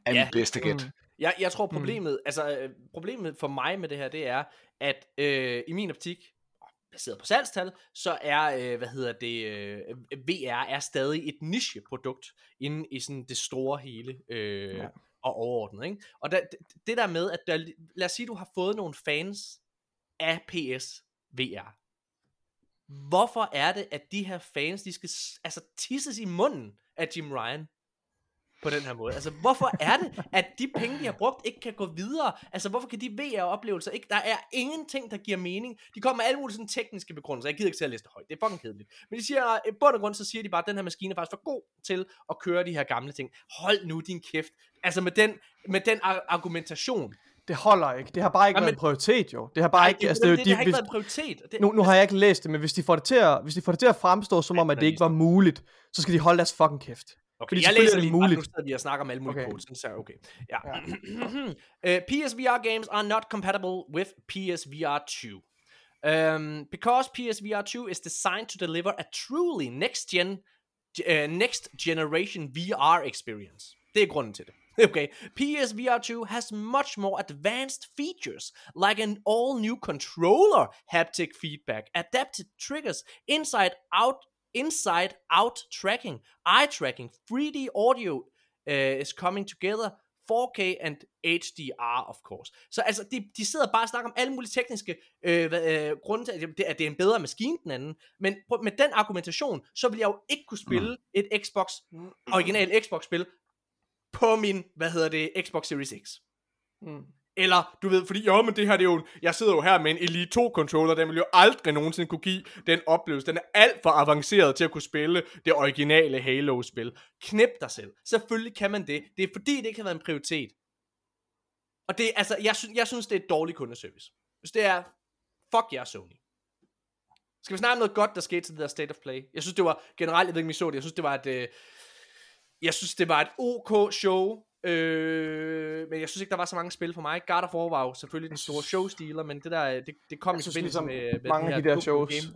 Er Ja. mit bedste gæt. Mm. Jeg, jeg tror problemet, altså øh, problemet for mig med det her, det er, at øh, i min optik, baseret på salgstal, så er, øh, hvad hedder det, øh, VR er stadig et nicheprodukt inde i sådan det store hele øh, ja. Og overordnet. Ikke? Og der, det, der med, at der, lad os sige, du har fået nogle fans af PS VR. Hvorfor er det, at de her fans, de skal altså tisses i munden af Jim Ryan? På den her måde. Altså, hvorfor er det, at de penge, de har brugt, ikke kan gå videre? Altså, hvorfor kan de VR-oplevelser ikke? Der er ingenting, der giver mening. De kommer med alle mulige sådan tekniske begrundelser. Jeg gider ikke til at læse det højt. Det er fucking kedeligt. Men de siger, i bund og grund, så siger de bare, at den her maskine er faktisk for god til at køre de her gamle ting. Hold nu din kæft. Altså, med den, med den ar- argumentation. Det holder ikke. Det har bare ikke Jamen- været en prioritet, jo. Det har bare Ej, ikke... det, altså, det, det, de- det, har ikke hvis- været en prioritet. Det, nu, nu har jeg ikke læst det, men hvis de får det til at, hvis de får det til at fremstå, som om, at det ikke var muligt, så skal de holde deres fucking kæft. Okay, Fordi jeg læser er det lige muligt. muligt. Nu sidder vi og snakker om alle mulige Okay. codes, så okay. Ja. uh, (clears throat) PSVR games are not compatible with PSVR 2. Um, because PSVR 2 is designed to deliver a truly next gen, uh, next generation VR experience. Det er grunden til det. (laughs) Okay, PSVR 2 has much more advanced features, like an all-new controller haptic feedback, adaptive triggers, inside-out inside-out tracking, eye tracking, 3D audio uh, is coming together 4K and HDR, of course. Så altså, de, de sidder bare og snakker om alle mulige tekniske øh, øh, grunde til, at det, at det er en bedre maskine den anden. Men på, med den argumentation, så vil jeg jo ikke kunne spille mm. et Xbox, original Xbox-spil, på min, hvad hedder det, Xbox Series X. Mm. Eller, du ved, fordi, jo, men det her, det er jo, jeg sidder jo her med en Elite 2-controller, den vil jo aldrig nogensinde kunne give den oplevelse. Den er alt for avanceret til at kunne spille det originale Halo-spil. Knip dig selv. Selvfølgelig kan man det. Det er fordi, det ikke har været en prioritet. Og det altså, jeg, synes, jeg synes, det er et dårligt kundeservice. Hvis det er, fuck jer, Sony. Skal vi snakke om noget godt, der skete til det der State of Play? Jeg synes, det var, generelt, jeg ved ikke, om I så det, jeg synes, det var et, øh, jeg synes, det var et OK show, øh, men jeg synes ikke, der var så mange spil for mig. God of War var jo selvfølgelig den store showstealer, men det der, det, det kom Jeg i synes forbindelse ligesom med, med mange af de der shows. Game.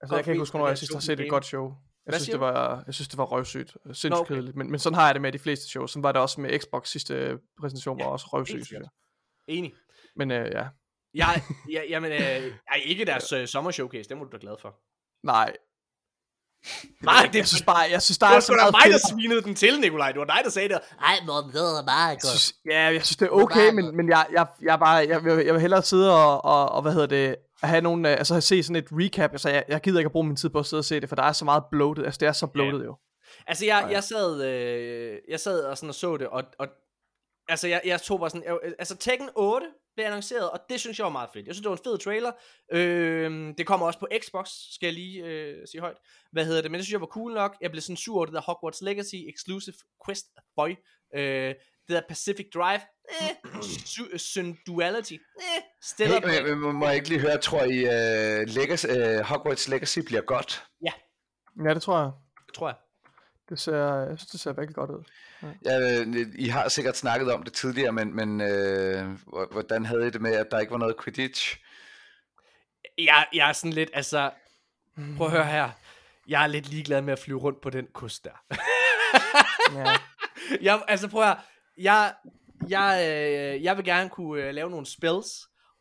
Altså, jeg kan ikke huske, hvornår den jeg sidst har set et godt show. Jeg synes, det var, jeg synes, det var røvsygt. Sindssygt okay. kedeligt. Men, men sådan har jeg det med de fleste shows. Sådan var det også med Xbox sidste præsentation, var også røvsygt, synes jeg. Enig. Men øh, ja, Jeg, jeg, jamen, øh, ikke deres øh, sommer showcase, det må du da glad for. nej. Nej, det, jeg synes bare, jeg synes, der det er var så sgu da meget mig, der svinede den til, Nikolaj. Det var dig, der sagde det. Ej, Morten, det var meget Jeg synes, ja, jeg synes, det er okay, men, men jeg, jeg, jeg, er bare, jeg, vil, jeg vil hellere sidde og, og, og hvad hedder det, have nogle, øh, altså se sådan et recap, altså jeg, jeg gider ikke at bruge min tid på at sidde og se det, for der er så meget bloated, altså det er så bloated jo. Altså, jeg, jeg, sad, øh, jeg sad og, sådan og så det, og, og altså, jeg, jeg tog bare sådan, jeg, altså Tekken 8 blev annonceret, og det synes jeg var meget fedt. Jeg synes, det var en fed trailer. Øh, det kommer også på Xbox, skal jeg lige øh, sige højt. Hvad hedder det? Men det synes jeg var cool nok. Jeg blev sådan sur over det der Hogwarts Legacy Exclusive Quest Boy. Øh, det der Pacific Drive. Eh, Sy- Synduality. Eh, stille Hey, men, men, må jeg ikke lige høre, tror I, uh, Legacy, uh, Hogwarts Legacy bliver godt? Ja, det tror jeg. Det tror jeg. Det ser, jeg synes, det ser virkelig godt ud. Ja, øh, I har sikkert snakket om det tidligere, men, men øh, hvor- hvordan havde I det med, at der ikke var noget Quidditch? Jeg, jeg er sådan lidt, altså... Prøv at høre her. Jeg er lidt ligeglad med at flyve rundt på den kust der. (laughs) Ja. jeg, altså prøv at høre. Jeg, jeg, øh, jeg vil gerne kunne øh, lave nogle spells,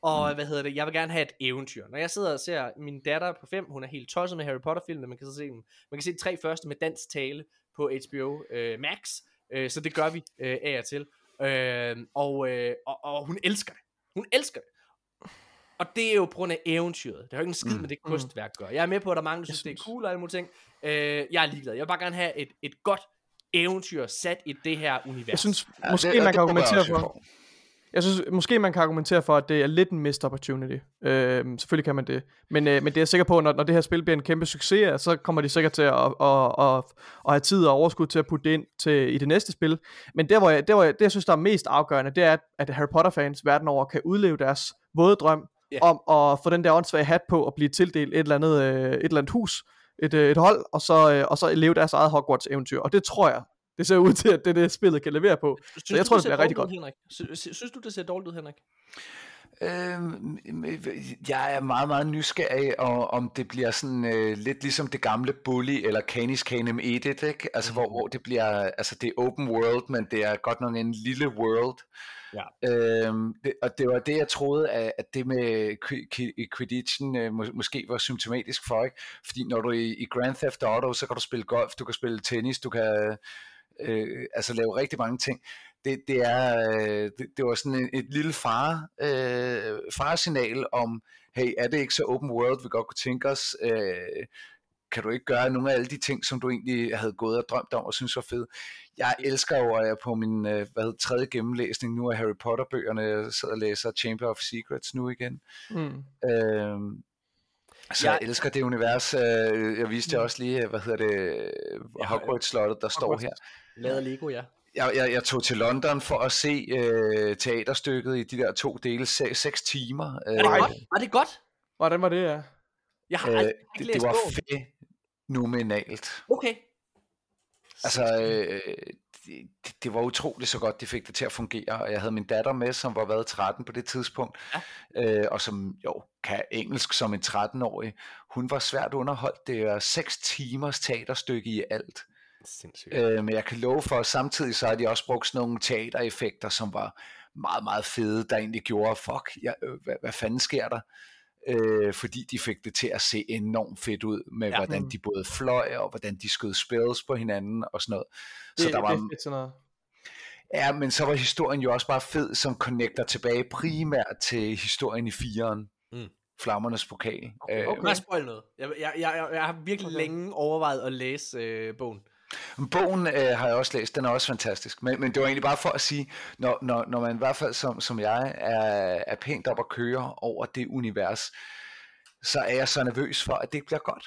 og hvad hedder det, jeg vil gerne have et eventyr. Når jeg sidder og ser min datter på 5, hun er helt tosset med Harry Potter filmene, man kan så se dem. Man kan se de tre første med dansk tale på HBO øh, Max, øh, så det gør vi øh, af og til. Øh, og, øh, og, og hun elsker det. Hun elsker det. Og det er jo på grund af eventyret. Det har jo ikke en skid med det kunstværk at gøre. Jeg er med på, at der er mange, der synes, det er cool og alle mulige ting. Øh, jeg er ligeglad. Jeg vil bare gerne have et, et godt eventyr sat i det her univers. Jeg synes, Ja, måske det- man det kan argumentere for. Jeg synes, måske man kan argumentere for, at det er lidt en missed opportunity. Øhm, selvfølgelig kan man det. Men, øh, men det er jeg sikker på, når, når det her spil bliver en kæmpe succes, så kommer de sikkert til at, at, at, at, at have tid og overskud til at putte det ind til, i det næste spil. Men der, hvor jeg, der, hvor jeg, det, jeg synes, der er mest afgørende, det er, at, Harry Potter-fans verden over kan udleve deres våde drøm Ja. om at få den der åndssvage hat på og blive tildelt et eller andet, øh, et eller andet hus, et, øh, et hold, og så, øh, og så leve deres eget Hogwarts-eventyr. Og det tror jeg, det ser ud til, at det er det, spillet kan levere på. Synes Så jeg du, tror, det ser bliver rigtig godt. ud, Henrik? Sy- sy- Synes du, det ser dårligt ud, Henrik? Øhm, jeg er meget, meget nysgerrig, og, om det bliver sådan øh, lidt ligesom det gamle Bully eller Canis Canem Edit, ikke? Altså, hvor, hvor det bliver, altså det er open world, men det er godt nok en lille world. Ja. Øhm, det, og det var det, jeg troede, at, at det med Qui- Qui- Quidditchen øh, må, måske var symptomatisk for, ikke? Fordi når du er i, i Grand Theft Auto, så kan du spille golf, du kan spille tennis, du kan øh, altså lave rigtig mange ting det, det er øh, det, det var sådan et, et lille fare, øh, faresignal om, hey, er det ikke så open world, vi godt kunne tænke os? Øh, kan du ikke gøre nogle af alle de ting, som du egentlig havde gået og drømt om og synes var fede? Jeg elsker jo, at jeg på min øh, hvad hedder, tredje gennemlæsning nu af Harry Potter-bøgerne, jeg sidder og læser Chamber of Secrets nu igen. Mm. Øh, så jeg, elsker det univers. Øh, jeg viste jer også lige, hvad hedder det, Hogwarts-slottet, der står her. Lavet Lego, ja. Jeg, jeg, jeg tog til London for at se øh, teaterstykket i de der to dele, se, seks timer. Øh, Er det godt? Var det godt? Hvordan var det, ja? Jeg har øh, aldrig det, ikke det læst var fænomenalt. Okay. Altså, øh, det, det var utroligt så godt, de fik det til at fungere, og jeg havde min datter med, som var været 13 på det tidspunkt, ja. øh, og som jo kan engelsk som en 13-årig. Hun var svært underholdt. Det er seks timers teaterstykke i alt. Sindssygt. Øh, men jeg kan love for, at samtidig så har de også brugt sådan nogle teatereffekter, som var meget, meget fede, der egentlig gjorde, fuck, ja, øh, hvad, hvad fanden sker der? Øh, fordi de fik det til at se enormt fedt ud, med Ja. hvordan de både fløj, og hvordan de skød spells på hinanden, og sådan noget. Det, så der var, det er fedt sådan noget. Ja, men så var historien jo også bare fed, som connecter tilbage primært til historien i firen. Mm. Flammernes pokal. Okay, okay. Må jeg spoil noget? Jeg, jeg, jeg, jeg har virkelig okay. længe overvejet at læse øh, bogen. Bogen øh, har jeg også læst, den er også fantastisk. Men, men det var egentlig bare for at sige, når, når, når man i hvert fald som, som jeg er, er pænt op at køre over det univers, så er jeg så nervøs for, at det ikke bliver godt.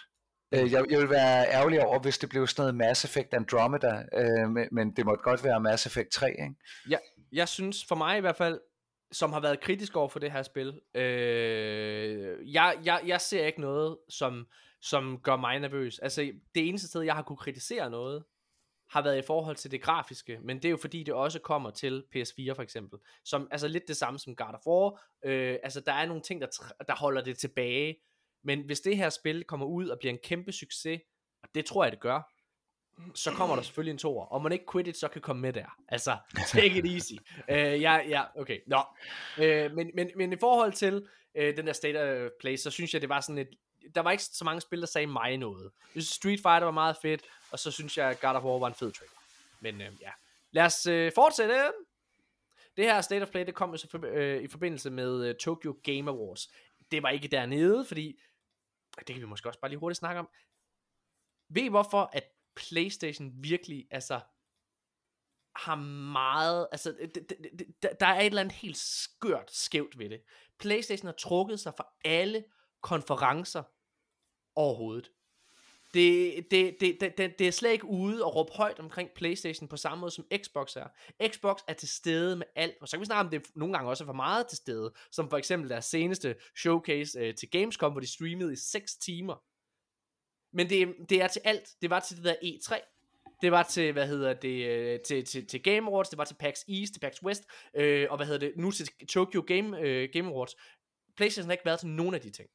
Øh, Jeg, jeg vil være ærgerlig over, hvis det blev sådan noget Mass Effect Andromeda, øh, men, men det måtte godt være Mass Effect 3, ikke? Ja, jeg synes, for mig i hvert fald, som har været kritisk over for det her spil, øh, jeg, jeg, jeg ser ikke noget, som, som gør mig nervøs. Altså, det eneste sted, jeg har kunne kritisere noget, har været i forhold til det grafiske, men det er jo fordi, det også kommer til PS4 for eksempel, som altså lidt det samme som God of War, øh, altså der er nogle ting, der, der holder det tilbage, men hvis det her spil kommer ud og bliver en kæmpe succes, og det tror jeg, det gør, så kommer der selvfølgelig en toer. Og må ikke Quidditch så kan komme med der. Altså, take it easy. uh, (laughs) ja, ja, okay. Nå. Uh, men, men, men i forhold til uh, den der State of Play, så synes jeg, det var sådan et... Der var ikke så mange spil, der sagde mig noget. Jeg synes, Street Fighter var meget fedt, og så synes jeg, God of War var en fed trailer. Men øh, ja. Lad os øh, fortsætte. Det her State of Play, det kom jo så, øh, i forbindelse med øh, Tokyo Game Awards. Det var ikke dernede, fordi... Det kan vi måske også bare lige hurtigt snakke om. Ved I hvorfor, at PlayStation virkelig, altså, har meget, altså, det, det, det, der er et eller andet helt skørt skævt ved det. PlayStation har trukket sig fra alle konferencer overhovedet. Det, det, det, det, det, det er slet ikke ude og råbe højt omkring PlayStation på samme måde som Xbox er. Xbox er til stede med alt, og så kan vi snakke om det nogle gange også er for meget til stede, som for eksempel deres seneste showcase øh, til Gamescom, hvor de streamede i 6 timer. Men det, det er til alt. Det var til det der E3. Det var til, hvad hedder det, øh, til, til, til Game Awards, det var til PAX East, til PAX West, øh, og hvad hedder det, nu til Tokyo Game, øh, Game Awards. PlayStation har ikke været til nogen af de ting.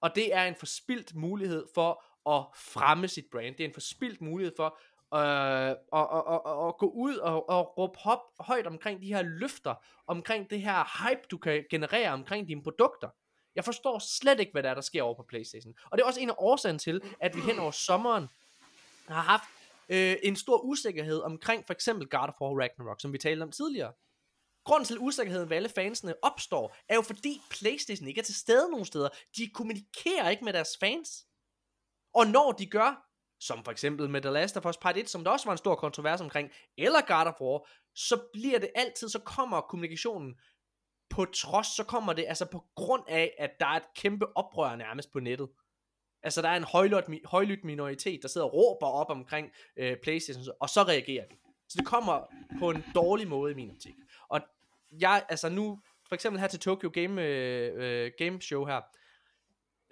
Og det er en forspildt mulighed for at fremme sit brand. Det er en forspildt mulighed for øh, at, at, at, at gå ud og, og råbe hop, højt omkring de her løfter, omkring det her hype, du kan generere omkring dine produkter. Jeg forstår slet ikke, hvad der er, der sker over på Playstation. Og det er også en af årsagen til, at vi hen over sommeren har haft øh, en stor usikkerhed omkring for eksempel God of War Ragnarok, som vi talte om tidligere. Grunden til usikkerheden ved alle fansene opstår, er jo fordi Playstation ikke er til stede nogen steder. De kommunikerer ikke med deres fans. Og når de gør, som for eksempel med The Last of Us Part 1, som der også var en stor kontrovers omkring, eller God of War, så bliver det altid, så kommer kommunikationen på trods, så kommer det altså på grund af, at der er et kæmpe oprør nærmest på nettet. Altså der er en højlydt, højlydt minoritet, der sidder og råber op omkring øh, Playstation, og så reagerer de. Så det kommer på en dårlig måde i min optik. Og jeg, altså nu, for eksempel her til Tokyo Game, øh, øh, Game Show her,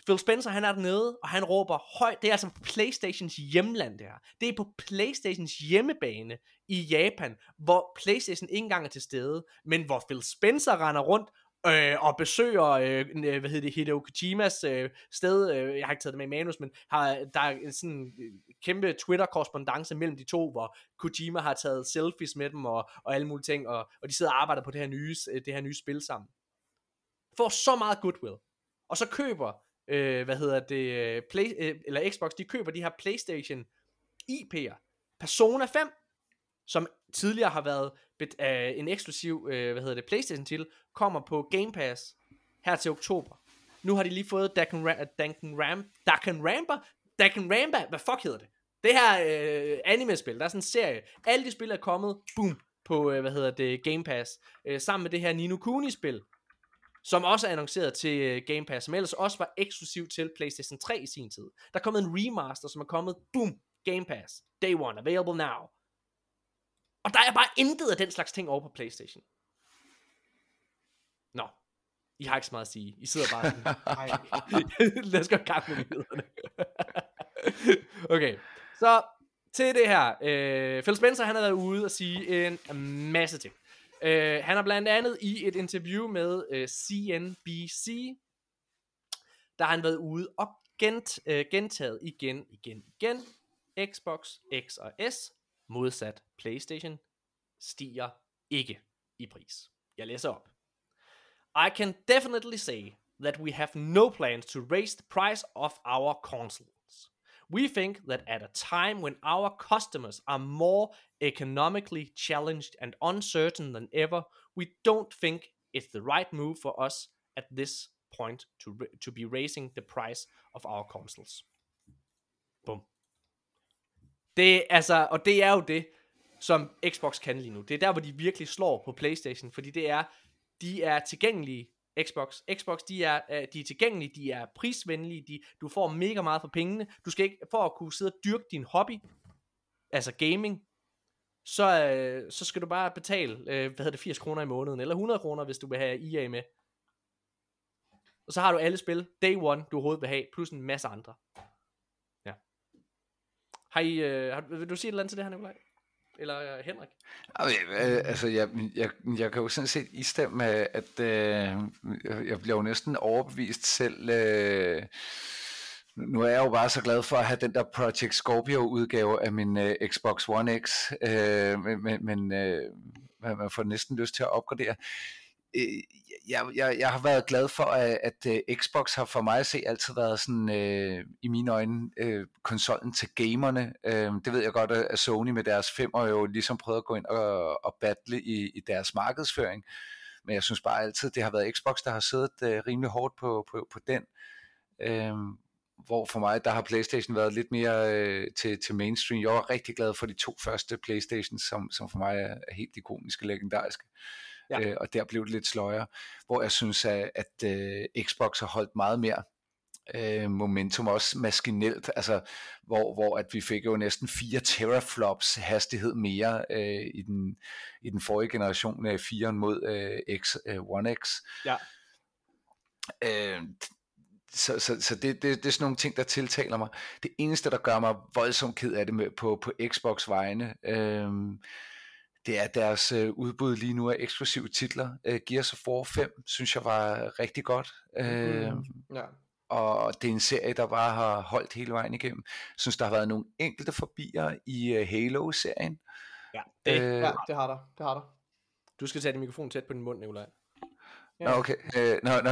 Phil Spencer, han er dernede, og han råber højt. Det er altså på Playstations hjemland, det her. Det er på Playstations hjemmebane i Japan, hvor Playstation ikke engang er til stede, men hvor Phil Spencer render rundt øh, og besøger, øh, hvad hedder det, Hideo Kojimas øh, sted, øh, jeg har ikke taget det med i manus, men har, der er en sådan øh, kæmpe Twitter-korrespondence mellem de to, hvor Kojima har taget selfies med dem og, og alle mulige ting, og, og de sidder og arbejder på det her nye, øh, det her nye spil sammen. Får så meget goodwill. Og så køber, øh, hvad hedder det, øh, Play, øh, eller Xbox, de køber de her PlayStation IP'er. Persona 5, som tidligere har været bet, øh, en eksklusiv, øh, hvad hedder det, Playstation til, kommer på Game Pass her til oktober. Nu har de lige fået Daken, Ra- Daken, Ram, Daken Ramper, Daken Rampa, hvad fuck hedder det? Det her øh, anime-spil, der er sådan en serie. Alle de spil er kommet, boom, på, øh, hvad hedder det, Game Pass. Øh, sammen med det her Nino Kuni-spil, som også er annonceret til øh, Game Pass, som ellers også var eksklusiv til PlayStation 3 i sin tid. Der er kommet en remaster, som er kommet, boom, Game Pass, day one, available now. Og der er bare intet af den slags ting over på Playstation. Nå. I har ikke så meget at sige. I sidder bare sådan, (laughs) "Ej, (laughs) lad os gå i gang med nyhederne. (laughs) okay, så til det her. Øh, Phil Spencer, han har været ude og sige en masse ting. Øh, han har blandt andet i et interview med øh, CNBC, der har han været ude og gent, øh, gentaget igen, igen, igen. Xbox X og S modsat PlayStation, stiger ikke i pris. Jeg læser op. I can definitely say that we have no plans to raise the price of our consoles. We think that at a time when our customers are more economically challenged and uncertain than ever, we don't think it's the right move for us at this point to, to be raising the price of our consoles. Boom. Det, altså, og det er jo det, som Xbox kan lige nu. Det er der, hvor de virkelig slår på PlayStation, fordi det er, de er tilgængelige, Xbox. Xbox, de er, øh, de er tilgængelige, de er prisvenlige, de, du får mega meget for pengene. Du skal ikke, for at kunne sidde og dyrke din hobby, altså gaming, så, øh, så skal du bare betale, øh, hvad hedder det, 80 kroner i måneden, eller 100 kroner, hvis du vil have EA med. Og så har du alle spil, day one, du overhovedet vil have, plus en masse andre. Har I, øh, har, vil du sige et eller andet til det her, Nikolaj? Eller øh, Henrik? Okay, øh, altså, jeg, jeg, jeg kan jo sådan set istemme, at øh, jeg- bliver jo næsten overbevist selv. Øh, nu er jeg jo bare så glad for at have den der Project Scorpio udgave af min øh, Xbox One X, øh, men, men, men øh, man får næsten lyst til at opgradere. Øh, jeg, jeg, jeg har været glad for, at, at øh, Xbox har for mig at se altid været sådan, øh, i mine øjne, øh, konsollen til gamerne. Øh, det ved jeg godt, at Sony med deres femmer jo ligesom prøvede at gå ind og, og battle i, i deres markedsføring. Men jeg synes bare altid, det har været Xbox, der har siddet øh, rimelig hårdt på, på, på den. Øh, hvor for mig, der har Playstation været lidt mere øh, til, til mainstream. Jeg var rigtig glad for de to første Playstations, som, som for mig er, helt ikoniske, legendariske. Øh, Ja. Øh, og der blev det lidt sløjere, hvor jeg synes, at, at øh, Xbox har holdt meget mere øh, momentum, også maskinelt, altså hvor, hvor at vi fik jo næsten 4 teraflops hastighed mere øh, i, den, i den forrige generation af 4'eren mod øh, X, øh, One X. Ja. Øh, så, så, så det, det, det er sådan nogle ting, der tiltaler mig. Det eneste, der gør mig voldsomt ked af det med, på, på Xbox vegne, øh, det er deres øh, udbud lige nu af eksklusive titler. Øh, Gears of War 5, synes jeg var rigtig godt. Øh, Ja. og det er en serie, der bare har holdt hele vejen igennem. Jeg synes, der har været nogle enkelte forbier i uh, Halo-serien. Ja, det, Øh, ja, det har der. Det har der. Du skal tage din mikrofon tæt på din mund, Nå, okay. Øh, nå, nå.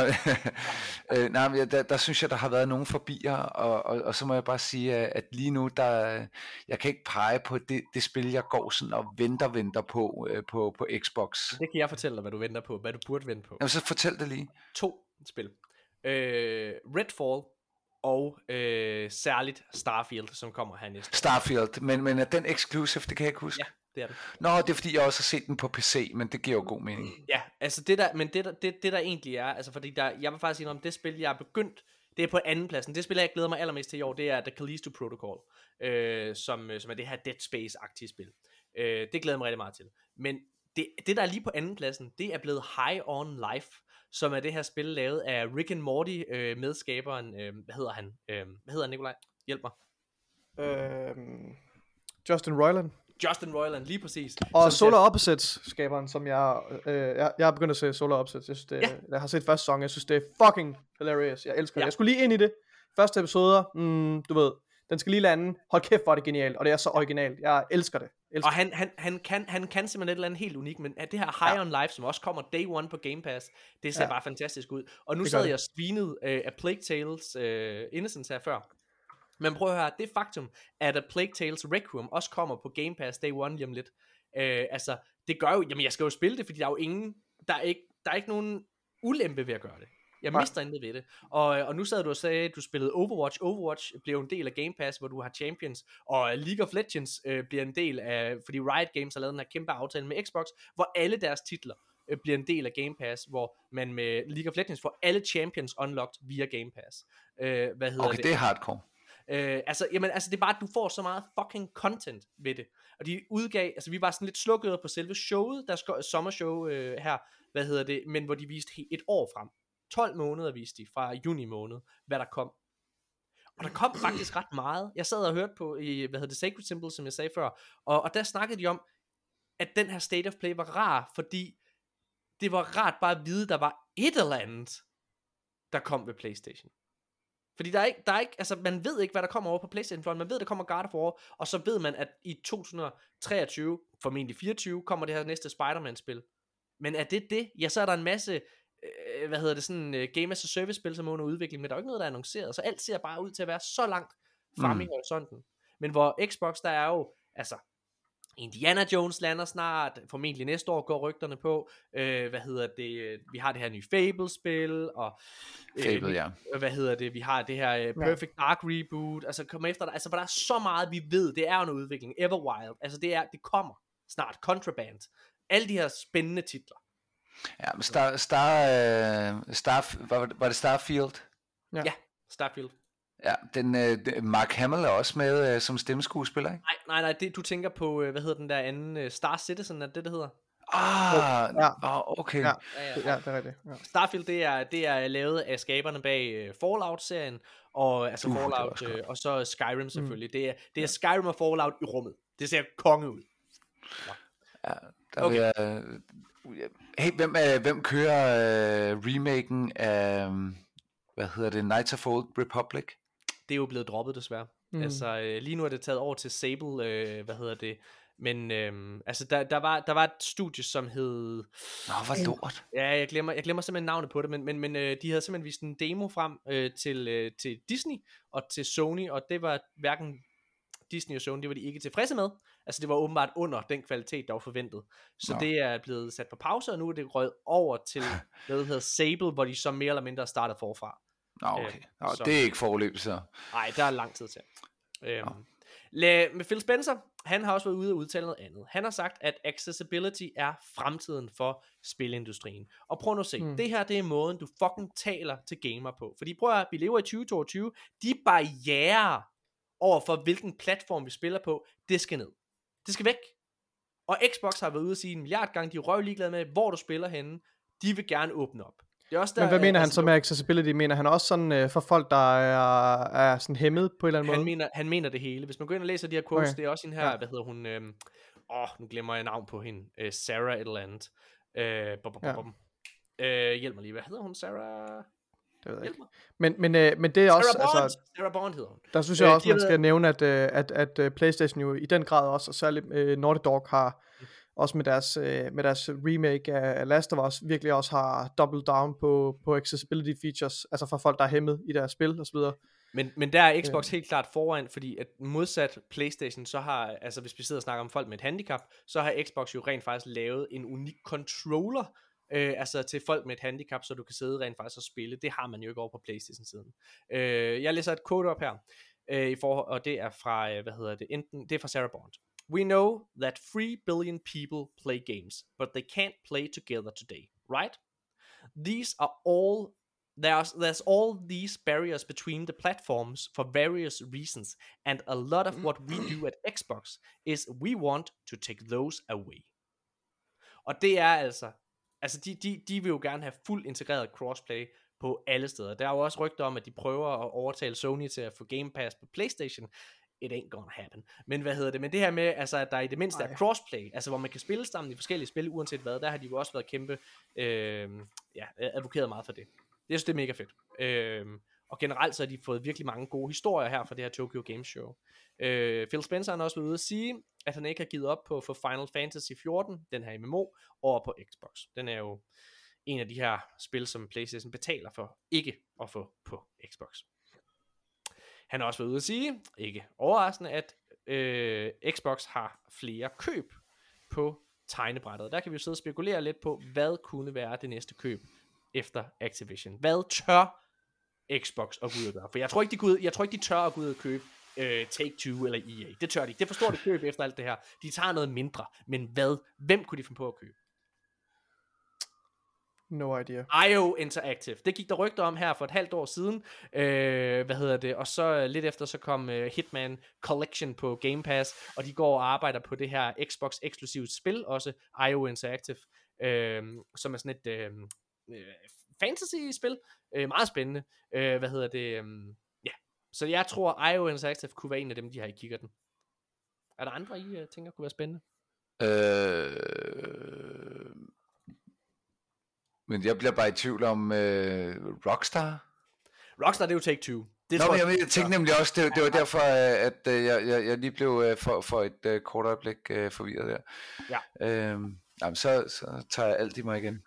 (laughs) øh, nej, men der, der synes jeg, der har været nogle forbier, og, og, og så må jeg bare sige, at lige nu, der, jeg kan ikke pege på det, det spil, jeg går sådan og venter, venter på, øh, på, på Xbox. Det kan jeg fortælle dig, hvad du venter på, hvad du burde vente på. Jamen, så fortæl det lige. To spil. Øh, Redfall og øh, særligt Starfield, som kommer her næste. Starfield, men, men er den exclusive, det kan jeg ikke huske. Ja, det er det. Nå, det er fordi, jeg også har set den på PC, men det giver jo god mening. Ja, altså det der, men det der, det, det der egentlig er, altså fordi der, jeg vil faktisk sige om det spil, jeg er begyndt, det er på anden pladsen. Det spil, jeg glæder mig allermest til i år, det er The Callisto Protocol, øh, som, øh, som er det her Dead Space-agtige spil. Øh, det glæder jeg mig rigtig meget til. Men det, det der er lige på anden pladsen, det er blevet High on Life, som er det her spil lavet af Rick and Morty øh, medskaberen, øh, hvad hedder han? Øh, hvad hedder han, Nikolaj? Hjælp mig. Øhm, Justin Roiland. Justin Roiland, lige præcis. Og Solar Opposites skaberen, som jeg, øh, jeg, jeg har begyndt at se Solar Opposites. Jeg, synes, det, Ja. jeg har set første sæson, jeg synes, det er fucking hilarious. Jeg elsker Ja. det. Jeg skulle lige ind i det. Første episoder, mm, du ved, den skal lige lande. Hold kæft, hvor er det genialt, og det er så originalt. Jeg elsker det. Elsker Og han, han, han, kan, han kan simpelthen et eller andet helt unikt, men at det her High ja. on Life, som også kommer day one på Game Pass, det ser ja. Bare fantastisk ud. Og nu sad jeg og svinede øh, af Plague Tales øh, Innocence her før. Men prøv at høre, det faktum, at A Plague Tales Requiem også kommer på Game Pass day one lige om lidt, øh, altså, det gør jo, jamen jeg skal jo spille det, fordi der er jo ingen, der er ikke, der er ikke nogen ulempe ved at gøre det. Jeg Nej. mister intet ved det. Og, og nu sad du og sagde, at du spillede Overwatch. Overwatch bliver en del af Game Pass, hvor du har Champions. Og League of Legends øh, bliver en del af, fordi Riot Games har lavet den her kæmpe aftale med Xbox, hvor alle deres titler øh, bliver en del af Game Pass, hvor man med League of Legends får alle Champions unlocked via Game Pass. Øh, hvad hedder Okay, det? det er hardcore. Øh, altså, jamen, altså, det er bare, at du får så meget fucking content ved det. Og de udgav, altså vi var sådan lidt slukket på selve showet, der skal sommershow øh, her, hvad hedder det, men hvor de viste he- et år frem. 12 måneder viste de fra juni måned, hvad der kom. Og der kom faktisk ret meget. Jeg sad og hørte på i, hvad hedder det, Sacred Symbol, som jeg sagde før, og, og der snakkede de om, at den her State of Play var rar, fordi det var rart bare at vide, der var et eller andet, der kom ved Playstation. Fordi der er ikke, der er ikke, altså man ved ikke, hvad der kommer over på Playstation Floor. Man ved, der kommer God of War, og så ved man, at i 2023, formentlig 24, kommer det her næste Spider-Man-spil. Men er det det? Ja, så er der en masse, øh, hvad hedder det, sådan uh, Game as a Service-spil, som er under udvikling, men der er jo ikke noget, der er annonceret. Så alt ser bare ud til at være så langt frem Mm. i horisonten. Men hvor Xbox, der er jo, altså, Indiana Jones lander snart, formentlig næste år går rygterne på, øh, hvad hedder det, vi har det her nye Fable-spil, og Fable, øh, ja. hvad hedder det, vi har det her øh, Perfect Dark reboot, altså kommer efter, altså hvor der er så meget, vi ved, det er jo en udvikling, Everwild, altså det er, det kommer snart, Contraband, alle de her spændende titler. Ja, Star, Star, øh, Star, var, var det Starfield? Ja. Ja, Starfield. Ja, den, øh, Mark Hamill er også med øh, som stemmeskuespiller, ikke? Nej, nej, nej, det, du tænker på, øh, hvad hedder den der anden, øh, Star Citizen, er det det, hedder? Ah, Ja. oh, okay. Ja. Ja, ja. Ja, det er rigtigt. Ja. Starfield, det er, det er lavet af skaberne bag øh, Fallout-serien, og altså Uh, Fallout, øh, godt. og så Skyrim selvfølgelig. Mm. Det, er, det er Skyrim og Fallout i rummet. Det ser konge ud. Der Okay. vil jeg, øh, hey, hvem, øh, hvem kører øh, remaken af, hvad hedder det, Knights of Old Republic? Det er jo blevet droppet desværre. Mm. Altså øh, lige nu er det taget over til Sable, øh, hvad hedder det, men øhm, altså der, der, var, der var et studie, som hed... Nå, hvor lort. Ja, jeg glemmer, jeg glemmer simpelthen navnet på det, men, men, men øh, de havde simpelthen vist en demo frem øh, til, øh, til Disney og til Sony, og det var hverken Disney og Sony, det var de ikke tilfredse med. Altså det var åbenbart under den kvalitet, der var forventet. Så Nå. det er blevet sat på pause, og nu er det røget over til (laughs) hvad der hedder Sable, hvor de så mere eller mindre starter forfra. Nå, okay. Nå, så- det er ikke forløb, så. Nej, der er lang tid til. Øhm, la, med Phil Spencer, han har også været ude og udtale noget andet. Han har sagt, at accessibility er fremtiden for spilindustrien. Og prøv nu at se, mm. Det her det er måden, du fucking taler til gamer på. Fordi prøv at vi lever i 2022, de barriere over for hvilken platform vi spiller på, det skal ned. Det skal væk. Og Xbox har været ude og sige en milliard gange, de er røv ligeglade med, hvor du spiller henne. De vil gerne åbne op. Det er også der, Men hvad mener han altså, så med accessibility? Mener han også sådan øh, for folk, der er, er sådan hæmmet på en eller anden han måde? mener, han mener det hele. Hvis man går ind og læser de her quotes, okay. Det er også hende her, ja. Hvad hedder hun, øhm, åh, nu glemmer jeg navn på hende, øh, Sarah et eller andet. Øh, bum, bum, Ja. bum. Øh, hjælp mig lige, hvad hedder hun, Sarah? Det ved jeg ikke. Men, men, øh, men det er Sarah også, Bond, altså, Sarah Bond hedder hun. der synes Øh, jeg også, de har man skal været- nævne, at, øh, at, at øh, Playstation jo i den grad også, og særligt øh, Naughty Dog har, også med deres, øh, med deres remake af, Last of Us, virkelig også har double down på, på accessibility features, altså for folk, der er hæmmet i deres spil osv. Men, men der er Xbox helt klart foran, fordi at modsat Playstation, så har, altså hvis vi sidder og snakker om folk med et handicap, så har Xbox jo rent faktisk lavet en unik controller, øh, altså til folk med et handicap, så du kan sidde rent faktisk og spille. Det har man jo ikke over på Playstation-siden. Øh, jeg læser et quote op her, øh, i forhold, og det er fra, øh, hvad hedder det, enten, det er fra Sarah Bond. We know that 3 billion people play games, but they can't play together today, right? These are all there's there's all these barriers between the platforms for various reasons, and a lot of what we do at Xbox is we want to take those away. Og det er altså, altså de, de, de vil jo gerne have fuldt integreret crossplay på alle steder. Der er jo også rygter om, at de prøver at overtale Sony til at få Game Pass på Playstation. It ain't gonna happen. Men hvad hedder det? Men det her med, altså, at der i det mindste er Nej. crossplay, altså hvor man kan spille sammen i forskellige spil, uanset hvad, der har de jo også været kæmpe, øh, ja, advokeret meget for det. Jeg synes, det er mega fedt. Øh, og generelt så har de fået virkelig mange gode historier her fra det her Tokyo Game Show. Øh, Phil Spencer har også været ude at sige, at han ikke har givet op på for Final Fantasy 14, den her MMO, over på Xbox. Den er jo en af de her spil, som PlayStation betaler for ikke at få på Xbox. Han har også været ude at sige, ikke overraskende, at øh, Xbox har flere køb på tegnebrættet. Der kan vi jo sidde og spekulere lidt på, hvad kunne være det næste køb efter Activision. Hvad tør Xbox at gå ud og gøre? For jeg tror ikke, de, kunne, jeg tror ikke, de tør at gå ud og købe øh, Take-Two eller EA. Det tør de ikke. Det forstår de køb efter alt det her. De tager noget mindre. Men hvad? Hvem kunne de finde på at købe? No idea. IO Interactive. Det gik der rygter om her for et halvt år siden. Øh, hvad hedder det? Og så øh, lidt efter så kom øh, Hitman Collection på Game Pass, og de går og arbejder på det her Xbox eksklusivt spil, også IO Interactive, øh, som er sådan et øh, øh, fantasy-spil. Øh, meget spændende. Øh, hvad hedder det? Øh, ja. Så jeg tror, IO Interactive kunne være en af dem, de har i kikkerten. Er der andre, I tænker kunne være spændende? Øh, men jeg bliver bare i tvivl om øh, Rockstar. Rockstar, det er jo Take-Two. Det Nå, tror men jeg, jeg, jeg tænkte nemlig også, det, det var derfor, øh, at øh, jeg, jeg, jeg lige blev øh, for, for et kort øjeblik forvirret der. Ja. Øhm, jamen, så, så tager jeg alt i mig igen.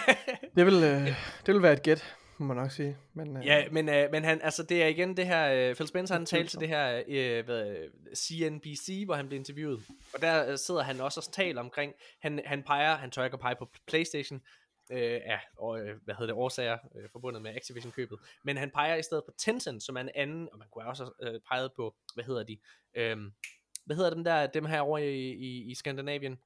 (laughs) Det vil, øh, det vil være et gæt, må man nok sige. Men, øh, Ja, men, øh, men han, altså, det er igen det her, øh, Phil Spencer, han talte til det her øh, hvad, CNBC, hvor han blev interviewet, og der øh, sidder han også og taler omkring, han, han peger, han tør ikke at pege på Playstation, øh, ja, og, øh, hvad hedder det, årsager øh, forbundet med Activision-købet, men han peger i stedet på Tencent, som er en anden, og man kunne også øh, pege på, hvad hedder de, øh, hvad hedder dem der, dem her over i, i, i Skandinavien,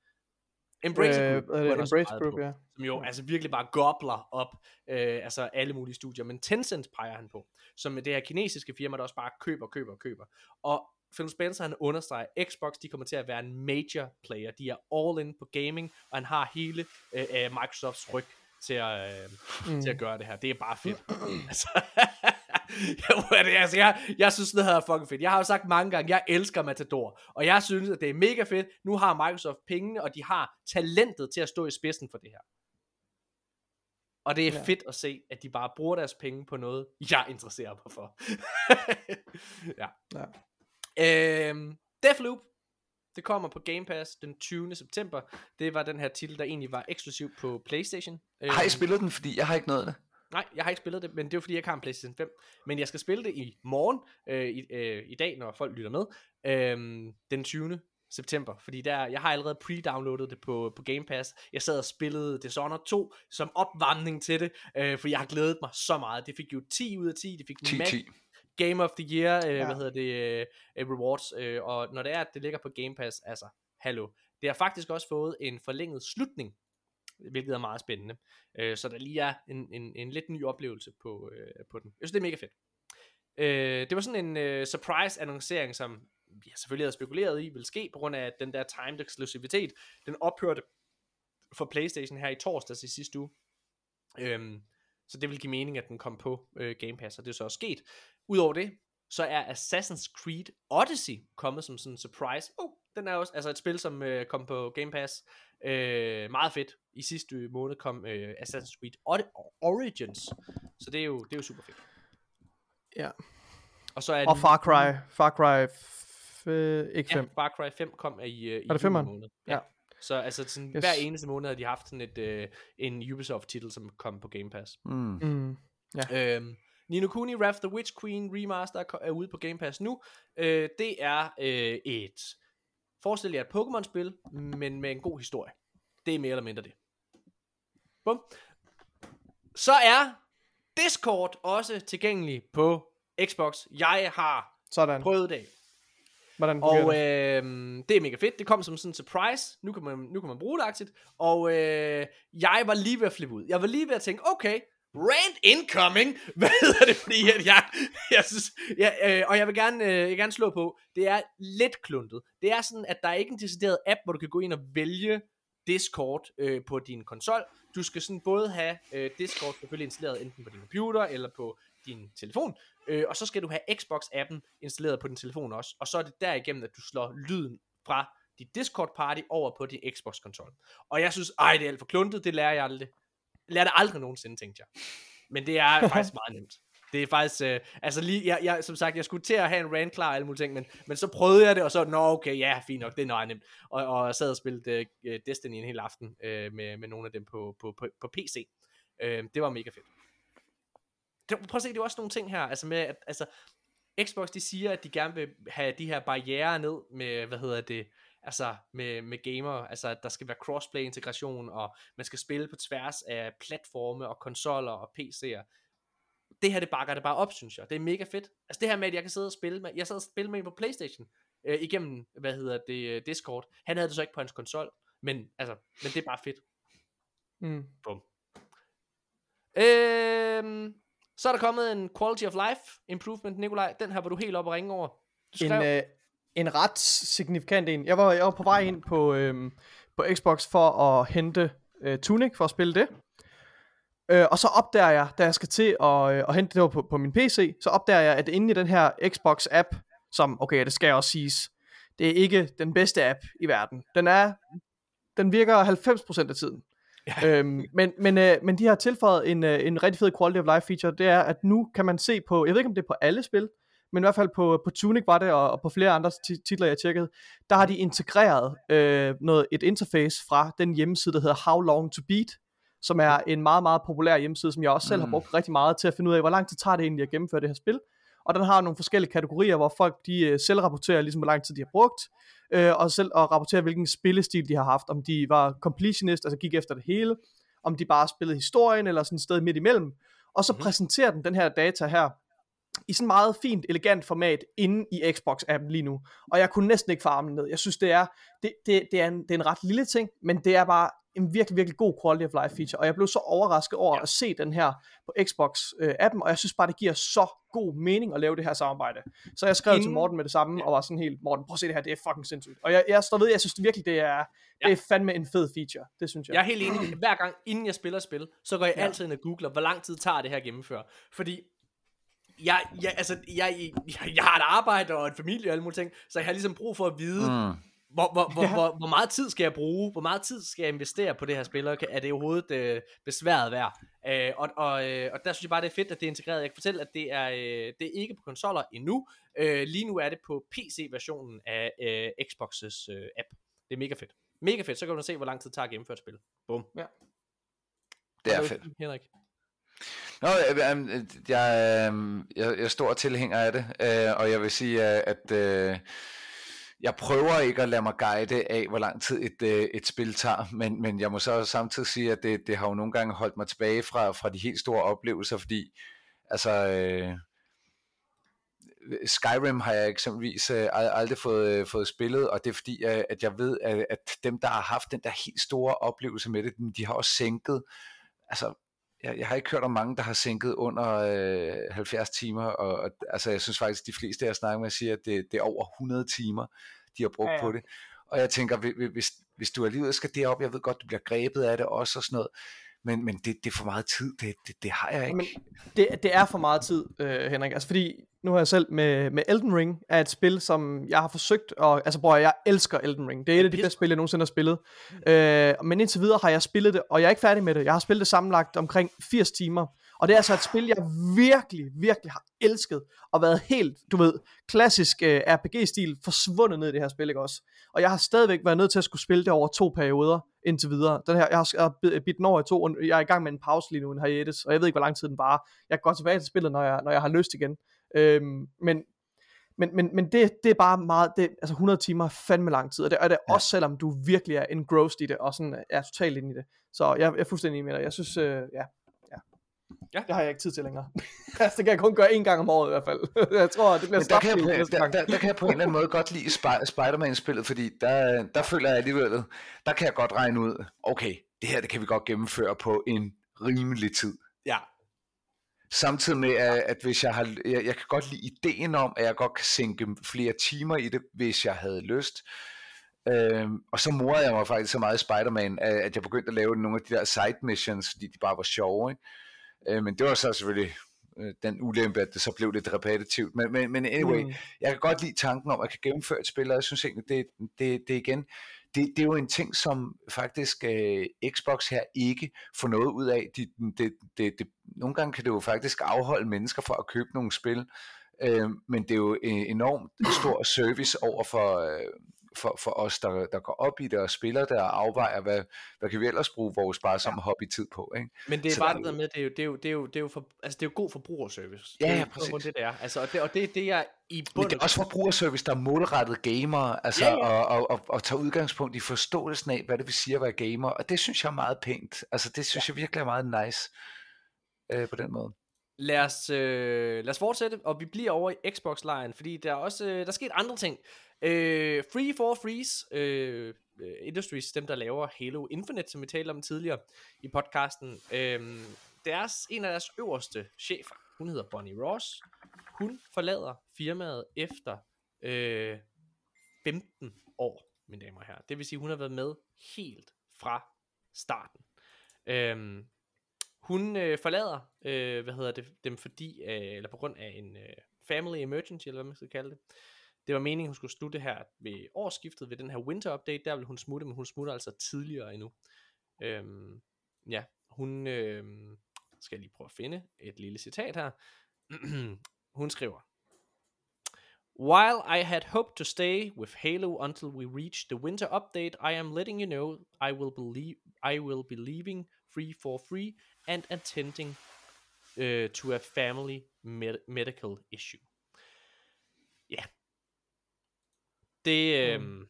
Embracer Øh, Group, øh, Embracer pege Group, på ja. som jo altså virkelig bare gobler op, øh, altså alle mulige studier, men Tencent peger han på, som det her kinesiske firma, der også bare køber, køber, køber. Og Phil Spencer han understreger, Xbox de kommer til at være en major player, de er all in på gaming, og han har hele øh, øh, Microsofts ryg til at, øh, mm. til at gøre det her. Det er bare fedt. (clears throat) altså, (laughs) jeg, det, altså, jeg, jeg synes, det her er fucking fedt. Jeg har jo sagt mange gange, jeg elsker Matador, og jeg synes, at det er mega fedt. Nu har Microsoft pengene, og de har talentet til at stå i spidsen for det her. Og det er ja. fedt at se, at de bare bruger deres penge på noget, jeg interesserer mig for. (laughs) ja. Ja. Øhm, Deathloop, det kommer på Game Pass den 20. september. Det var den her titel, der egentlig var eksklusiv på Playstation. Har I Øhm, spillet den? Fordi jeg har ikke nået det. Nej, jeg har ikke spillet det, men det er jo fordi, jeg ikke har en PlayStation 5. Men jeg skal spille det i morgen, øh, i, øh, i dag, når folk lytter med, øh, den 20. september. Fordi der, jeg har allerede pre-downloadet det på, på Game Pass. Jeg sad og spillede Dishonored 2 som opvarmning til det, øh, for jeg har glædet mig så meget. Det fik jo 10 ud af 10. Det fik 10, Mac 10. Game of the Year, øh, Ja. hvad hedder det, øh, rewards. Øh, og når det er, at det ligger på Game Pass, altså, hallo. Det har faktisk også fået en forlænget slutning, hvilket er meget spændende. Øh, så der lige er en, en, en lidt ny oplevelse på, øh, på den. Jeg synes, det er mega fedt. Øh, det var sådan en øh, surprise annoncering, som vi selvfølgelig havde spekuleret i, ville ske, på grund af at den der timed eksklusivitet, den ophørte for Playstation her i torsdags i sidste uge. Øhm, så det vil give mening, at den kom på øh, Game Pass, og det er så også sket. Udover det, så er Assassin's Creed Odyssey kommet som sådan en surprise. Oh, den er også altså et spil, som øh, kom på Game Pass. Øh, meget fedt. I sidste måned kom øh, Assassin's Creed Od- Origins. Så det er jo, det er jo super fedt. Ja. Og så er Og Far Cry. Far Cry f- øh, ikke 5. Ja, Far Cry 5 kom i, øh, i Er det femmeren? måned. Ja. Så altså sådan, Yes. hver eneste måned har de haft sådan et, øh, en Ubisoft-titel, som kom på Game Pass. Mm. Mm. Øhm, Nino Kuni, Wrath the Witch Queen Remaster er ude på Game Pass nu. Øh, det er øh, et, forestil jer et Pokémon-spil, men med en god historie. Det er mere eller mindre det. Bum. Så er Discord også tilgængelig på Xbox. Jeg har Sådan. prøvet det. Hvordan Og det? øh, det er mega fedt. Det kom som sådan en surprise. Nu kan man, nu kan man bruge det aktivt. Og øh, jeg var lige ved at flippe ud. Jeg var lige ved at tænke, okay, rant incoming. (laughs) Hvad hedder det? Fordi at jeg, jeg synes, jeg, øh, og jeg vil gerne, øh, jeg vil gerne slå på, det er lidt kluntet. Det er sådan, at der er ikke en decideret app, hvor du kan gå ind og vælge Discord øh, på din konsol. Du skal sådan både have øh, Discord selvfølgelig installeret enten på din computer eller på din telefon, øh, og så skal du have Xbox-appen installeret på din telefon også, og så er det derigennem, at du slår lyden fra dit Discord-party over på din Xbox-konsol. Og jeg synes, ej, det er alt for kluntet, det lærer jeg aldrig. Lærer det aldrig nogensinde, tænkte jeg. Men det er (laughs) faktisk meget nemt. Det er faktisk, øh, altså lige, jeg, jeg, som sagt, jeg skulle til at have en rant klar og alle mulige ting, men, men så prøvede jeg det, og så, nå okay, ja, fint nok, det er meget nemt. Og, og jeg sad og spillede øh, Destiny en hel aften øh, med, med nogle af dem på, på, på, på PC. Øh, det var mega fedt. Det, prøv at se, det er også nogle ting her, altså med, at, altså, Xbox, de siger, at de gerne vil have de her barriere ned med, hvad hedder det, altså med, med gamer, altså at der skal være crossplay integration, og man skal spille på tværs af platforme og konsoller og PC'er. Det her, det bakker det bare op, synes jeg. Det er mega fedt. Altså det her med, at jeg kan sidde og spille med, jeg sad og spille med en på Playstation, øh, igennem, hvad hedder det, øh, Discord. Han havde det så ikke på hans konsol, men altså, men det er bare fedt. Mm. Bum. Øhm, så er der kommet en quality of life improvement, Nikolaj. Den her var du helt op og ringe over. Du En, skrev, øh, en ret signifikant en. Jeg var, jeg var på vej ind på, øhm, på Xbox for at hente øh, Tunic, for at spille det. Øh, og så opdager jeg, da jeg skal til at, øh, at hente det på, på min PC, så opdager jeg, at inde i den her Xbox-app, som, okay, det skal også siges, det er ikke den bedste app i verden. Den er, den virker 90% af tiden. Ja. Øhm, men, men, øh, men de har tilføjet en, øh, en rigtig fed quality of life feature, det er, at nu kan man se på, jeg ved ikke om det er på alle spil, men i hvert fald på, på Tunic var det, og, og på flere andre ti- titler, jeg tjekkede, der har de integreret øh, noget, et interface fra den hjemmeside, der hedder How Long To Beat, som er en meget, meget populær hjemmeside, som jeg også selv har Mm. brugt rigtig meget til at finde ud af, hvor lang tid tager det egentlig at gennemføre det her spil. Og den har nogle forskellige kategorier, hvor folk de øh, selv rapporterer, ligesom hvor lang tid de har brugt, øh, og selv og rapporterer, hvilken spillestil de har haft, om de var completionist, altså gik efter det hele, om de bare spillede historien, eller sådan et sted midt imellem. Og så mm-hmm. præsenterer den den her data her, i sådan meget fint, elegant format inde i Xbox-appen lige nu. Og jeg kunne næsten ikke få armen ned. Jeg synes, det er, det, det, det, er en, det er en ret lille ting, men det er bare en virkelig, virkelig god quality of life feature. Og jeg blev så overrasket over ja. at se den her på Xbox-appen, og jeg synes bare, det giver så god mening at lave det her samarbejde. Så jeg skrev Inden... til Morten med det samme, og var sådan helt, Morten, prøv at se det her, det er fucking sindssygt. Og jeg, jeg står ved, jeg synes det virkelig, det er, det er fandme en fed feature. Det synes jeg. Jeg er helt enig. Hver gang, inden jeg spiller spil, så går jeg Ja. altid ind og googler, hvor lang tid tager det her at gennemføre. Fordi jeg, jeg, altså, jeg, jeg, jeg har et arbejde og en familie og alle mulige ting, så jeg har ligesom brug for at vide, mm. hvor, hvor, hvor, Ja. hvor, hvor meget tid skal jeg bruge, hvor meget tid skal jeg investere på det her spil, og kan- er det overhovedet øh, besværet værd? Øh, og, og, øh, og der synes jeg bare, det er fedt, at det er integreret. Jeg kan fortælle, at det er, øh, det er ikke på konsoller endnu. Øh, lige nu er det på PC-versionen af øh, Xbox's øh, app. Det er mega fedt. Mega fedt, så kan du se, hvor lang tid det tager at gennemføre et spil. Bum. Ja. Det er fedt. Henrik. Nå, øh, jeg, jeg, jeg, jeg er stor tilhænger af det, øh, og jeg vil sige, øh, at øh, jeg prøver ikke at lade mig guide af, hvor lang tid et, øh, et spil tager, men, men jeg må så samtidig sige, at det, det har jo nogle gange holdt mig tilbage fra, fra de helt store oplevelser, fordi altså... Øh, Skyrim har jeg eksempelvis øh, aldrig fået, øh, fået spillet, og det er fordi, øh, at jeg ved, at, at dem, der har haft den der helt store oplevelse med det, de har også sænket, altså jeg, jeg har ikke hørt om mange, der har sænket under øh, 70 timer, og, og altså, jeg synes faktisk, de fleste, jeg snakker med, siger, at det, det er over 100 timer, de har brugt Ja, på det. Og jeg tænker, hvi- hvis, hvis du alligevel skal derop, jeg ved godt, du bliver grebet af det også og sådan noget, men, men det, det er for meget tid, det, det, det har jeg ikke. Men det, det er for meget tid, øh, Henrik. Altså fordi, nu har jeg selv med, med Elden Ring, er et spil, som jeg har forsøgt, og altså bror, jeg elsker Elden Ring. Det er et af de bedste spil, jeg nogensinde har spillet. Øh, men indtil videre har jeg spillet det, og jeg er ikke færdig med det. Jeg har spillet det sammenlagt omkring 80 timer. Og det er altså et spil, jeg virkelig, virkelig har elsket, og været helt, du ved, klassisk øh, RPG-stil, forsvundet ned i det her spil, ikke også? Og jeg har stadigvæk været nødt til at skulle spille det over to perioder indtil videre. Den her, jeg har, jeg har bid- bidt den over i to, og jeg er i gang med en pause lige nu, en hiatus, og jeg ved ikke, hvor lang tid den varer. Jeg går tilbage til spillet, når jeg, når jeg har lyst igen. Øhm, men men, men, men det, det er bare meget, det, altså 100 timer er fandme lang tid, og det er det ja. også selvom du virkelig er engrossed i det, og sådan er totalt inde i det. Så jeg, jeg er fuldstændig enig med dig. Jeg synes, øh, ja, ja. Ja. Det har jeg ikke tid til længere. (laughs) altså, det kan jeg kun gøre en gang om året i hvert fald. (laughs) jeg tror, det bliver der kan, jeg der, gang. der, der kan jeg på en eller anden måde godt lide Spi- Spider-Man-spillet, fordi der, der føler jeg alligevel, der kan jeg godt regne ud, okay, det her det kan vi godt gennemføre på en rimelig tid. Samtidig med, at, at hvis jeg har, jeg, jeg kan godt lide ideen om, at jeg godt kan sænke flere timer i det, hvis jeg havde lyst. Øhm, og så morede jeg mig faktisk så meget i Spider-Man, at at jeg begyndte at lave nogle af de der side missions, fordi de bare var sjove. Ikke? Øh, men det var så selvfølgelig øh, den ulempe, at det så blev lidt repetitivt. Men, men, men anyway, mm. jeg kan godt lide tanken om, at jeg kan gennemføre et spil, og jeg synes egentlig, det, det, det igen, det, det er jo en ting, som faktisk øh, Xbox her ikke får noget ud af. De, det, det, det, nogle gange kan det jo faktisk afholde mennesker fra at købe nogle spil, øh, men det er jo en enormt stor service over for, øh, for, for os, der, der går op i det og spiller det og afvejer, hvad, hvad kan vi ellers bruge vores sparsomme hobbytid på. Ikke? Men det er Så bare det der med, det er jo, det er jo, det er jo, det er jo, for, altså det er jo god forbrugerservice. Ja, ja, præcis. det, det er. Altså, og, det, og det er det, jeg i Men bund det er også forbrugerservice, der er målrettet gamere, altså Ja, ja. Og, og, og, og tager udgangspunkt i forståelsen af, hvad det vil sige at være gamer, og det synes jeg er meget pænt. Altså det synes ja. jeg virkelig er meget nice øh, på den måde. Lad os, øh, lad os fortsætte, og vi bliver over i Xbox-lejen, fordi der er også øh, der er sket andre ting. Øh, Free for Freeze øh, øh, Industries, dem der laver Halo Infinite, som vi talte om tidligere i podcasten, øh, deres, en af deres øverste chefer, hun hedder Bonnie Ross, hun forlader firmaet efter øh, 15 år, mine damer og herrer. Det vil sige, hun har været med helt fra starten. Øhm, hun øh, forlader, øh, hvad hedder det, dem fordi, øh, eller på grund af en øh, family emergency, eller hvad man skal kalde det. Det var meningen, hun skulle slutte her ved årsskiftet, ved den her winter update, der vil hun smutte, men hun smutter altså tidligere endnu. Øhm, ja, hun, øh, skal jeg lige prøve at finde et lille citat her. (clears throat) hun skriver, While I had hoped to stay with Halo until we reach the winter update, I am letting you know I will believe I will be leaving free for free and attending uh, to a family med- medical issue. Ja. Det, øh, mm.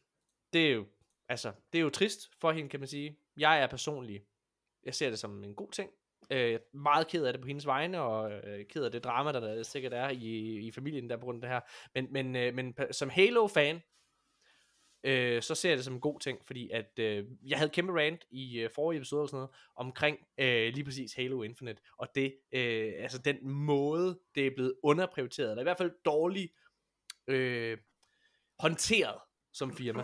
det er jo altså, det er jo trist for hende, kan man sige. Jeg er personlig, jeg ser det som en god ting. Øh, jeg er meget ked af det på hendes vegne, og øh, ked af det drama, der, der sikkert er i, i familien der på grund af det her. Men, men, øh, men som Halo-fan, øh, så ser jeg det som en god ting, fordi at øh, jeg havde kæmpe rant i øh, forrige episode og sådan noget, omkring øh, lige præcis Halo Infinite, og det, øh, altså den måde, det er blevet underprioriteret, eller i hvert fald dårligt øh, håndteret som firma.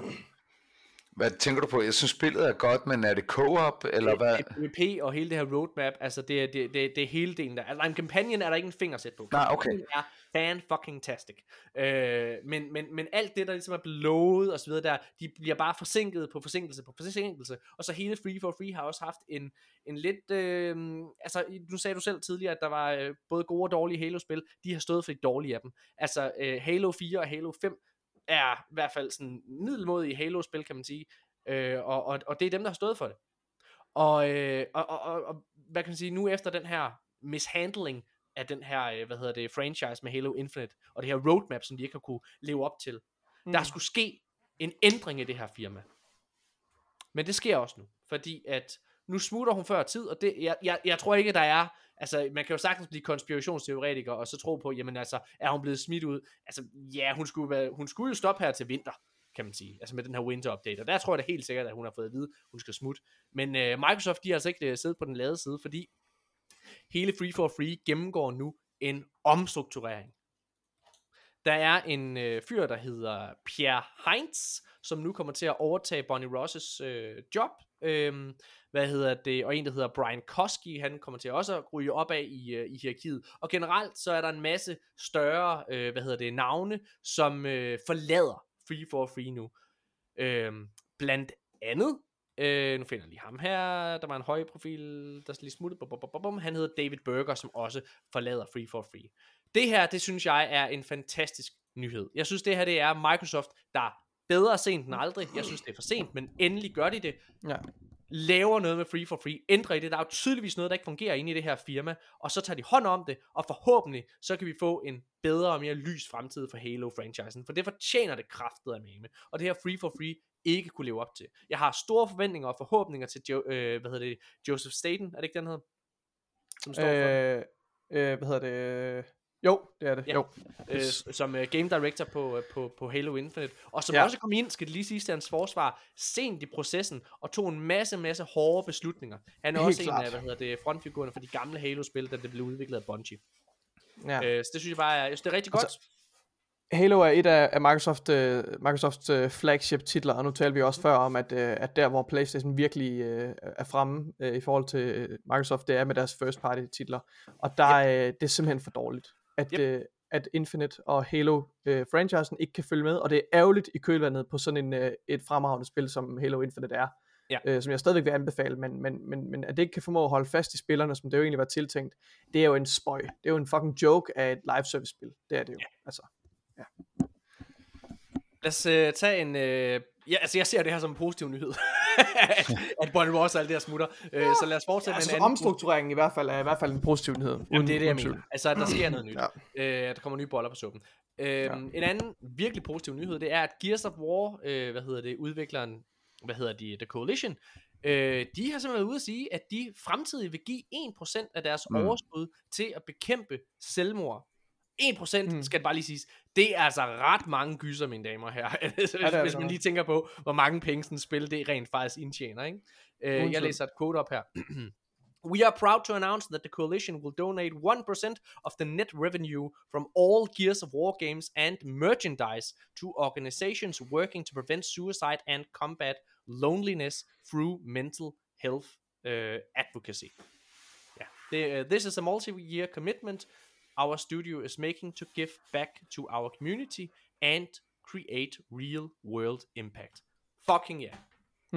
Hvad tænker du på? Jeg synes spillet er godt, men er det co-op, eller hvad? Det PvP og hele det her roadmap, altså det er, det, det, det hele delen der. Altså en companion er der ikke en fingersæt på. Nej, okay. Companion er fan fucking tastic. Øh, men, men, men alt det, der ligesom er blevet lovet og så videre der, de bliver bare forsinket på forsinkelse på forsinkelse. Og så hele Free for Free har også haft en, en lidt, øh, altså nu sagde du selv tidligere, at der var øh, både gode og dårlige Halo-spil. De har stået for de dårlige af dem. Altså øh, Halo 4 og Halo 5 er i hvert fald sådan middelmodige Halo-spil, kan man sige. Øh, og, og, og det er dem, der har stået for det. Og, øh, og, og, og, og hvad kan man sige, nu efter den her mishandling af den her, øh, hvad hedder det, franchise med Halo Infinite, og det her roadmap, som de ikke har kunne leve op til, mm. der skulle ske en ændring i det her firma. Men det sker også nu, fordi at nu smutter hun før tid, og det, jeg, jeg, jeg tror ikke, der er, altså man kan jo sagtens blive konspirationsteoretiker, og så tro på, jamen altså, er hun blevet smidt ud? Altså, ja, hun skulle, være, hun skulle jo stoppe her til vinter, kan man sige, altså med den her winter update, og der tror jeg da helt sikkert, at hun har fået at vide, at hun skal smutte. Men øh, Microsoft, de har altså ikke øh, siddet på den lade side, fordi hele Free for Free gennemgår nu en omstrukturering. Der er en øh, fyr, der hedder Pierre Heinz, som nu kommer til at overtage Bonnie Rosses øh, job. Øhm, hvad hedder det? Og en, der hedder Brian Koski, han kommer til også at ryge af i, øh, i hierarkiet. Og generelt så er der en masse større, øh, hvad hedder det, navne, som øh, forlader Free for Free nu. Øh, blandt andet, øh, nu finder jeg lige ham her, der var en høj profil, der lige smuttede, bum, bum, bum, bum. han hedder David Berger, som også forlader Free for Free. Det her, det synes jeg er en fantastisk nyhed. Jeg synes, det her det er Microsoft, der bedre sent end aldrig. Jeg synes, det er for sent, men endelig gør de det. Ja. Laver noget med Free for Free, ændrer i det. Der er jo tydeligvis noget, der ikke fungerer inde i det her firma, og så tager de hånd om det, og forhåbentlig, så kan vi få en bedre og mere lys fremtid for Halo-franchisen, for det fortjener det kraftet af med, og det her Free for Free ikke kunne leve op til. Jeg har store forventninger og forhåbninger til jo, øh, hvad hedder det, Joseph Staten, er det ikke den hedder? Som står for Øh, øh, hvad hedder det? Øh, jo, det er det. Ja. Jo. øh, som uh, game director på, uh, på, på Halo Infinite, og som Ja. også kom ind, skal det lige sige til hans forsvar, sent i processen, og tog en masse, masse hårde beslutninger. Han er Helt også en klart. af, hvad hedder det, frontfigurerne for de gamle Halo-spil, da det blev udviklet af Bungie. Ja. Øh, så det synes jeg bare er, jeg synes, det er rigtig godt. Altså, Halo er et af, af Microsoft, uh, Microsofts uh, flagship titler, og nu talte vi også før om, at, uh, at der hvor Playstation virkelig uh, er fremme uh, i forhold til øh, Microsoft, det er med deres first party titler. Og der yep. det er simpelthen for dårligt, at, Yep. uh, at Infinite og Halo uh, franchisen ikke kan følge med, og det er ærgerligt i kølvandet på sådan en, uh, et fremragende spil, som Halo Infinite er. Ja. Øh, som jeg stadigvæk vil anbefale, men, men, men, men at det ikke kan formå at holde fast i spillerne, som det jo egentlig var tiltænkt, det er jo en spøj. Det er jo en fucking joke af et live service spil. Det er det jo. Ja. Altså. Lad os uh, tage en... Uh, ja, altså jeg ser det her som en positiv nyhed. (laughs) at Bonnie Ross og alt det her smutter. Uh, så lad os fortsætte Ja, med altså en anden... omstruktureringen i hvert fald er i hvert fald en positiv nyhed. Jamen, det er det, jeg uden mener. Altså, at der sker noget nyt. Ja. (clears throat) Ja. Øh, der kommer nye boller på suppen. Øh, En anden virkelig positiv nyhed, det er, at Gears of War, øh, hvad hedder det, udvikleren, hvad hedder de, The Coalition, øh, de har simpelthen været ude at sige, at de fremtidig vil give 1% af deres mm. overskud til at bekæmpe selvmord. 1% Mm. skal det bare lige siges. Det er altså ret mange gyser, mine damer og herrer. (laughs) hvis, er hvis man godt. lige tænker på, hvor mange penge sådan spil, det rent faktisk indtjener. Ikke? Uden jeg læser et quote op her. (clears throat) We are proud to announce that the coalition will donate 1% of the net revenue from all Gears of War games and merchandise to organizations working to prevent suicide and combat loneliness through mental health uh, advocacy. Yeah. The, uh, this is a multi-year commitment our studio is making to give back to our community and create real world impact. Fucking yeah.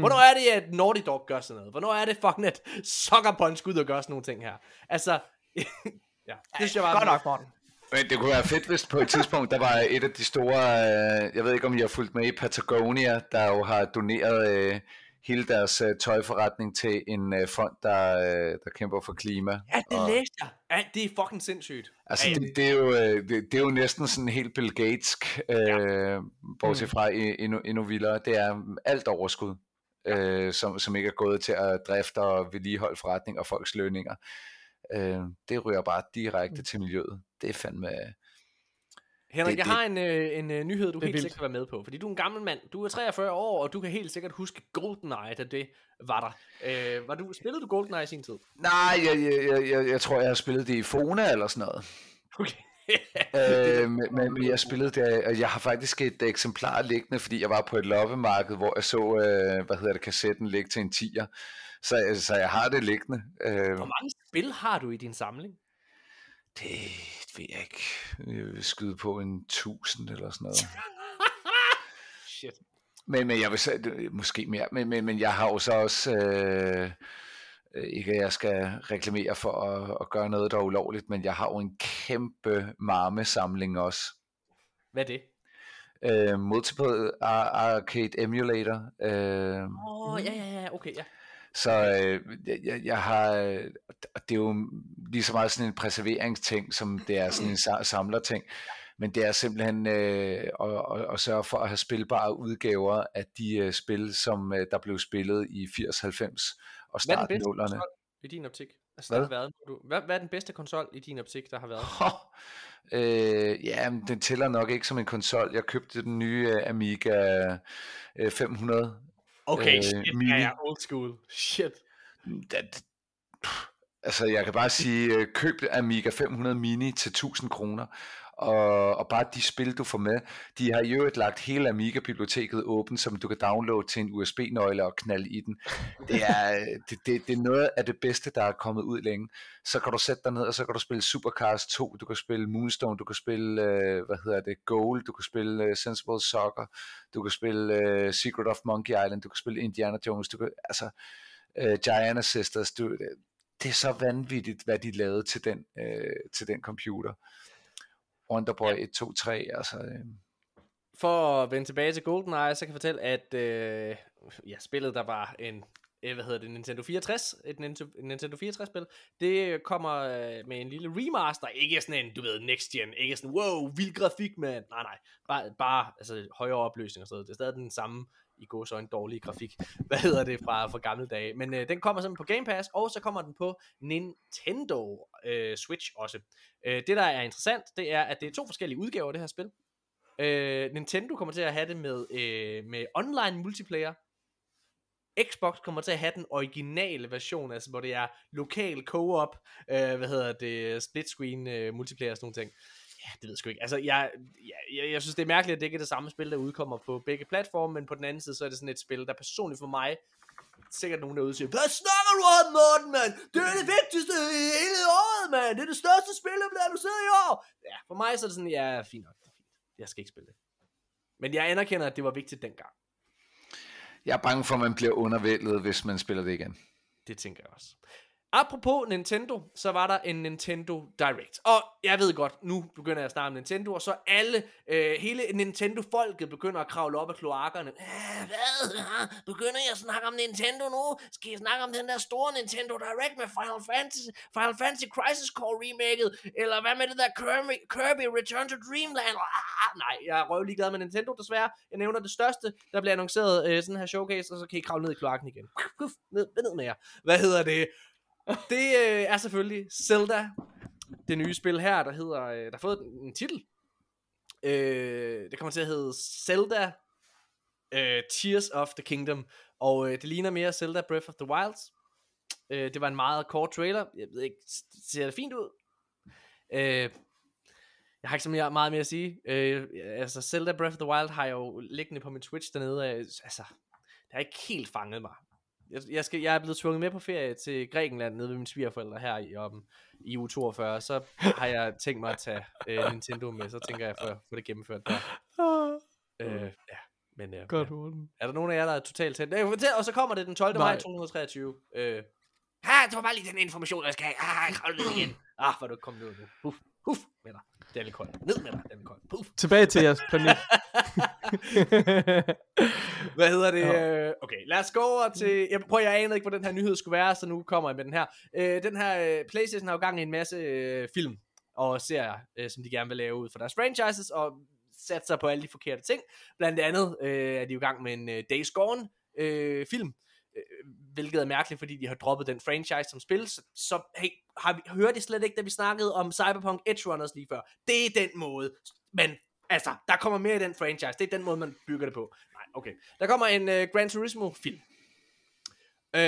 Hvornår er det, at Naughty Dog gør sådan noget? Hvornår er det fucking, at Sucker Punch går ud og gør sådan nogle ting her? Altså, (laughs) ja, det synes jeg bare... Godt nok, Morten. Men det kunne være fedt, hvis på et tidspunkt, der var et af de store, øh, jeg ved ikke om I har fulgt med i Patagonia, der jo har doneret øh, hele deres øh, tøjforretning til en øh, fond, der, øh, der kæmper for klima. Ja, det Og- læste jeg. Ja, det er fucking sindssygt. Altså, Ja, det, det, er jo, øh, det, det er jo næsten sådan helt Bill Gates, øh, bortset fra i- endnu, endnu vildere. Det er alt overskud, øh, som, som ikke er gået til at drifte og vedligeholde forretning og folks lønninger. Øh, det ryger bare direkte til miljøet. Det er fandme... Henrik, det- jeg det- har en, øh, en øh, nyhed, du helt vildt. sikkert kan være med på. Fordi du er en gammel mand. Du er 43 år, og du kan helt sikkert huske GoldenEye, da det var der. Øh, var du, spillede du GoldenEye i sin tid? Nej, jeg, jeg, jeg, jeg, tror, jeg har spillet det i Fona eller sådan noget. Okay. øh, (laughs) men, men jeg spillede det, og jeg har faktisk et eksemplar liggende, fordi jeg var på et loppemarked, hvor jeg så, øh, hvad hedder det, kassetten ligge til en 10'er. Så, jeg- så jeg har det liggende. Øh, Hvor mange spil har du i din samling? Det ved jeg ikke. Jeg vil skyde på en 1000 eller sådan noget. (laughs) Shit. Men, men jeg vil sige, det- måske mere, men, men, men jeg har jo så også, øh, øh, ikke at jeg skal reklamere for at, at gøre noget, der er ulovligt, men jeg har jo en kæmpe marmesamling også. Hvad er det? Øh, multiple ar- Arcade Emulator. Øh, Åh, oh, ja, ja, ja, okay, ja. Så øh, jeg, jeg, har, og det er jo lige så meget sådan en preserveringsting, som det er sådan en sa- samlerting. Men det er simpelthen øh, at, at, at sørge for at have spilbare udgaver af de øh, spil, som øh, der blev spillet i 80-90 og Hvad er den start bedste 0'erne. konsol i din optik? Altså, der Hvad? har været, du, hvad, hvad er den bedste konsol i din optik, der har været? Øh, ja, men den tæller nok ikke som en konsol. Jeg købte den nye øh, Amiga øh, 500. Okay, øh, shit, mini. ja, ja, old school. Shit. Det, altså, jeg kan bare sige, øh, køb Amiga 500 Mini til 1000 kroner. Og, og bare de spil, du får med, de har i øvrigt lagt hele Amiga-biblioteket åbent, som du kan downloade til en USB-nøgle og knalde i den. Det er, (laughs) det, det, det er noget af det bedste, der er kommet ud længe. Så kan du sætte dig ned, og så kan du spille Supercars 2, du kan spille Moonstone, du kan spille, øh, hvad hedder det, Goal, du kan spille øh, Sensible Soccer, du kan spille øh, Secret of Monkey Island, du kan spille Indiana Jones, du kan, altså, øh, Diana Sisters, du, det er så vanvittigt, hvad de lavede til den, øh, til den computer. Wonderboy 1, 2, 3, altså... Øh, For at vende tilbage til GoldenEye, så kan jeg fortælle, at øh, ja, spillet, der var en, øh, hvad hedder det, Nintendo 64, et Nintendo, en Nintendo 64-spil, det kommer øh, med en lille remaster, ikke sådan en, du ved, next gen, ikke sådan, wow, vild grafik, mand, nej, nej, bare, bare altså, højere opløsning og sådan noget, det er stadig den samme, i går så en dårlig grafik, (laughs) hvad hedder det, fra, fra gamle dage, men øh, den kommer simpelthen på Game Pass, og så kommer den på Nintendo øh, Switch også. Øh, det, der er interessant, det er, at det er to forskellige udgaver af det her spil, Øh, Nintendo kommer til at have det med, øh, med online multiplayer. Xbox kommer til at have den originale version, altså hvor det er lokal co-op, øh, hvad hedder det, split screen øh, multiplayer og sådan nogle ting. Ja, det ved jeg sgu ikke. Altså, jeg, jeg, jeg, jeg synes, det er mærkeligt, at det ikke er det samme spil, der udkommer på begge platforme, men på den anden side, så er det sådan et spil, der personligt for mig, sikkert nogen derude siger, hvad snakker du om, Morten, mand? Det er det vigtigste i hele året, mand. Det er det største spil, der bliver annonceret i år. Ja, for mig så er det sådan, ja, fint nok. Det er fint. Jeg skal ikke spille det. Men jeg anerkender, at det var vigtigt dengang. jeg er bange for, at man bliver undervældet, hvis man spiller det igen. Det tænker jeg også. Apropos Nintendo, så var der en Nintendo Direct. Og jeg ved godt, nu begynder jeg at snakke om Nintendo, og så alle, øh, hele Nintendo-folket begynder at kravle op af kloakkerne. Hvad? Begynder jeg at snakke om Nintendo nu? Skal jeg snakke om den der store Nintendo Direct med Final Fantasy, Final Fantasy Crisis Core remaket? Eller hvad med det der Kirby, Kirby Return to Dreamland? Ah, ah nej, jeg er røvlig glad med Nintendo desværre. Jeg nævner det største, der bliver annonceret øh, sådan her showcase, og så kan I kravle ned i kloakken igen. Ned, ned med jer. Hvad hedder det? Det øh, er selvfølgelig Zelda, det nye spil her, der hedder, øh, der har fået en, titel. Øh, det kommer til at hedde Zelda øh, Tears of the Kingdom, og øh, det ligner mere Zelda Breath of the Wild. Øh, det var en meget kort trailer, jeg ved ikke, ser det fint ud? Øh, jeg har ikke så meget, meget mere at sige. Øh, altså, Zelda Breath of the Wild har jeg jo liggende på min Twitch dernede. Øh, altså, det har ikke helt fanget mig. Jeg, jeg, skal, jeg er blevet tvunget med på ferie til Grækenland nede ved mine svigerforældre her i, om, i uge 42. Så har jeg tænkt mig at tage øh, Nintendo med. Så tænker jeg for at få det gennemført der. Øh, ja, men øh, Godt, ja. Er der nogen af jer, der er totalt tændt? Øh, fortæl, og så kommer det den 12. maj Nej. 2023. Øh, ah, det var bare lige den information, jeg skal have. Ah, jeg kravler ned igen. Ah, hvor du ikke kommet ud nu. Uff. Puff med dig, Daniel Coy. Ned med dig, Daniel Coy. Puff. Tilbage til jeres planet. (laughs) Hvad hedder det? Ja. Okay, lad os gå over til... Jeg prøver, jeg anede ikke, hvor den her nyhed skulle være, så nu kommer jeg med den her. Øh, den her øh, PlayStation har jo gang i en masse øh, film og serier, øh, som de gerne vil lave ud for deres franchises, og satser på alle de forkerte ting. Blandt andet øh, er de jo i gang med en øh, Days Gone øh, film, øh, hvilket er mærkeligt, fordi de har droppet den franchise som spil, så, så hey, har vi, hørte I slet ikke, da vi snakkede om Cyberpunk Edge Runners lige før. Det er den måde, men altså, der kommer mere i den franchise, det er den måde, man bygger det på. Nej, okay. Der kommer en uh, Gran Turismo film. Uh,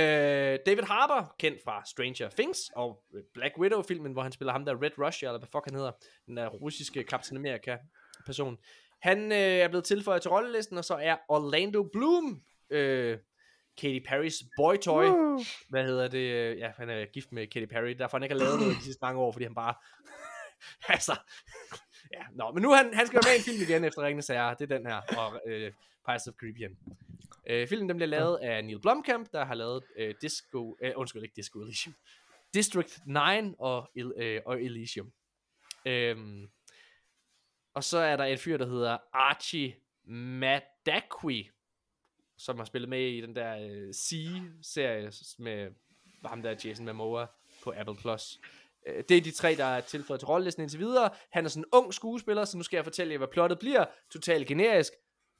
David Harbour, kendt fra Stranger Things og øh, Black Widow-filmen, hvor han spiller ham der Red Russia, eller hvad fuck han hedder, den der russiske Captain America-person. Han øh, er blevet tilføjet til rollelisten, og så er Orlando Bloom, øh, Katy Perrys boytoy. Woo. Hvad hedder det? Ja, han er gift med Katy Perry, derfor han ikke har lavet noget de sidste mange år, fordi han bare... (laughs) altså... Ja, nå, men nu han, han skal være med i en film igen efter Ringenes Herre. Det er den her, og øh, Pirates of Caribbean. Øh, filmen den bliver lavet af Neil Blomkamp, der har lavet øh, Disco... Øh, undskyld, ikke Disco Elysium. District 9 og, øh, og Elysium. Øhm, og så er der en fyr, der hedder Archie Madakwi, som har spillet med i den der øh, C-serie med ham der Jason Momoa på Apple Plus. Øh, Det er de tre, der er tilføjet til rollelisten indtil videre. Han er sådan en ung skuespiller, så nu skal jeg fortælle jer, hvad plottet bliver. Totalt generisk.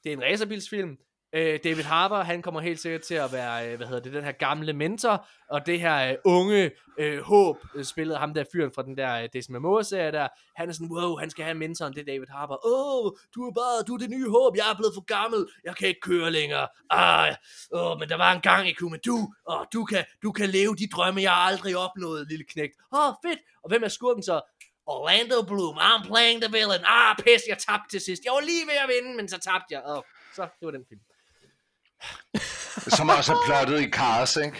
Det er en racerbilsfilm. Øh, David Harbour, han kommer helt sikkert til at være, øh, hvad hedder det, den her gamle mentor, og det her øh, unge øh, håb, øh, spillet af ham der fyren fra den der øh, Jason Momoa-serie der, han er sådan, wow, han skal have mentoren, det er David Harbour. Åh, oh, du er bare, du er det nye håb, jeg er blevet for gammel, jeg kan ikke køre længere. Ah, oh, men der var en gang, jeg kunne, men du, åh, du kan, du kan leve de drømme, jeg aldrig opnåede, lille knægt. Åh, oh, fedt. Og hvem er skurken så? Orlando Bloom, I'm playing the villain. Ah, pis, jeg tabte til sidst. Jeg var lige ved at vinde, men så tabte jeg. Oh, så, det var den film. Som også er plottet i Cars, ikke?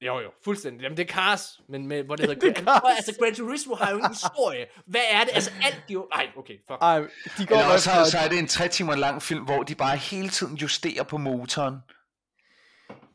Jo, jo, fuldstændig. Jamen, det er Cars, men med, hvor det (laughs) hedder... Det er Cars. Altså, Gran Turismo har jo en historie. Hvad er det? Altså, alt de jo... Ej, okay, fuck. Ej, de går Eller også så er det en tre timer lang film, hvor de bare hele tiden justerer på motoren.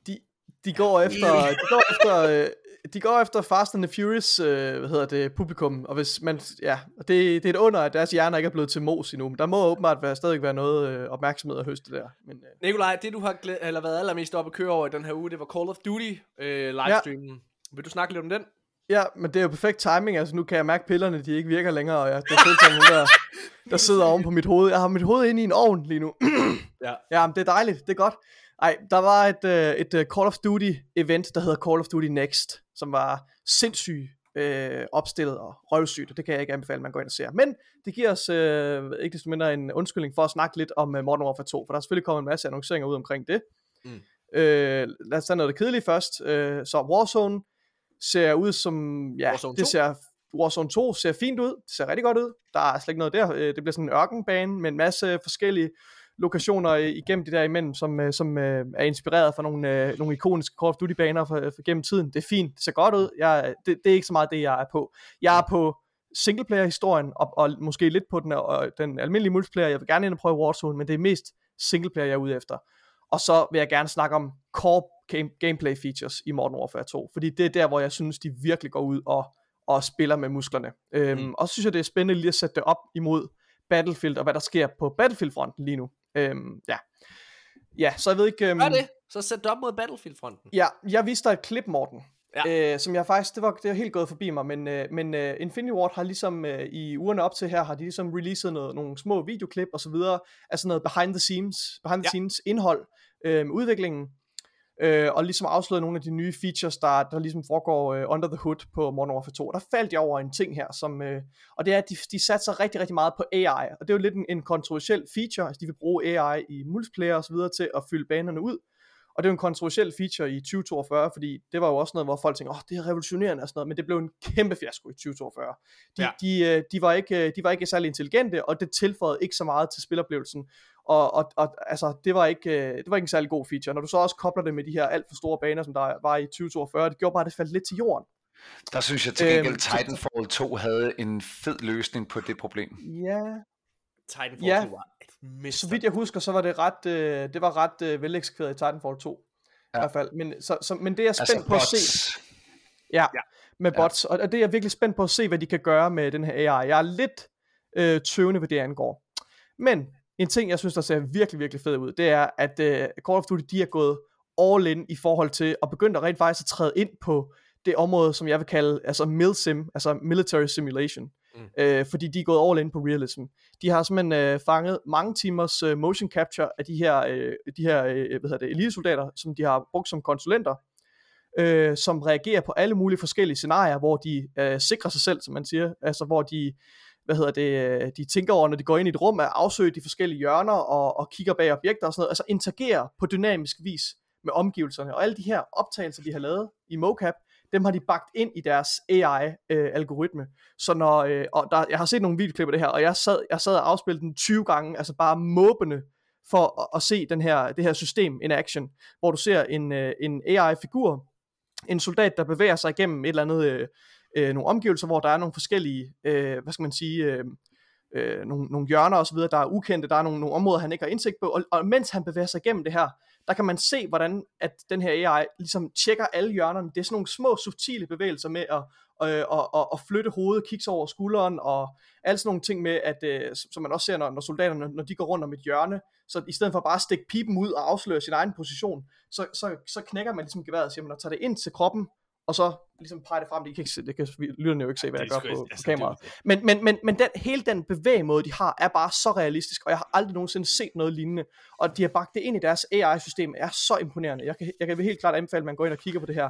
de, de går efter, de går efter, øh, de går efter Fast and the Furious, øh, hvad hedder det, publikum, og hvis man, ja, det, det er et under, at deres hjerner ikke er blevet til mos endnu, men der må åbenbart være, stadig være noget øh, opmærksomhed at høste der, men øh, Nikolaj, det du har glæ- eller været allermest op at køre over i den her uge, det var Call of Duty øh, livestreamen. Ja. Vil du snakke lidt om den? ja, men det er jo perfekt timing, altså nu kan jeg mærke pillerne, de ikke virker længere, og jeg, det som nogen, der, der sidder oven på mit hoved, jeg har mit hoved inde i en ovn lige nu, Ja. (clears throat) ja, men det er dejligt, det er godt, ej, der var et, øh, et øh, Call of Duty event, der hedder Call of Duty Next, som var sindssygt øh, opstillet og røvsygt, og det kan jeg ikke anbefale, man går ind og ser. Men det giver os øh, ikke desto mindre en undskyldning for at snakke lidt om uh, Modern Warfare 2, for der er selvfølgelig kommet en masse annonceringer ud omkring det. Mm. Øh, lad os tage noget af det kedelige først. Øh, så Warzone ser ud som, ja, Warzone det 2? ser, Warzone 2 ser fint ud, det ser rigtig godt ud, der er slet ikke noget der, øh, det bliver sådan en ørkenbane med en masse forskellige lokationer øh, igennem det der imellem, som, øh, som øh, er inspireret fra nogle, øh, nogle ikoniske Call of Duty baner for, for gennem tiden. Det er fint, det ser godt ud. Jeg, det, det er ikke så meget det, jeg er på. Jeg er på singleplayer-historien, og, og måske lidt på den, og den almindelige multiplayer. Jeg vil gerne ind og prøve Warzone, men det er mest singleplayer, jeg er ude efter. Og så vil jeg gerne snakke om core game, gameplay features i Modern Warfare 2, fordi det er der, hvor jeg synes, de virkelig går ud og, og spiller med musklerne. Øhm, Mm. Og så synes jeg, det er spændende lige at sætte det op imod Battlefield, og hvad der sker på Battlefield-fronten lige nu. Øhm, ja. ja, så jeg ved ikke... Øhm, Gør det. Så sæt det op mod Battlefield-fronten. Ja, jeg viste dig et klip, Morten. Ja. Øh, som jeg faktisk, det var, det var helt gået forbi mig, men, øh, men øh, Infinity Ward har ligesom øh, i ugerne op til her, har de ligesom releaset noget, nogle små videoklip og så videre, altså noget behind the scenes, behind the Ja. scenes indhold øh, med udviklingen, øh, og ligesom afslørede nogle af de nye features, der, der ligesom foregår øh, under the hood på Modern Warfare 2. Og der faldt jeg over en ting her, som, øh, og det er, at de, de satser rigtig, rigtig meget på AI, og det er jo lidt en, en kontroversiel feature, altså de vil bruge AI i multiplayer og så videre til at fylde banerne ud, og det er jo en kontroversiel feature i 2042, fordi det var jo også noget, hvor folk tænkte, åh, oh, det er revolutionerende og sådan noget, men det blev en kæmpe fiasko i 2042. De, Ja. de, øh, de, var ikke, øh, de var ikke særlig intelligente, og det tilføjede ikke så meget til spiloplevelsen. Og, og, og altså, det var, ikke, øh, det var ikke en særlig god feature. Når du så også kobler det med de her alt for store baner, som der var i 2042, det gjorde bare, at det faldt lidt til jorden. Der synes jeg til gengæld, Øhm, Titanfall 2 havde en fed løsning på det problem. Ja, Titanfall Ja. 2 var et mester. så vidt jeg husker, så var det ret, øh, det var ret øh, veleksekveret i Titanfall 2. Ja. I Ja. hvert fald. Men, så, så, men det er jeg spændt Altså på at se. bots. Ja. Ja. med Ja. bots, og og det er jeg virkelig spændt på at se, hvad de kan gøre med den her AI. Jeg er lidt øh, tøvende, hvad det angår. Men en ting, jeg synes, der ser virkelig, virkelig fed ud, det er, at øh, Call of Duty, de er gået all in i forhold til at begynde at rent faktisk at træde ind på det område, som jeg vil kalde altså milsim, altså military simulation. Mm. Øh, fordi de er gået all in på realism. De har simpelthen øh, fanget mange timers øh, motion capture af de her, øh, de her øh, hvad hedder det, elitesoldater, som de har brugt som konsulenter, øh, som reagerer på alle mulige forskellige scenarier, hvor de øh, sikrer sig selv, som man siger, altså hvor de hvad hedder det, øh, de tænker over, når de går ind i et rum, at afsøge de forskellige hjørner og, og kigger bag objekter og sådan noget, altså interagerer på dynamisk vis med omgivelserne. Og alle de her optagelser, de har lavet i mocap, dem har de bagt ind i deres AI-algoritme. Øh, så når, øh, og der, jeg har set nogle videoklip af det her, og jeg sad, jeg sad og afspillede den 20 gange, altså bare måbende, for at, at se den her, det her system in action, hvor du ser en, øh, en AI-figur, en soldat, der bevæger sig igennem et eller andet, øh, øh, nogle omgivelser, hvor der er nogle forskellige, øh, hvad skal man sige, øh, øh, nogle, nogle hjørner osv., der er ukendte, der er nogle, nogle områder, han ikke har indsigt på, og, og mens han bevæger sig igennem det her, der kan man se, hvordan at den her AI ligesom tjekker alle hjørnerne. Det er sådan nogle små, subtile bevægelser med at, øh, og, og, og flytte hovedet, kigge sig over skulderen, og alle sådan nogle ting med, at, øh, som man også ser, når, når soldaterne, når de går rundt om et hjørne, så i stedet for bare at stikke pipen ud og afsløre sin egen position, så, så, så knækker man ligesom geværet siger, man tager det ind til kroppen, og så ligesom peger det frem, det kan, ikke se, det kan lytterne jo ikke se, hvad jeg gør på, på kameraet. Men, men, men, men den, hele den bevægemåde, de har, er bare så realistisk, og jeg har aldrig nogensinde set noget lignende. Og de har bagt det ind i deres AI-system, er så imponerende. Jeg kan, jeg kan helt klart anbefale, at man går ind og kigger på det her.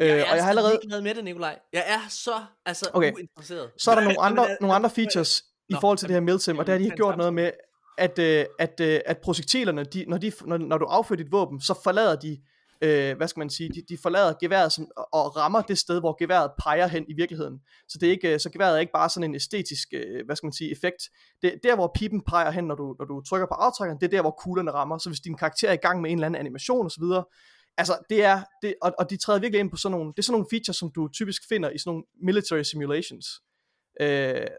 Øh, Jeg er og jeg har allerede... glad med det, Nikolaj. Jeg er så altså, Okay. uinteresseret. Så er der nogle andre, nogle andre features i Nå, forhold til det her milsim, og der har de jamen, gjort noget med, at, øh, at, øh, at projektilerne, de, når, de, når, når du affyrer dit våben, så forlader de, øh, hvad skal man sige, de, de forlader geværet som, og- rammer det sted, hvor geværet peger hen i virkeligheden. Så, det er ikke, øh, så geværet er ikke bare sådan en æstetisk, øh, hvad skal man sige, effekt. Det der, hvor pipen peger hen, når du, når du trykker på aftrækkeren, det er der, hvor kuglerne rammer. Så hvis din karakter er i gang med en eller anden animation osv., Altså, det er, det, og, og de træder virkelig ind på sådan nogle, det er sådan nogle features, som du typisk finder i sådan nogle military simulations. Øh,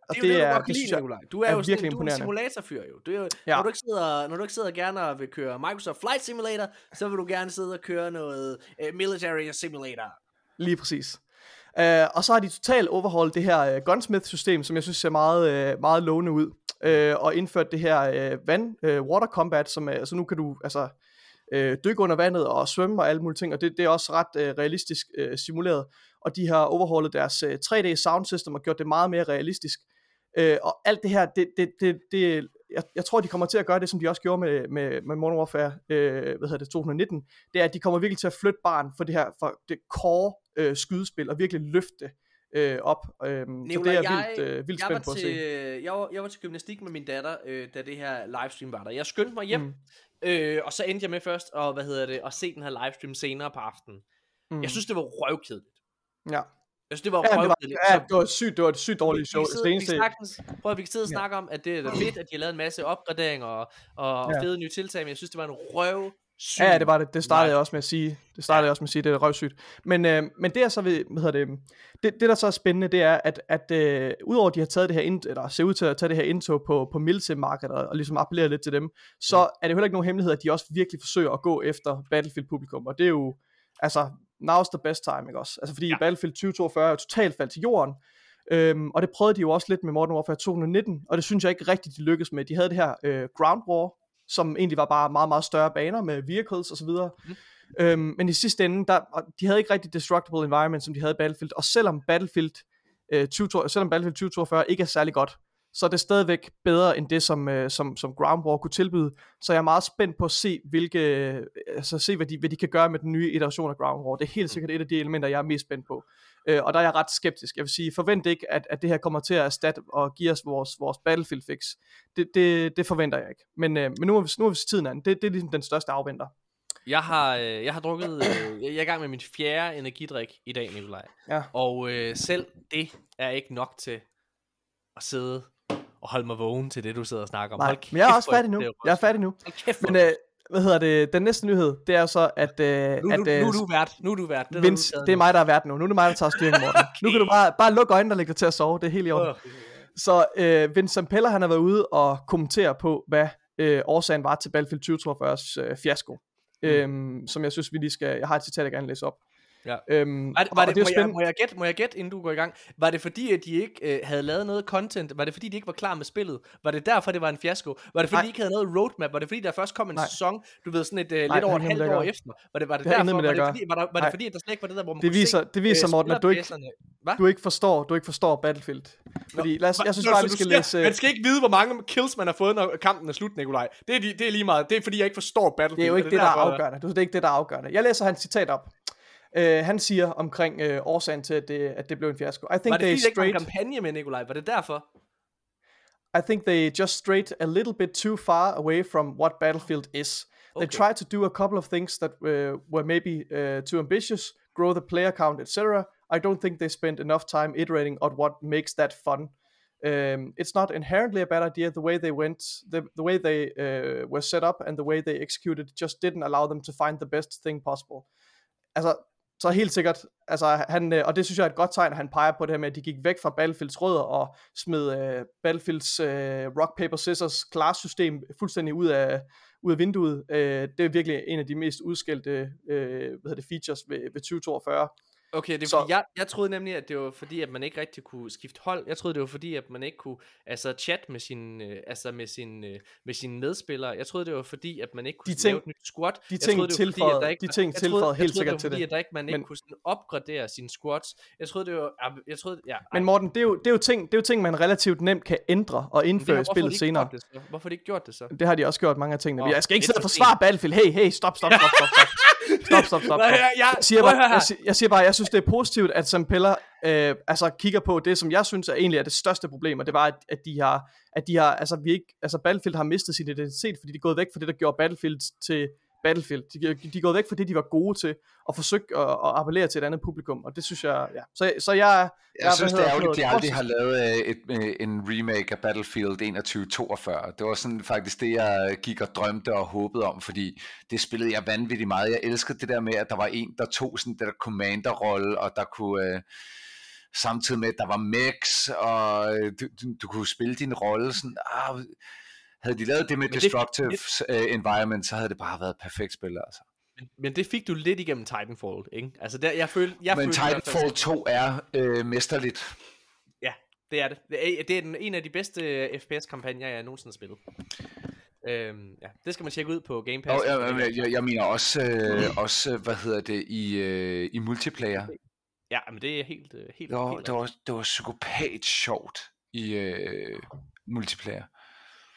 og det er jo det, kan synes lide, jeg. Du er, jo sådan, virkelig en- du er en simulatorfyr jo. Du er jo Ja. når, du ikke sidder, når du ikke sidder gerne og vil køre Microsoft Flight Simulator, så vil du gerne sidde og køre noget uh, Military Simulator. Lige præcis. Uh, og så har de totalt overholdt det her uh, gunsmith-system, som jeg synes ser meget, uh, meget lovende ud, uh, og indført det her uh, vand, uh, water combat, som er, så nu kan du altså uh, dykke under vandet og svømme og alle mulige ting, og det, det er også ret uh, realistisk uh, simuleret, og de har overholdet deres uh, 3D sound system og gjort det meget mere realistisk, uh, og alt det her, det, det, det, det jeg, jeg tror, de kommer til at gøre det, som de også gjorde med, med, med Modern Warfare, øh, hvad hedder det, 2019, det er, at de kommer virkelig til at flytte barn for det her, for det core øh, skydespil, og virkelig løfte det øh, op. Øh, så det er jeg vildt, øh, vildt jeg spændt på at til, se. Jeg var, jeg var til gymnastik med min datter, øh, da det her livestream var der. Jeg skyndte mig hjem, Mm. Øh, og så endte jeg med først at, hvad hedder det, at se den her livestream senere på aftenen. Mm. Jeg synes, det var røvkedeligt. ja. Jeg synes, det var Ja, røvkedeligt. ja, Så- det var sygt, det var et sygt dårligt show. vi, Det sidder, vi, eneste, sagtens, prøv at vi kan sidde og snakke om, at det er fedt, at de har lavet en masse opgraderinger og, og Ja. fede nye tiltag, men jeg synes, det var en røv syg. Ja, det var det. Det startede Nej. jeg også med at sige. Det startede jeg også med at sige, det er røvsygt. Men, øh, men det er så ved, hvad hedder det, det, det der så er spændende, det er, at, at øh, udover at de har taget det her ind, eller ser ud til at tage det her indtog på, på milsim-markedet, og, og ligesom appellere lidt til dem, så er det heller ikke nogen hemmelighed, at de også virkelig forsøger at gå efter Battlefield-publikum, og det er jo, altså, now's the best time, ikke også? Altså, fordi ja. Battlefield 2042 er totalt faldt til jorden, Øhm, og det prøvede de jo også lidt med Modern Warfare 2019, og det synes jeg ikke rigtigt, de lykkedes med. De havde det her øh, Ground War, som egentlig var bare meget, meget større baner med vehicles osv. Mm. Øhm, men i sidste ende, der, de havde ikke rigtig destructible environment, som de havde i Battlefield, og selvom Battlefield, øh, 20, selvom Battlefield 2042 ikke er særlig godt, så er det stadigvæk bedre end det, som, øh, som, som Ground War kunne tilbyde. Så jeg er meget spændt på at se, hvilke, altså se hvad, de, hvad de kan gøre med den nye iteration af Ground War. Det er helt sikkert et af de elementer, jeg er mest spændt på. Øh, og der er jeg ret skeptisk. Jeg vil sige, forvent ikke, at, at det her kommer til at erstatte og give os vores, vores Battlefield fix. Det, det, det forventer jeg ikke. Men, øh, men nu er vi, nu er vi tiden an. Det, det er ligesom den største afventer. Jeg har, øh, jeg har drukket, øh, jeg er i gang med min fjerde energidrik i dag, Nikolaj. Ja. Og øh, selv det er ikke nok til at sidde og holde mig vågen til det, du sidder og snakker om. Nej, Hold men jeg er kæft, også færdig nu. Jeg er færdig nu. Kæft, Men øh, hvad hedder det? Den næste nyhed, det er så, at, øh, nu, at nu, nu, øh, er du vært. Nu er du vært. Har Vince, du det er nu. mig, der er vært nu. Nu er det mig, der tager styringen, Morten. (laughs) Nu kan du bare, bare lukke øjnene og lægge dig til at sove. Det er helt i orden. Øh. Så øh, Vincent Peller, han har været ude og kommentere på, hvad øh, årsagen var til Battlefield 2042's øh, fiasko. Mm. Øhm, som jeg synes, vi lige skal... Jeg har et citat, jeg gerne læse op. Ja. Øhm, Var det, var det, det er må, jeg, må, jeg gætte, må jeg gætte, inden du går i gang? Var det fordi, at de ikke øh, havde lavet noget content? Var det fordi, de ikke var klar med spillet? Var det derfor, det var en fiasko? Var det fordi, Nej. de ikke havde noget roadmap? Var det fordi, der først kom en Nej. sæson, du ved, sådan et øh, Nej, lidt over et halvt år efter? Var det, var det, Det derfor? Var det fordi, var, der, var det fordi, at der slet ikke var det der, hvor man Det viser, se, det viser øh, Morten, at du ikke? Hvad? du ikke forstår, du ikke forstår Battlefield. Fordi lad os, jeg synes bare, vi skal læse... Man skal ikke vide, hvor mange kills man har fået, når kampen er slut, Nikolaj. Det er, de, det er lige meget. Det er fordi, jeg ikke forstår Battlefield. Det er jo ikke det, der er afgørende. Det er ikke det, der er afgørende. Jeg læser hans citat op. Uh, han siger omkring uh, årsagen til, at det, at det blev en fiasko. I think Var det they der ikke en kampagne med, Nikolaj? Var det derfor? I think they just strayed a little bit too far away from what Battlefield is. They Okay. tried to do a couple of things that uh, were maybe uh, too ambitious, grow the player count, etc. I don't think they spent enough time iterating on what makes that fun. Um, it's not inherently a bad idea. The way they went, the, the way they uh, were set up, and the way they executed just didn't allow them to find the best thing possible. Altså, så helt sikkert, altså han, øh, og det synes jeg er et godt tegn, at han peger på det her med, at de gik væk fra Battlefields rødder og smed øh, Battlefields øh, rock, paper, scissors klassystem fuldstændig ud af, ud af vinduet. Øh, det er virkelig en af de mest udskældte øh, hvad hedder det, features ved, ved 2042. Okay, det er Så- jeg, jeg troede nemlig, at det var fordi, at man ikke rigtig kunne skifte hold. Jeg troede, det var fordi, at man ikke kunne altså, chat med sin, øh, altså, med sin, øh, med sine medspillere. Jeg troede, det var fordi, at man ikke kunne De sådan lave ting- et nyt squad. de jeg ting troede, det var fordi, at der ikke, de ting jeg troede, tilføjede jeg helt troede, sikkert det til var fordi, det. at der ikke, man ikke Men- kunne sådan opgradere sine squads. Jeg troede, det var... ah, Jeg troede, ja, Men Morten, det er, jo, det, er jo ting, det er jo ting, man relativt nemt kan ændre og indføre i spillet senere. Det så? Hvorfor har de ikke gjort det så? Det har de også gjort mange af tingene. Åh, jeg skal ikke sidde og for forsvare Battlefield. Hey, hey, stop, stop, stop, stop, stop. (laughs) Stop, stop, stop. Nej, jeg- jeg- siger, bare, jeg, siger, jeg siger bare, jeg synes, det er positivt, at Zampella øh, altså kigger på det, som jeg synes er egentlig er det største problem, og det var, at, at de har, at de har, altså vi ikke, altså Battlefield har mistet sin identitet, fordi de er gået væk fra det, der gjorde Battlefield til Battlefield. De, de er gået væk fra det, de var gode til, og forsøgt at, at appellere til et andet publikum, og det synes jeg, ja. Så, så jeg, er- Jeg synes, det er ærgerligt, at de aldrig har lavet øh, et, øh, en remake af Battlefield 2142. Det var sådan faktisk det, jeg gik og drømte og håbede om, fordi det spillede jeg vanvittigt meget. Jeg elskede det der med, at der var en, der tog sådan det der commander-rolle, og der kunne... Øh, samtidig med, at der var mechs, og øh, du, du, du kunne spille din rolle sådan... Ah, havde de lavet det med Men Destructive det, environment, så havde det bare været et perfekt spil, altså. Men, men det fik du lidt igennem Titanfall, ikke? Altså, der, jeg følte... Jeg Men følte Titanfall 2 er øh, mesterligt. Ja, det er det. Det er, det er den, en af de bedste øh, FPS-kampagner, jeg nogensinde har spillet. Øhm, ja, det skal man tjekke ud på Game Pass. Og jeg, jeg, jeg, jeg mener også, øh, også, øh, hvad hedder det, i, øh, i multiplayer. Ja, men det er helt... helt, Det var, helt det var, det var psykopat sjovt i øh, multiplayer.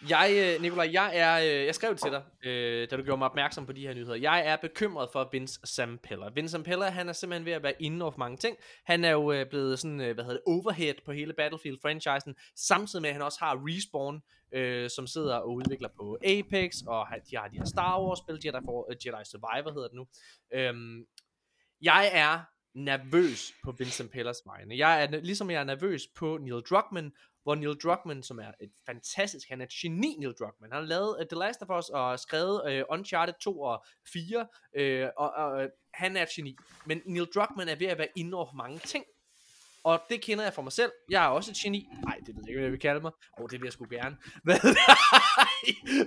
Jeg, øh, Nikolaj, jeg er, øh, jeg skrev til dig, øh, da du gjorde mig opmærksom på de her nyheder. Jeg er bekymret for Vince Zampella. Vince Zampella, han er simpelthen ved at være inde over mange ting. Han er jo øh, blevet sådan, øh, hvad hedder det, overhead på hele Battlefield-franchisen, samtidig med, at han også har Respawn, øh, som sidder og udvikler på Apex, og har- de har de her Star Wars-spil, Jedi, for, uh, Jedi Survivor hedder det nu. Øhm, jeg er nervøs på Vincent Pellers vegne. Jeg er, ligesom jeg er nervøs på Neil Druckmann, hvor Neil Druckmann, som er et fantastisk, han er et geni, Neil Druckmann. Han har lavet uh, The Last of Us og skrevet uh, Uncharted 2 og 4, uh, øh, og, og uh, han er et geni. Men Neil Druckmann er ved at være inde over mange ting. Og det kender jeg fra mig selv. Jeg er også et geni. Nej, det ved jeg ikke, hvad jeg vil kalde mig. Åh, oh, det vil jeg sgu gerne. (laughs) Hvad,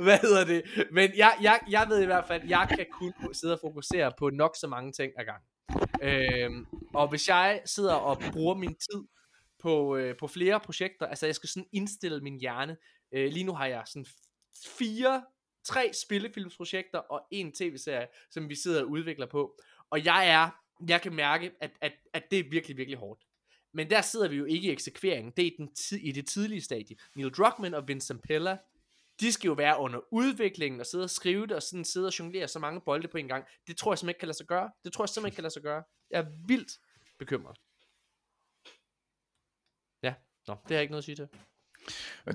hvad hedder det? Men jeg, jeg, jeg ved i hvert fald, jeg kan kun sidde og fokusere på nok så mange ting ad gang. Øhm, og hvis jeg sidder og bruger min tid på, øh, på flere projekter, altså jeg skal sådan indstille min hjerne. Øh, lige nu har jeg sådan fire, tre spillefilmsprojekter og en tv-serie, som vi sidder og udvikler på. Og jeg er, jeg kan mærke, at, at, at det er virkelig, virkelig hårdt. Men der sidder vi jo ikke i eksekveringen. Det er i, den tid, i det tidlige stadie. Neil Druckmann og Vincent Pella, de skal jo være under udviklingen og sidde og skrive det, og sådan sidde og jonglere så mange bolde på en gang. Det tror jeg simpelthen ikke kan lade sig gøre. Det tror jeg simpelthen ikke kan lade sig gøre. Jeg er vildt bekymret. Ja, nå, det har jeg ikke noget at sige til.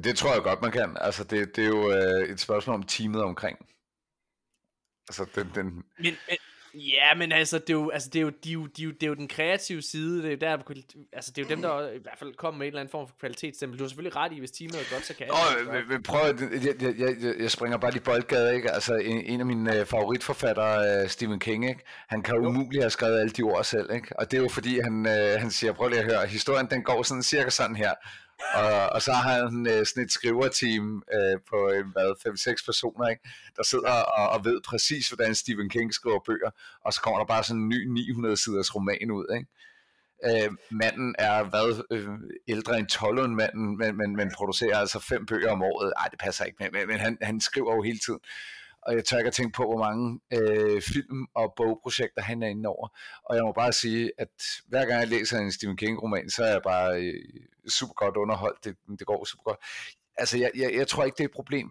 Det tror jeg godt, man kan. Altså, det, det er jo øh, et spørgsmål om teamet omkring. Altså, den, den, Men, men ja, men altså, det er jo, altså, det er jo, de de det er jo den kreative side, det er jo der, altså, det er jo dem, der i hvert fald kommer med en eller anden form for kvalitetsstempel. Du har selvfølgelig ret i, hvis teamet er godt, så kan alle gøre oh, prøv at, jeg, jeg, jeg, jeg springer bare de boldgade, ikke? Altså, en, en af mine øh, favoritforfattere, øh, Stephen King, ikke? Han kan jo umuligt have skrevet alle de ord selv, ikke? Og det er jo fordi, han, øh, han siger, prøv lige at høre, historien den går sådan cirka sådan her. Og, og så har han øh, sådan et skriverteam øh, på øh, hvad, 5-6 personer, ikke? der sidder og, og ved præcis, hvordan Stephen King skriver bøger, og så kommer der bare sådan en ny 900-siders roman ud. Ikke? Øh, manden er hvad, øh, ældre end 12 manden, men, men, men producerer altså fem bøger om året. Ej, det passer ikke, men, men han, han skriver jo hele tiden. Og jeg tør ikke at tænke på, hvor mange øh, film- og bogprojekter han er inde over. Og jeg må bare sige, at hver gang jeg læser en Stephen King-roman, så er jeg bare øh, super godt underholdt. Det, det går super godt. Altså, jeg, jeg, jeg tror ikke, det er et problem,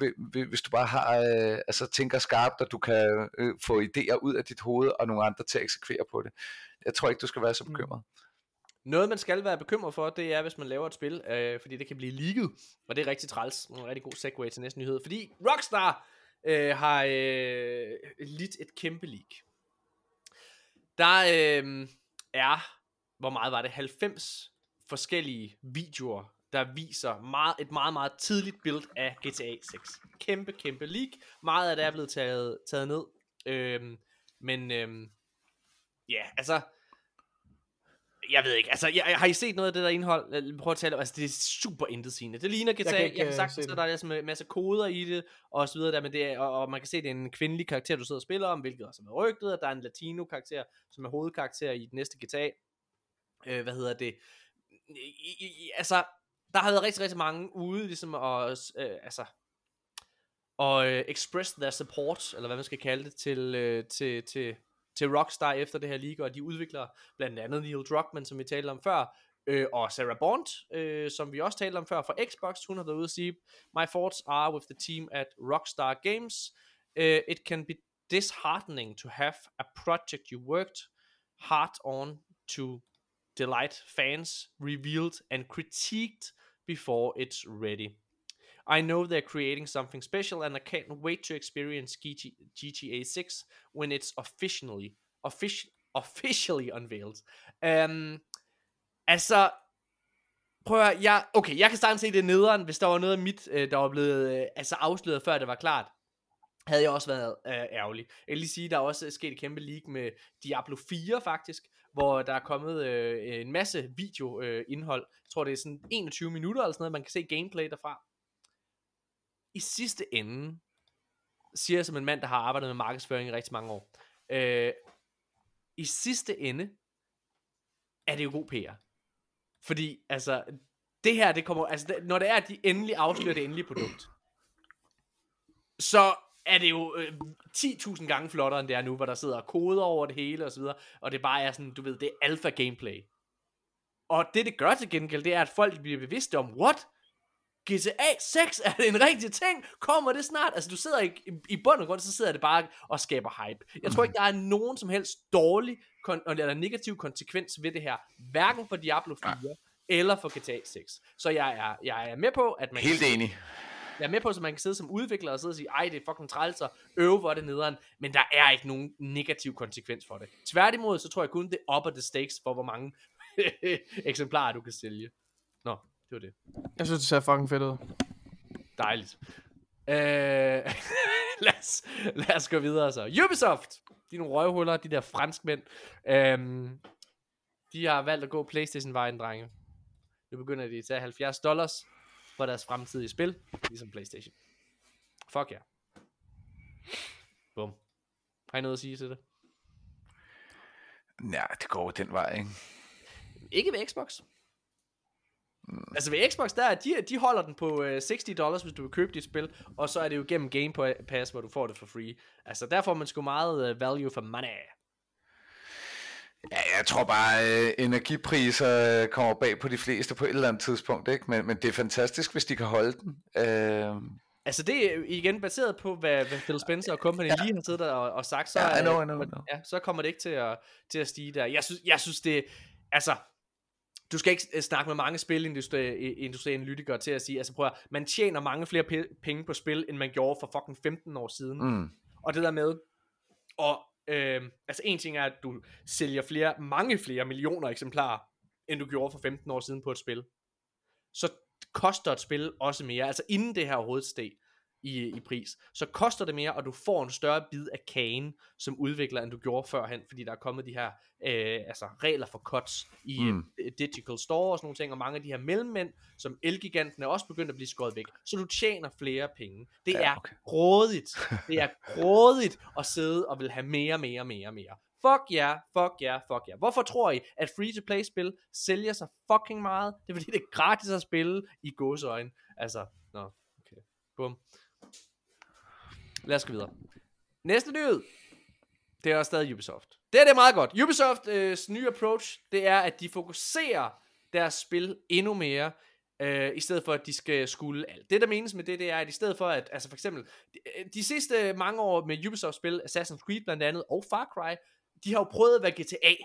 hvis du bare har, øh, altså, tænker skarpt, og du kan øh, få idéer ud af dit hoved, og nogle andre til at eksekvere på det. Jeg tror ikke, du skal være så bekymret. Noget, man skal være bekymret for, det er, hvis man laver et spil, øh, fordi det kan blive leaget, og det er rigtig træls. En rigtig god segue til næste nyhed, fordi Rockstar øh, har øh, lidt et kæmpe leak. Der øh, er, hvor meget var det, 90 forskellige videoer, der viser meget, et meget, meget tidligt billede af GTA 6. Kæmpe, kæmpe leak. Meget af det er blevet taget, taget ned. Øh, men øh, ja, altså jeg ved ikke, altså, jeg, har I set noget af det der indhold? Prøv at tale om, altså, det er super intetsigende. Det ligner GTA, jeg, ikke, jeg kan øh, sagtens se det. der er en masse koder i det, og så videre der, men det er, og, og, man kan se, det er en kvindelig karakter, du sidder og spiller om, hvilket også er rygtet, og der er en latino karakter, som er hovedkarakter i den næste GTA. Øh, hvad hedder det? I, i, i, altså, der har været rigtig, rigtig mange ude, ligesom, og, øh, altså, og øh, express their support, eller hvad man skal kalde det, til, øh, til, til, til Rockstar efter det her league, og de udvikler blandt andet Neil Druckmann, som vi talte om før, øh, og Sarah Bond, øh, som vi også talte om før fra Xbox, hun har været ude at sige, My thoughts are with the team at Rockstar Games. Uh, it can be disheartening to have a project you worked hard on to delight fans revealed and critiqued before it's ready. I know they're creating something special, and I can't wait to experience GT GTA 6 when it's officially offici- officially (laughs) unveiled. Um, altså, prøv at, jeg, okay, jeg kan sagtens se det nederen, hvis der var noget af mit, øh, der var blevet øh, altså afsløret, før det var klart havde jeg også været øh, ærgerlig. Jeg vil lige sige, der er også sket et kæmpe leak med Diablo 4 faktisk, hvor der er kommet øh, en masse video øh, indhold. Jeg tror det er sådan 21 minutter eller sådan noget, man kan se gameplay derfra. I sidste ende, siger jeg som en mand, der har arbejdet med markedsføring i rigtig mange år, øh, i sidste ende, er det jo god PR. Fordi, altså, det her, det kommer, altså, det, når det er, at de endelig afslører det endelige produkt, så er det jo øh, 10.000 gange flottere, end det er nu, hvor der sidder koder over det hele og så videre, og det bare er sådan, du ved, det er alfa gameplay. Og det, det gør til gengæld, det er, at folk bliver bevidste om, what? GTA 6, er det en rigtig ting? Kommer det snart? Altså, du sidder ikke, i, i bund og grund, så sidder det bare og skaber hype. Jeg tror ikke, der er nogen som helst dårlig, kon- eller negativ konsekvens ved det her. Hverken for Diablo 4, eller for GTA 6. Så jeg er, jeg er med på, at man Helt kan, enig. jeg er med på, at man kan sidde som udvikler og sidde og sige, ej, det er fucking træls og øve, hvor det nederen, men der er ikke nogen negativ konsekvens for det. Tværtimod, så tror jeg kun, det upper the stakes for, hvor mange (laughs) eksemplarer du kan sælge. Nå, det var det. Jeg synes, det ser fucking fedt ud. Dejligt. Øh, (laughs) lad, os, lad os gå videre så. Ubisoft, de er nogle røvhuller, de der franskmænd. Øhm, de har valgt at gå Playstation-vejen, drenge. Nu begynder de at tage 70 dollars for deres fremtidige spil, ligesom Playstation. Fuck ja. Yeah. Bum. Har I noget at sige til det? Ja, det går den vej, ikke? Ikke ved Xbox. Altså ved Xbox, der er, de, de holder den på øh, 60 dollars, hvis du vil købe dit spil, og så er det jo gennem Game Pass, hvor du får det for free. Altså der får man sgu meget øh, value for money. Ja, jeg tror bare, at energipriser øh, kommer bag på de fleste på et eller andet tidspunkt, ikke? Men, men det er fantastisk, hvis de kan holde den. Øh, Altså det er igen baseret på, hvad, hvad Phil Spencer og company ja. lige har siddet der og, og sagt, så, Ja, I know, øh, I know, I know. Ja, så kommer det ikke til at, til at stige der. Jeg synes, jeg synes det, altså, du skal ikke øh, snakke med mange spilindustrianalytikere til at sige, altså prøv at, man tjener mange flere pe- penge på spil, end man gjorde for fucking 15 år siden. mm. Og det der med, og øh, altså en ting er, at du sælger flere, mange flere millioner eksemplarer, end du gjorde for 15 år siden på et spil. Så koster et spil også mere, altså inden det her overhovedet steg. I, i pris, så koster det mere, og du får en større bid af kagen som udvikler, end du gjorde førhen, fordi der er kommet de her øh, altså regler for cuts i Mm. mm. digital store og sådan nogle ting, og mange af de her mellemmænd, som Elgiganten er også begyndt at blive skåret væk, så du tjener flere penge. Det Ja, er okay. grådigt. (laughs) Det er grådigt at sidde og vil have mere, mere, mere, mere. Fuck ja, yeah, fuck ja, yeah, fuck ja. Yeah. Hvorfor tror I, at free-to-play-spil sælger sig fucking meget? Det er fordi, det er gratis at spille i gåseøjne. Altså, nå, okay. Bum. Lad os gå videre. Næste nyhed. Det er også stadig Ubisoft. Det er det meget godt. Ubisofts øh, nye approach, det er, at de fokuserer deres spil endnu mere, øh, i stedet for, at de skal skulle alt. Det, der menes med det, det er, at i stedet for, at, altså for eksempel, de, øh, de sidste mange år med Ubisoft-spil, Assassin's Creed blandt andet, og Far Cry, de har jo prøvet at være GTA.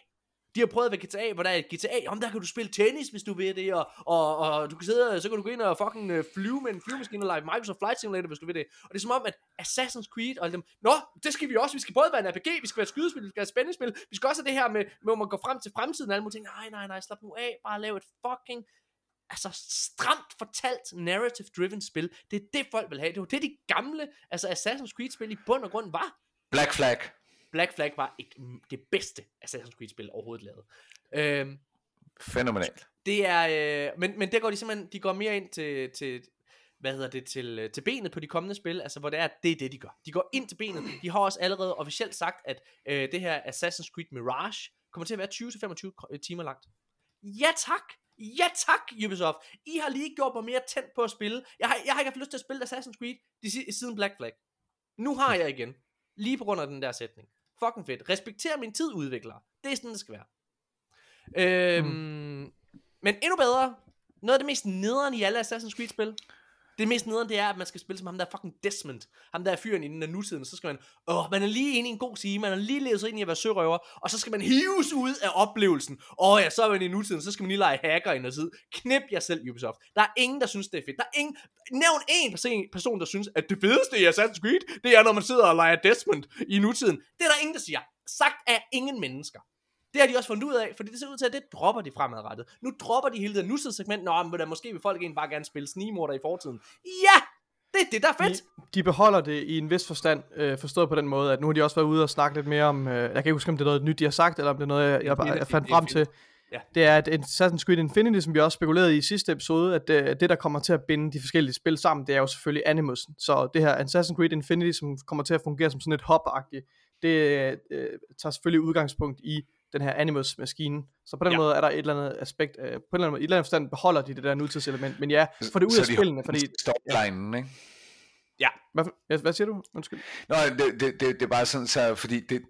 De har prøvet ved GTA, hvor der er et GTA, om der kan du spille tennis, hvis du vil det, og, og, og du kan sidde, så kan du gå ind og fucking øh, flyve med en flyvemaskine, eller Microsoft Flight Simulator, hvis du vil det. Og det er som om, at Assassin's Creed og dem, nå, det skal vi også, vi skal både være en RPG, vi skal være et skydespil, vi skal være et spændingsspil, vi skal også have det her med, med hvor man går frem til fremtiden, og alle mulige ting, nej, nej, nej, slap nu af, bare lav et fucking altså stramt fortalt narrative driven spil. Det er det folk vil have. Det var det de gamle, altså Assassin's Creed spil i bund og grund var. Black Flag. Black Flag var et, det bedste Assassin's Creed spil overhovedet lavet. Øhm, Fænomenalt. det er, øh, men, men der går de simpelthen, de går mere ind til, til hvad hedder det, til, øh, til benet på de kommende spil, altså hvor det er, det er det, de gør. De går ind til benet. De har også allerede officielt sagt, at øh, det her Assassin's Creed Mirage kommer til at være 20-25 timer langt. Ja tak! Ja tak, Ubisoft! I har lige gjort mig mere tændt på at spille. Jeg har, jeg har ikke haft lyst til at spille Assassin's Creed de, si- siden Black Flag. Nu har jeg igen. Lige på grund af den der sætning. Fucking fedt. Respekter min tid, udviklere. Det er sådan, det skal være. Øhm, mm. Men endnu bedre. Noget af det mest nederen i alle Assassin's Creed-spil. Det mest nederen, det er, at man skal spille som ham der fucking Desmond. Ham der er fyren i den der nutiden. Så skal man, åh, man er lige inde i en god time. Man er lige levet sig ind i at være sørøver. Og så skal man hives ud af oplevelsen. Åh ja, så er man i nutiden. Så skal man lige lege hacker ind og sidde. Knip jer selv, Ubisoft. Der er ingen, der synes, det er fedt. Der er ingen, nævn én person, person, der synes, at det fedeste i Assassin's Creed, det er, når man sidder og leger Desmond i nutiden. Det er der ingen, der siger. Sagt af ingen mennesker. Det har de også fundet ud af, fordi det ser ud til, at det dropper de fremadrettet. Nu dropper de hele det nutidssegment. Nå, men der måske vil folk egentlig bare gerne spille snigmorder i fortiden. Ja! Det er det, der er fedt. De, de beholder det i en vis forstand, øh, forstået på den måde, at nu har de også været ude og snakke lidt mere om, øh, jeg kan ikke huske, om det er noget nyt, de har sagt, eller om det er noget, jeg, jeg, Det jeg, det jeg fandt det frem til. Ja. Det er, at Assassin's Creed Infinity, som vi også spekulerede i sidste episode, at øh, det, der kommer til at binde de forskellige spil sammen, det er jo selvfølgelig Animusen. Så det her Assassin's Creed Infinity, som kommer til at fungere som sådan et hop-agtigt, det øh, tager selvfølgelig udgangspunkt i den her Animus-maskine. Så på den Ja. ja. måde er der et eller andet aspekt, øh, på en eller anden måde, i et eller andet forstand beholder de det der nutidselement. Men ja, få det ud Så af de spillene, fordi... Storylinen, ikke? Hvad, hvad, hvad siger du? Undskyld. Nå, det, det, det, det er bare sådan, så, fordi det,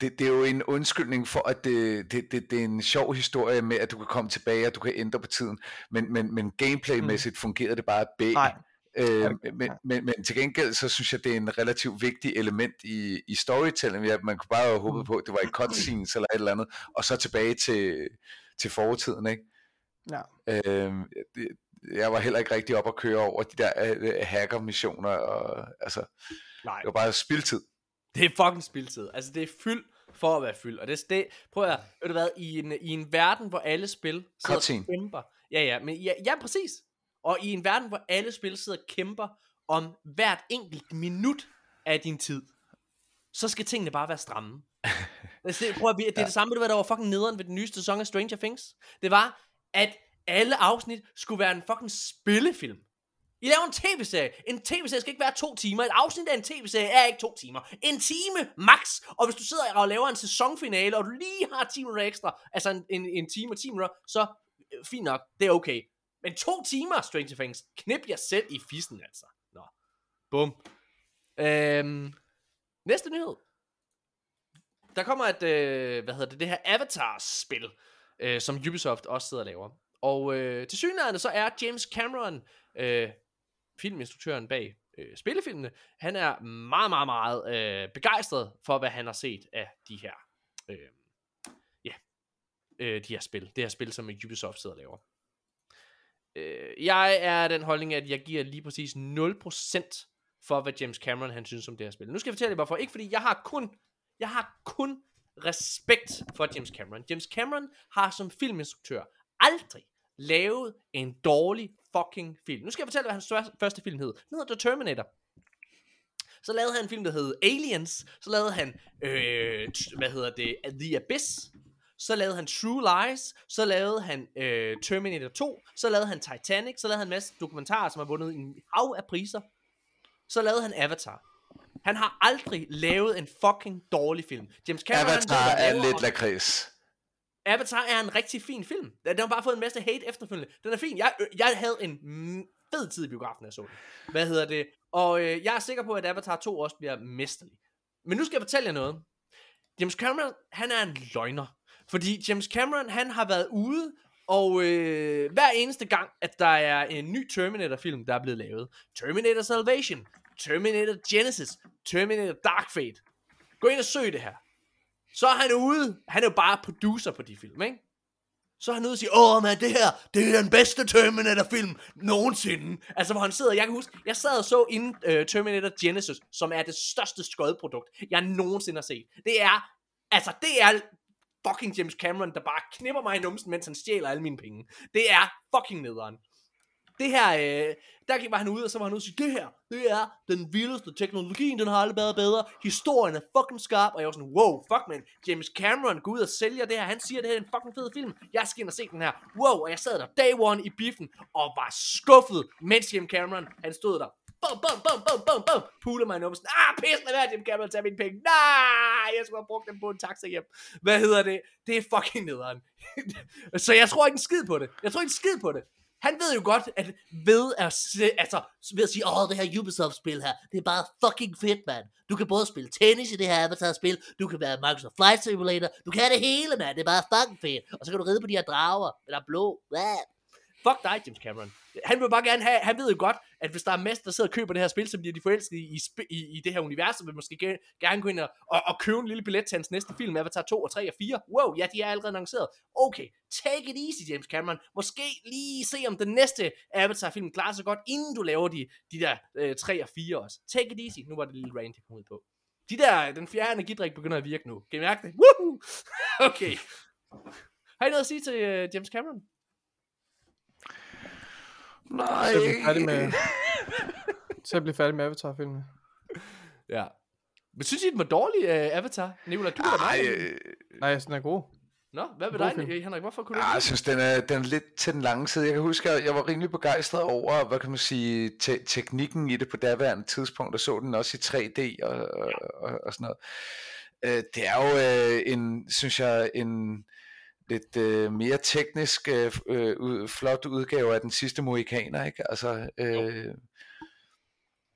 det, det er jo en undskyldning for, at det, det, det, det er en sjov historie med, at du kan komme tilbage, og du kan ændre på tiden, men, men, men gameplaymæssigt mm. fungerede det bare bag. Nej. Øh, men, men, men til gengæld, så synes jeg, det er en relativt vigtig element i, i storytelling. Ja, man kunne bare have håbet på, at det var i cutscenes eller et eller andet, og så tilbage til, til fortiden, ikke? Ja. Øh, det, jeg var heller ikke rigtig op at køre over de der øh, hacker-missioner, og altså, Nej. det var bare spildtid. Det er fucking spildtid. Altså, det er fyld for at være fyld. Og det, det prøv at, ved du hvad, i en, i en verden, hvor alle spil sidder og kæmper. Ja, ja, men ja, ja, præcis. Og i en verden, hvor alle spil sidder og kæmper om hvert enkelt minut af din tid, så skal tingene bare være stramme. (laughs) Altså, det, prøv at, det er det samme, hvad, der var fucking nederen ved den nye sæson af Stranger Things. Det var, at alle afsnit skulle være en fucking spillefilm. I laver en tv-serie. En tv-serie skal ikke være to timer. Et afsnit af en tv-serie er ikke to timer. En time max. Og hvis du sidder og laver en sæsonfinale, og du lige har 10 minutter ekstra, altså en, en, en time og 10 minutter, så øh, fint nok, det er okay. Men to timer, Stranger Things, knip jer selv i fissen, altså. Nå. Bum. Øhm, næste nyhed. Der kommer et, øh, hvad hedder det, det her Avatar-spil, øh, som Ubisoft også sidder og laver. Og øh, til synligheden så er James Cameron, øh, filminstruktøren bag øh, spillefilmene, han er meget, meget, meget øh, begejstret for, hvad han har set af de her, øh, ja, øh, de her spil. Det her spil, som Ubisoft sidder og laver. Øh, jeg er den holdning, at jeg giver lige præcis 0% for, hvad James Cameron han synes om det her spil. Nu skal jeg fortælle jer hvorfor. Ikke fordi jeg har kun, jeg har kun respekt for James Cameron. James Cameron har som filminstruktør aldrig lavet en dårlig fucking film. Nu skal jeg fortælle, hvad hans første film hed. Den hedder The Terminator. Så lavede han en film, der hed Aliens. Så lavede han, øh, hvad hedder det, The Abyss. Så lavede han True Lies. Så lavede han øh, Terminator 2. Så lavede han Titanic. Så lavede han en masse dokumentarer, som har vundet en hav af priser. Så lavede han Avatar. Han har aldrig lavet en fucking dårlig film. James Cameron, han Avatar hvad er han laver, lidt lakrids. Avatar er en rigtig fin film. Den har bare fået en masse hate efterfølgende. Den er fin. Jeg, øh, jeg havde en fed tid i biografen, jeg så den. Hvad hedder det? Og øh, jeg er sikker på, at Avatar 2 også bliver mesterlig. Men nu skal jeg fortælle jer noget. James Cameron, han er en løgner. Fordi James Cameron, han har været ude, og øh, hver eneste gang, at der er en ny Terminator-film, der er blevet lavet. Terminator Salvation, Terminator Genesis, Terminator Dark Fate. Gå ind og søg det her. Så er han ude, han er jo bare producer på de film, ikke? Så er han ude og siger, åh man, det her, det er den bedste Terminator-film nogensinde. Altså, hvor han sidder, jeg kan huske, jeg sad og så inden uh, Terminator Genesis, som er det største skodprodukt, jeg nogensinde har set. Det er, altså, det er fucking James Cameron, der bare knipper mig i numsen, mens han stjæler alle mine penge. Det er fucking nederen. Det her, øh, der gik var han ud, og så var han ude og sige, det her, det er den vildeste teknologi, den har aldrig været bedre, historien er fucking skarp, og jeg var sådan, wow, fuck man, James Cameron går ud og sælger det her, han siger, det her er en fucking fed film, jeg skal ind og se den her, wow, og jeg sad der day one i biffen, og var skuffet, mens James Cameron, han stod der, bum, bum, bum, bum, bum, bum, puler mig i numsen, ah, pis, lad være, Jim Cameron, tage mine penge, nej, jeg skulle have brugt dem på en taxa hjem, hvad hedder det, det er fucking nederen, (laughs) så jeg tror ikke en skid på det, jeg tror ikke en skid på det, han ved jo godt, at ved at, se, altså, ved at sige, åh, det her Ubisoft-spil her, det er bare fucking fedt, mand. Du kan både spille tennis i det her Avatar-spil, du kan være Microsoft Flight Simulator, du kan det hele, mand. Det er bare fucking fedt. Og så kan du ride på de her drager, der er blå. Hvad? Fuck dig, James Cameron. Han vil bare gerne have, han ved jo godt, at hvis der er masser, der sidder og køber det her spil, så bliver de forelsket i, i, i, det her univers, og vil måske gerne, gerne gå ind og, og, og købe en lille billet til hans næste film, Avatar 2 og 3 og 4. Wow, ja, de er allerede annonceret. Okay, take it easy, James Cameron. Måske lige se, om den næste Avatar-film klarer sig godt, inden du laver de, de der øh, 3 og 4 også. Take it easy. Nu var det lille rant, jeg kom ud på. De der, den fjerde energidrik begynder at virke nu. Kan I mærke det? Woohoo! (laughs) Okay. Har I noget at sige til øh, James Cameron? Nej. Til at blive færdig med, at blive færdig med Avatar-filmen. Ja. Men synes I, den var dårlig, uh, Avatar? Nicolai, du er Ej, mig. øh, Nej, den er god. Nå, hvad med god dig, film. Henrik? Hvorfor kunne du Ah, jeg synes, den er, den er lidt til den lange side. Jeg kan huske, at jeg var rimelig begejstret over, hvad kan man sige, te- teknikken i det på daværende tidspunkt, og så den også i 3D og, og, og, og sådan noget. Øh, det er jo øh, en, synes jeg, en lidt øh, mere teknisk øh, øh, flot udgave af den sidste Mohikaner, ikke? Altså, øh,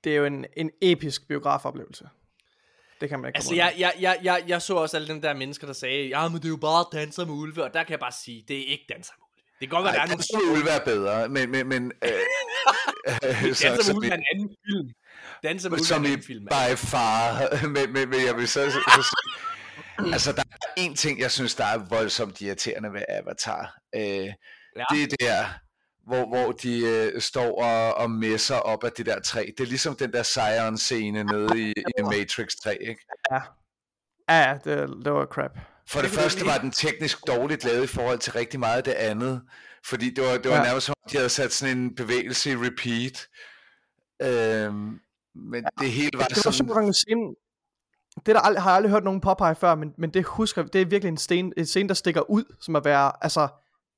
Det er jo en, en episk biografoplevelse. Det kan man ikke Altså, komme jeg, jeg, jeg, jeg, jeg så også alle de der mennesker, der sagde, ja, men det er jo bare danser med ulve, og der kan jeg bare sige, det er ikke danser med ulve. Det kan godt være, der ej, er nogle ville være bedre, men, men, men øh, øh, (laughs) (laughs) så, Danser så med ulve er en anden film. Danser med ulve er som en i anden film. by far, (laughs) men, men, men jeg vil så, så, så sige, altså der er en ting, jeg synes, der er voldsomt irriterende ved Avatar. Øh, ja. Det er der, hvor, hvor de øh, står og, og messer op af det der træ. Det er ligesom den der Sion-scene nede i, i Matrix 3, ikke? Ja, ja det, det var crap. For det første var den teknisk dårligt lavet i forhold til rigtig meget af det andet. Fordi det var, det var Ja. ja. nærmest som om, de havde sat sådan en bevægelse i repeat. Øhm, men det hele var Det var sådan... super en scene, det der ald- har jeg aldrig hørt nogen påpege før, men, men det husker det er virkelig en scene, en scene, der stikker ud, som at være, altså,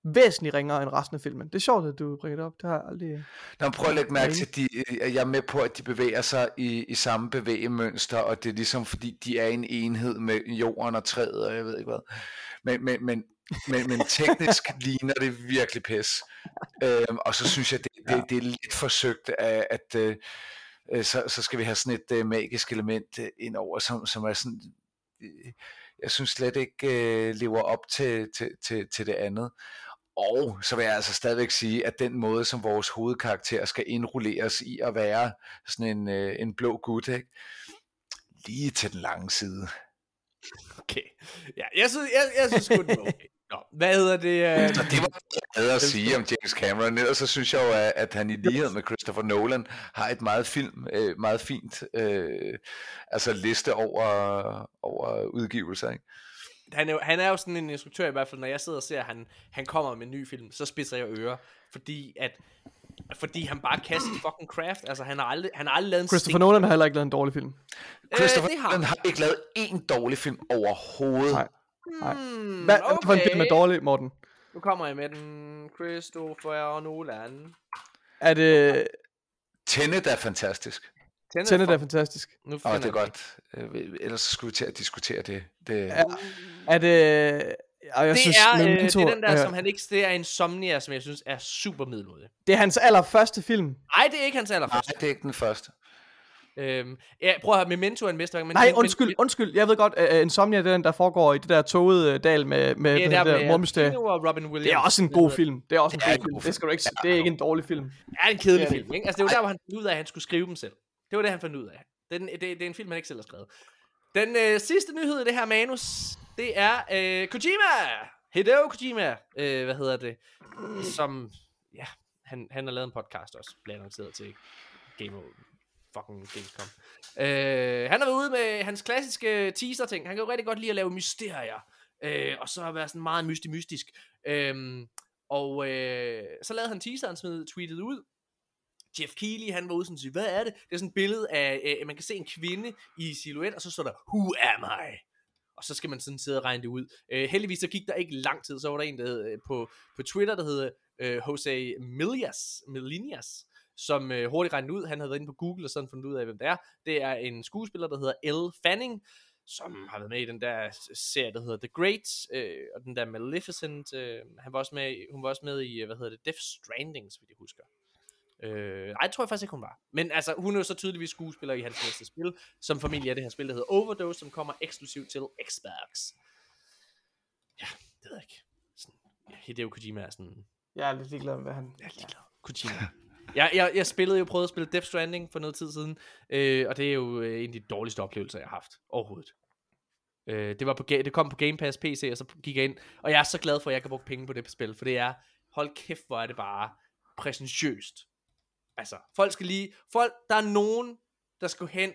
væsentligt ringere end resten af filmen. Det er sjovt, at du bringer det op. Det har jeg aldrig... Nå, prøv at lægge mærke til, at de, at jeg er med på, at de bevæger sig i, i samme bevægemønster, og det er ligesom fordi, de er en enhed med jorden og træet, og jeg ved ikke hvad. Men, men, men, men, men (laughs) teknisk ligner det virkelig pis. Øhm, og så synes jeg, det, det, det er lidt forsøgt, at, at øh, så, så skal vi have sådan et øh, magisk element øh, ind over, som, som er sådan, øh, jeg synes slet ikke øh, lever op til, til, til, til det andet. Og så vil jeg altså stadigvæk sige, at den måde, som vores hovedkarakter skal indrulleres i at være sådan en, øh, en blå gut, ikke? lige til den lange side. Okay. Ja, jeg synes, jeg, jeg synes godt, okay. Nå, hvad hedder det? Øh, Så det var det, jeg havde at sige om James Cameron. Ellers så synes jeg jo, at, han i lighed med Christopher Nolan har et meget film, øh, meget fint øh, altså liste over, over udgivelser. Ikke? han, er jo, han er jo sådan en instruktør i hvert fald, når jeg sidder og ser, at han, han kommer med en ny film, så spidser jeg ører. Fordi at fordi han bare kan sin (clears throat) fucking craft. Altså, han har aldrig, han har aldrig lavet en Christopher Nolan har heller ikke lavet en dårlig film. Christopher Øh, det har Nolan har ikke lavet en dårlig film overhovedet. Nej. Nej. Hmm, Hvad, okay. for en film er dårlig, Morten? Nu kommer jeg med den. Christopher Nolan. Er det... Tenet er fantastisk. Tenet er fantastisk. Nu finder det er godt. Øh, Ellers så skulle vi til at diskutere det. det Ja. Er det... Og jeg det, synes, er, øh, det er den der, øh, som han ikke... Det er Insomnia, som jeg synes er super middelmodig. det er hans allerførste film. Nej, det er ikke hans Nej, allerførste. det er ikke den første. Øhm, ja, prøv at høre, Memento er en mesterværk. Men, Nej, men, undskyld, undskyld. Jeg ved godt, uh, Insomnia det er den, der foregår i det der togede uh, dal med, med det er der der mormysterie. Robin Williams. Det er også en god film. Det er også en god film. Det skal du ikke. Det er ikke en dårlig film. Det er en kedelig film, ikke? Altså, det var der, hvor han fandt ud af, at han skulle skrive dem selv. Det var det, han fandt ud af. Den, det, det er en film, han ikke selv har skrevet. Den øh, sidste nyhed i det her manus, det er øh, Kojima! Hideo Kojima, øh, hvad hedder det? Som, ja, han, han har lavet en podcast også, blev annonceret til Game of fucking Gamescom. Øh, han har været ude med hans klassiske teaser-ting. Han kan jo rigtig godt lide at lave mysterier. Øh, og så være sådan meget mystisk-mystisk. Øh, og øh, så lavede han teaseren, smed tweetet ud. Jeff Keighley, han var ude sådan sige, hvad er det? Det er sådan et billede af, øh, man kan se en kvinde i silhuet, og så står der, who am I? Og så skal man sådan sidde og regne det ud. Øh, heldigvis så gik der ikke lang tid, så var der en der hed, øh, på, på Twitter, der hedder øh, Jose Milias, Milinias, som øh, hurtigt regnede ud. Han havde været inde på Google og sådan fundet ud af, hvem det er. Det er en skuespiller, der hedder Elle Fanning, som har været med i den der serie, der hedder The Great, øh, og den der Maleficent. Øh, han var også med, hun var også med i, hvad hedder det, Death Stranding, så vidt jeg husker. Øh, nej, det tror jeg faktisk ikke, hun var. Men altså, hun er jo så tydeligvis skuespiller i hans næste spil, som familie er det her spil, der hedder Overdose, som kommer eksklusivt til Xbox. Ja, det ved jeg ikke. Sådan, ja, Hideo Kojima er sådan, Jeg er lidt ligeglad med, hvad han... jeg er ligeglad. Kojima. (laughs) jeg, jeg, jeg spillede jo, prøvede at spille Death Stranding for noget tid siden, øh, og det er jo øh, en af de dårligste oplevelser, jeg har haft overhovedet. Øh, det, var på, det kom på Game Pass PC, og så gik jeg ind, og jeg er så glad for, at jeg kan bruge penge på det spil, for det er, hold kæft, hvor er det bare præsentiøst. Altså, folk skal lige, folk, der er nogen, der skal gå hen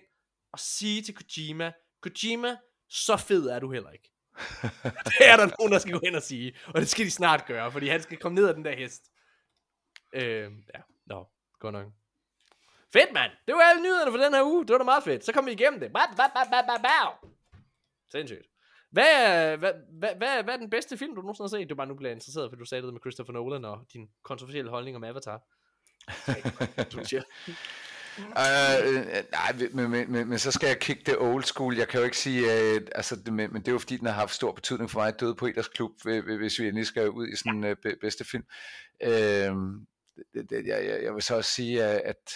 og sige til Kojima, Kojima, så fed er du heller ikke. (laughs) det er der nogen, der skal gå hen og sige, og det skal de snart gøre, fordi han skal komme ned af den der hest. Øh, ja, godt nok. Fedt, mand. Det var alle nyhederne for den her uge. Det var da meget fedt. Så kom vi igennem det. Ba, ba, ba, ba, ba, ba. Sindssygt. Hvad er, hvad, hvad, hvad, hvad er den bedste film, du nogensinde har set? Du bare nu bliver interesseret, for du sagde det med Christopher Nolan og din kontroversielle holdning om Avatar. (laughs) du siger. Øh, øh, nej, men, men, men, men så skal jeg kigge det old school. Jeg kan jo ikke sige, øh, altså, men, men det er jo fordi, den har haft stor betydning for mig. Døde på Eders Klub, øh, øh, hvis vi endelig skal ud i sådan en øh, be- bedste film. Øh, det, det, jeg, jeg, jeg vil så også sige, at- at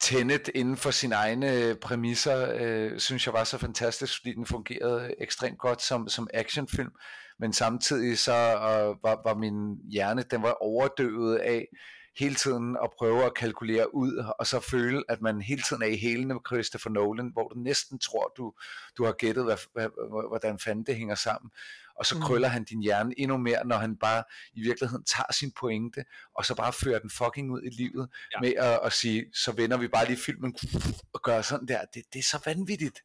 Tenet inden for sine egne øh, præmisser, øh, synes jeg var så fantastisk, fordi den fungerede ekstremt godt som, som actionfilm, men samtidig så øh, var, var min hjerne, den var overdøvet af hele tiden at prøve at kalkulere ud, og så føle, at man hele tiden er i hælene med Christopher Nolan, hvor du næsten tror, du, du har gættet, hvad, hvad, hvordan fanden det hænger sammen. Og så Mm. krøller han din hjerne endnu mere, når han bare i virkeligheden tager sin pointe, og så bare fører den fucking ud i livet, Ja. med at, at sige, så vender vi bare lige filmen og gør sådan der. Det, det er så vanvittigt.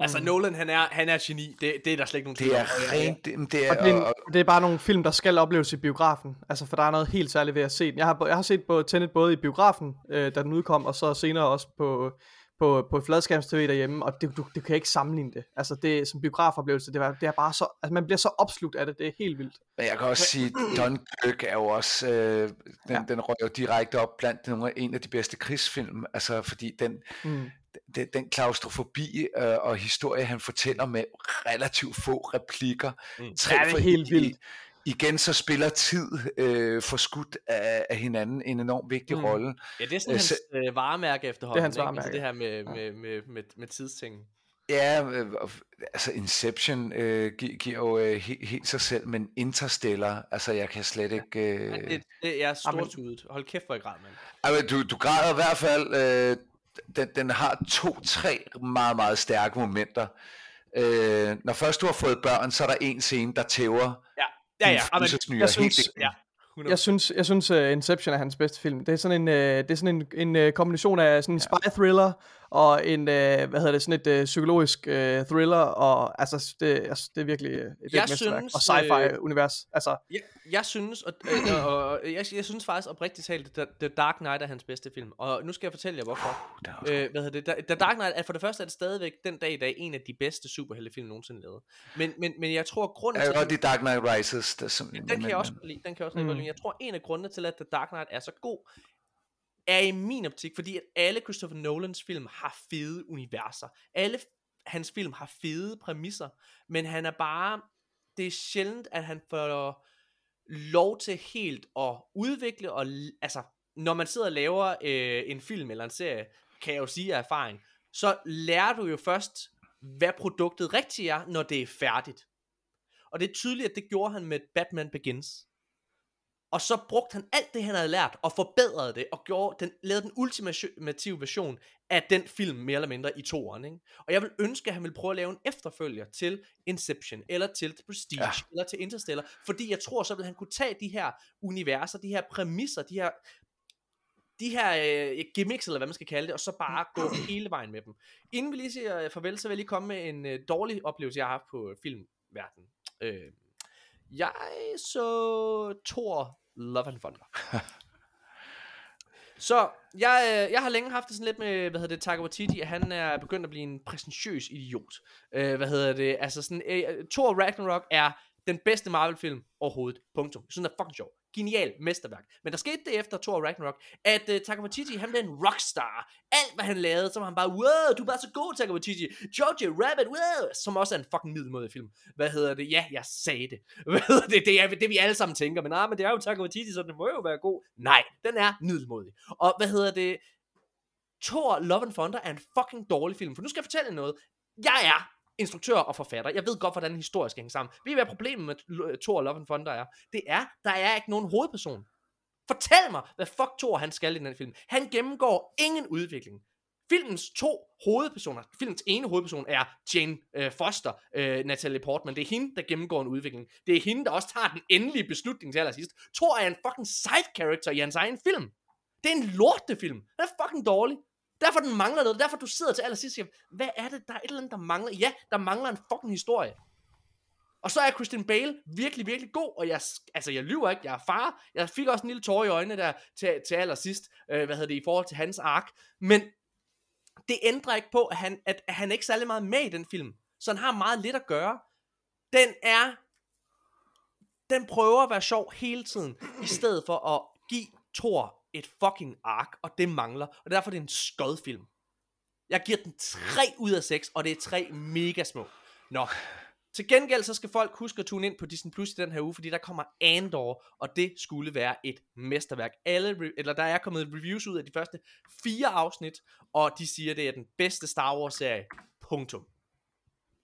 Altså, Nolan, han er, han er geni. Det, det er der slet ikke nogen tvivl Det er rent, det, det er, Og det, er og, det er bare nogle film, der skal opleves i biografen. Altså, for der er noget helt særligt ved at se den. Jeg har, jeg har set på Tenet både i biografen, øh, da den udkom, og så senere også på, på, på fladskærms-tv derhjemme, og det, du, du kan ikke sammenligne det. Altså, det som biografoplevelse, det er, det er bare så, altså, man bliver så opslugt af det, det er helt vildt. Men jeg kan også sige, (clears throat) Dunkirk er jo også, øh, den, Ja. den røg jo direkte op blandt nogle af, en af de bedste krigsfilm, altså fordi den, Mm. den, den klaustrofobi øh, og historie, han fortæller med relativt få replikker. Mm. Tre Ja, det er helt i- vildt. Igen så spiller tid øh, forskudt af, af hinanden en enorm vigtig Mm. rolle. Ja, det er sådan Øh, hans øh, varemærke efterhånden. hans ikke? varemærke. Altså det her med, med, med, med, med tidstingen. Ja, øh, altså Inception øh, gi- giver jo øh, he, helt sig selv, men Interstellar, altså jeg kan slet ikke... Øh... Ja, det, det er Jamen. stortudet. Hold kæft, hvor jeg græd, mand. Altså, du, du græder i hvert fald, øh, den, den har to-tre meget, meget stærke momenter. Øh, når først du har fået børn, så er der en scene, der tæver Ja, ja, ja. Amen, følelsesnyre jeg synes- helt ja. 100%. Jeg synes, jeg synes uh, Inception er hans bedste film. Det er sådan en, uh, det er sådan en, en uh, kombination af sådan en spy thriller og en, øh, hvad hedder det, sådan et øh, psykologisk øh, thriller, og altså, det, altså, det er virkelig øh, et Jeg mesterværk. synes, Og sci-fi univers, altså, Jeg, jeg synes, og, øh, og, og jeg, jeg synes faktisk oprigtigt talt, at The Dark Knight er hans bedste film. Og nu skal jeg fortælle jer, hvorfor. Er også Øh, hvad hedder det? The- The Dark Knight er for det første er det stadigvæk den dag i dag en af de bedste superheltefilm nogensinde lavet. Men, men, men jeg tror, grunden Jeg til... at lide Dark Knight Rises. Der, som, den kan jeg også lide. Den kan jeg også mm. lide. Jeg tror, en af grundene til, at The Dark Knight er så god, er i min optik, fordi at alle Christopher Nolans film har fede universer. Alle hans film har fede præmisser, men han er bare... Det er sjældent, at han får lov til helt at udvikle og... Altså, når man sidder og laver øh, en film eller en serie, kan jeg jo sige af erfaring, så lærer du jo først, hvad produktet rigtigt er, når det er færdigt. Og det er tydeligt, at det gjorde han med Batman Begins. Og så brugte han alt det, han havde lært, og forbedrede det, og gjorde den, lavede den ultimative version af den film, mere eller mindre, i toeren. Ikke? Og jeg vil ønske, at han ville prøve at lave en efterfølger til Inception, eller til The Prestige, ja. Eller til Interstellar, fordi jeg tror, så vil han kunne tage de her universer, de her præmisser, de her de her øh, gimmicks, eller hvad man skal kalde det, og så bare gå hele vejen med dem. Inden vi lige siger farvel, så vil jeg lige komme med en øh, dårlig oplevelse, jeg har haft på filmverdenen. Øh, jeg så Thor Love and Thunder. (laughs) Så jeg, øh, jeg har længe haft det sådan lidt med, hvad hedder det, Taika Waititi, at han er begyndt at blive en præsentøs idiot. Øh, hvad hedder det, altså sådan, øh, Thor Ragnarok er den bedste Marvel-film overhovedet. Punktum. Jeg synes, den er fucking sjov. Genial mesterværk. Men der skete det efter Thor Ragnarok, at uh, Taika Waititi, han blev en rockstar. Alt, hvad han lavede, så var han bare, wow, du er bare så god, Taika Waititi. Jojo Rabbit, wow, som også er en fucking middelmodig film. Hvad hedder det? Ja, jeg sagde det. (laughs) Hvad hedder det? Det er det, vi alle sammen tænker. Men nej, men det er jo Taika Waititi, så den må jo være god. Nej, den er middelmodig. Og hvad hedder det? Thor Love and Thunder er en fucking dårlig film. For nu skal jeg fortælle noget. Jeg er instruktør og forfatter. Jeg ved godt, hvordan en historie skal hænge sammen. Ved I, hvad problemet med øh, Thor Love and Thunder er? Det er, der er ikke nogen hovedperson. Fortæl mig, hvad fuck Thor han skal i den film. Han gennemgår ingen udvikling. Filmens to hovedpersoner, filmens ene hovedperson er Jane øh, Foster, øh, Natalie Portman. Det er hende, der gennemgår en udvikling. Det er hende, der også tager den endelige beslutning til allersidst. Thor er en fucking side character i hans egen film. Det er en lortefilm. Den er fucking dårlig. Derfor den mangler noget. Derfor du sidder til allersidst og siger, hvad er det, der er et eller andet, der mangler? Ja, der mangler en fucking historie. Og så er Christian Bale virkelig, virkelig god, og jeg, altså jeg lyver ikke, jeg er far. Jeg fik også en lille tår i øjnene der til, til allersidst, øh, hvad hedder det, i forhold til hans ark. Men det ændrer ikke på, at han, at, at han er ikke særlig meget med i den film. Så han har meget lidt at gøre. Den er, den prøver at være sjov hele tiden, i stedet for at give Thor et fucking ark, og det mangler. Og derfor er det en skodfilm. Jeg giver den 3 ud af 6, og det er 3 mega små. Nå, til gengæld så skal folk huske at tune ind på Disney Plus i den her uge, fordi der kommer Andor, og det skulle være et mesterværk. Alle, re- eller der er kommet reviews ud af de første fire afsnit, og de siger, det er den bedste Star Wars serie. Punktum.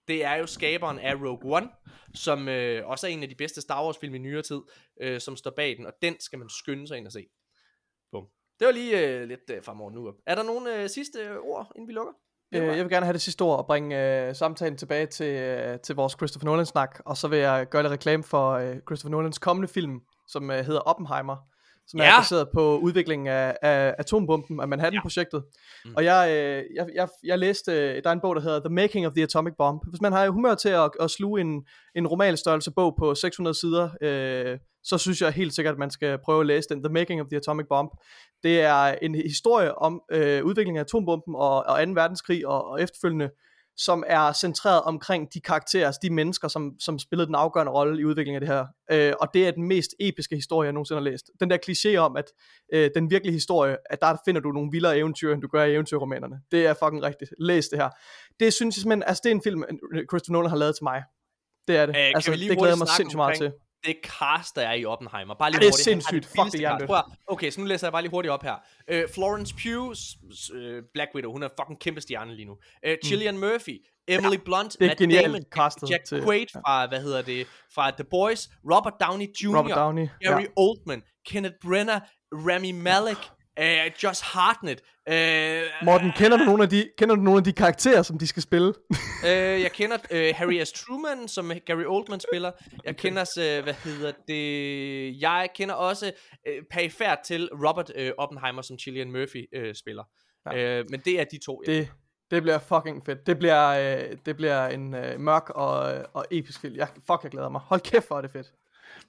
Det er jo skaberen af Rogue One, som øh, også er en af de bedste Star Wars film i nyere tid, øh, som står bag den, og den skal man skynde sig ind og se. Det var lige øh, lidt øh, fremover nu. Er der nogle øh, sidste øh, ord, inden vi lukker? Øh, jeg vil gerne have det sidste ord og bringe øh, samtalen tilbage til, øh, til vores Christopher Nolan-snak, og så vil jeg gøre lidt reklame for øh, Christopher Nolans kommende film, som øh, hedder Oppenheimer, som ja. Er baseret på udviklingen af, af atombomben, af Manhattan-projektet. Ja. Mm. Og jeg, øh, jeg, jeg, jeg læste, øh, der er en bog, der hedder The Making of the Atomic Bomb. Hvis man har humør til at, at sluge en, en romanstørrelse bog på 600 sider, øh, så synes jeg helt sikkert, at man skal prøve at læse den, The Making of the Atomic Bomb. Det er en historie om øh, udviklingen af atombomben og, og 2. verdenskrig og, og efterfølgende, som er centreret omkring de karakterer, altså de mennesker, som, som spillede den afgørende rolle i udviklingen af det her. Øh, og det er den mest episke historie, jeg nogensinde har læst. Den der kliché om, at øh, den virkelige historie, at der finder du nogle vildere eventyr, end du gør i eventyrromanerne. Det er fucking rigtigt. Læs det her. Det synes jeg simpelthen, altså det er en film, Christopher Nolan har lavet til mig. Det er det. Øh, altså, det glæder jeg mig sindssygt meget til. Det cast, der er i Oppenheimer. Bare lige Ja, det er hurtigt. Han har sindssygt. Fuck, det er. Prøv Okay, så nu læser jeg bare lige hurtigt op her. Uh, Florence Pugh, øh, Black Widow, hun er fucking kæmpe stjerne lige nu. Uh, Cillian Murphy, Emily Blunt, det er Matt Damon, castet Jack til- Quaid fra, hvad hedder det, fra The Boys, Robert Downey Jr., Robert Downey, Gary ja. Oldman, Kenneth Brenner, Rami Malek, uh, Josh Hartnett, uh, Morten, kender du, nogle af de, kender du nogle af de karakterer, som de skal spille? (laughs) Øh, jeg kender øh, Harry S. Truman, som Gary Oldman spiller. Jeg kender, øh, hvad hedder det, jeg kender også øh, perifært til Robert øh, Oppenheimer, som Cillian Murphy øh, spiller. Ja. Øh, men det er de to. Det, det bliver fucking fedt. Det bliver, øh, det bliver en øh, mørk og, og episk film. Jeg, fuck, jeg glæder mig. Hold kæft, hvor er det fedt.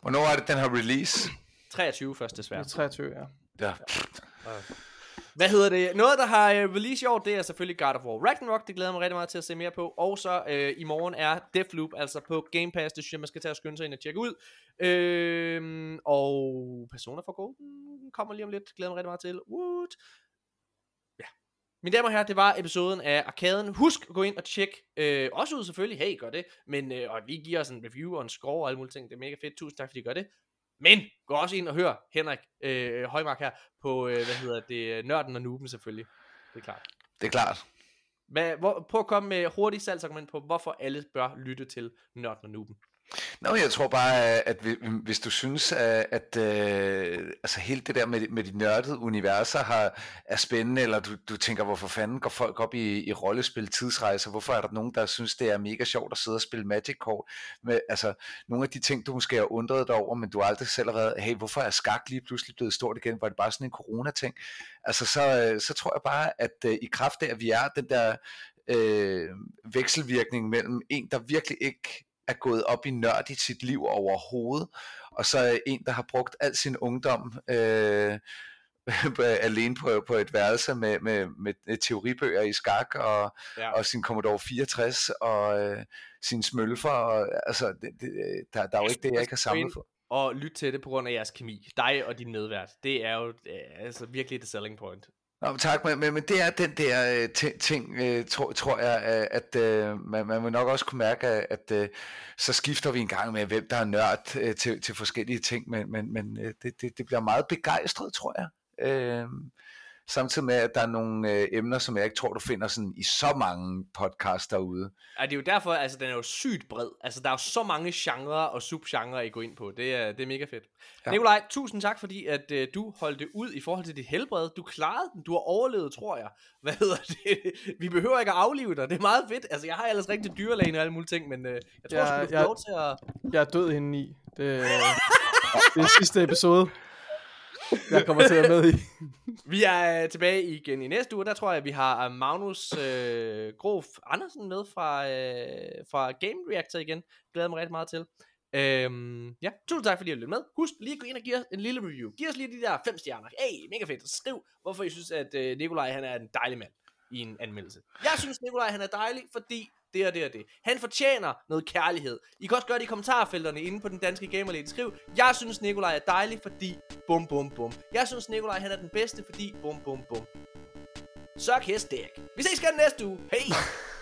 Hvornår er det, den har release? 23 først desværre. Det er 23, ja. Ja. Hvad hedder det? Noget, der har øh, release i år, det er selvfølgelig God of War Ragnarok. Det glæder jeg mig rigtig meget til at se mere på. Og så øh, i morgen er Deathloop, altså på Game Pass. Det synes jeg, man skal tage og skynde sig ind og tjekke ud. Øh, og Persona for Golden kommer lige om lidt. Glæder mig rigtig meget til. Woot. Ja. Mine damer og herrer, det var episoden af Arkaden. Husk at gå ind og tjek øh, også ud selvfølgelig. Hey, gør det. Men øh, og lige giver os en review og en score og alle mulige ting. Det er mega fedt. Tusind tak, fordi I gør det. Men gå også ind og hør Henrik øh, Højmark her på, øh, hvad hedder det, Nørden og Nuben selvfølgelig. Det er klart. Det er klart. Hvad, hvor, prøv at komme med hurtigt salgsargument på, hvorfor alle bør lytte til Nørden og Nuben. Nå, jeg tror bare, at vi- hvis du synes, at, at øh, altså hele det der med, med de nørdede universer har, er spændende, eller du, du tænker, hvorfor fanden går folk op i, i rollespil, tidsrejser, hvorfor er der nogen, der synes, det er mega sjovt at sidde og spille Magic-kort, med, altså nogle af de ting, du måske har undret dig over, men du har aldrig selv har været, hey, hvorfor er skak lige pludselig blevet stort igen, var det bare sådan en corona-ting, altså så, øh, så tror jeg bare, at øh, i kraft af, at vi er den der øh, vekselvirkning mellem en, der virkelig ikke er gået op i nørd i sit liv overhovedet, og så er en, der har brugt al sin ungdom øh, (laughs) alene på, på et værelse med, med, med teoribøger i skak, og, Ja. og sin Commodore 64, og øh, sin smølfer, og, altså, det, det, der, der er jo ikke det, jeg ikke har samlet for. Og lyt til det på grund af jeres kemi. Dig og din medvært. Det er jo øh, altså virkelig the selling point. Nå, men tak, men, men, men det er den der øh, ting, ting øh, tror, tror jeg, øh, at øh, man, man vil nok også kunne mærke, at, at øh, så skifter vi en gang med, hvem der er nørd øh, til, til forskellige ting, men, men, men øh, det, det, det bliver meget begejstret, tror jeg. Øh, samtidig med, at der er nogle øh, emner, som jeg ikke tror, du finder sådan i så mange podcasts derude. Og det er jo derfor, altså den er jo sygt bred. Altså der er jo så mange genrer og subgenrer, I går ind på. Det er, det er mega fedt. Ja. Ja. Nikolaj, tusind tak, fordi at øh, du holdt det ud i forhold til dit helbred. Du klarede den. Du har overlevet, tror jeg. (laughs) Hvad hedder det? Vi behøver ikke at aflive dig. Det er meget fedt. Altså jeg har ellers rigtig dyrlægen og alle mulige ting, men øh, jeg tror, Ja, ja, du får ja. lov til at... Jeg er død hende i. Det, (laughs) det er sidste episode, jeg kommer til at være med i. (laughs) Vi er øh, tilbage igen i næste uge. Der tror jeg, vi har øh, Magnus øh, Grof Andersen med fra, øh, fra Game Reactor igen. Glæder mig rigtig meget til. Øhm, ja, tusind tak fordi I lyttede med. Husk lige at gå ind og give os en lille review. Giv os lige de der fem stjerner. Hey, mega fedt. Skriv, hvorfor I synes, at øh, Nikolaj han er en dejlig mand i en anmeldelse. Jeg synes, Nikolaj han er dejlig, fordi det og det og det. Han fortjener noget kærlighed. I kan også gøre det i kommentarfelterne inde på den danske gamerlæge. Skriv, jeg synes Nikolaj er dejlig, fordi bum bum bum. Jeg synes Nikolaj han er den bedste, fordi bum bum bum. Så kæst dick. Vi ses igen næste uge. Hej! (laughs)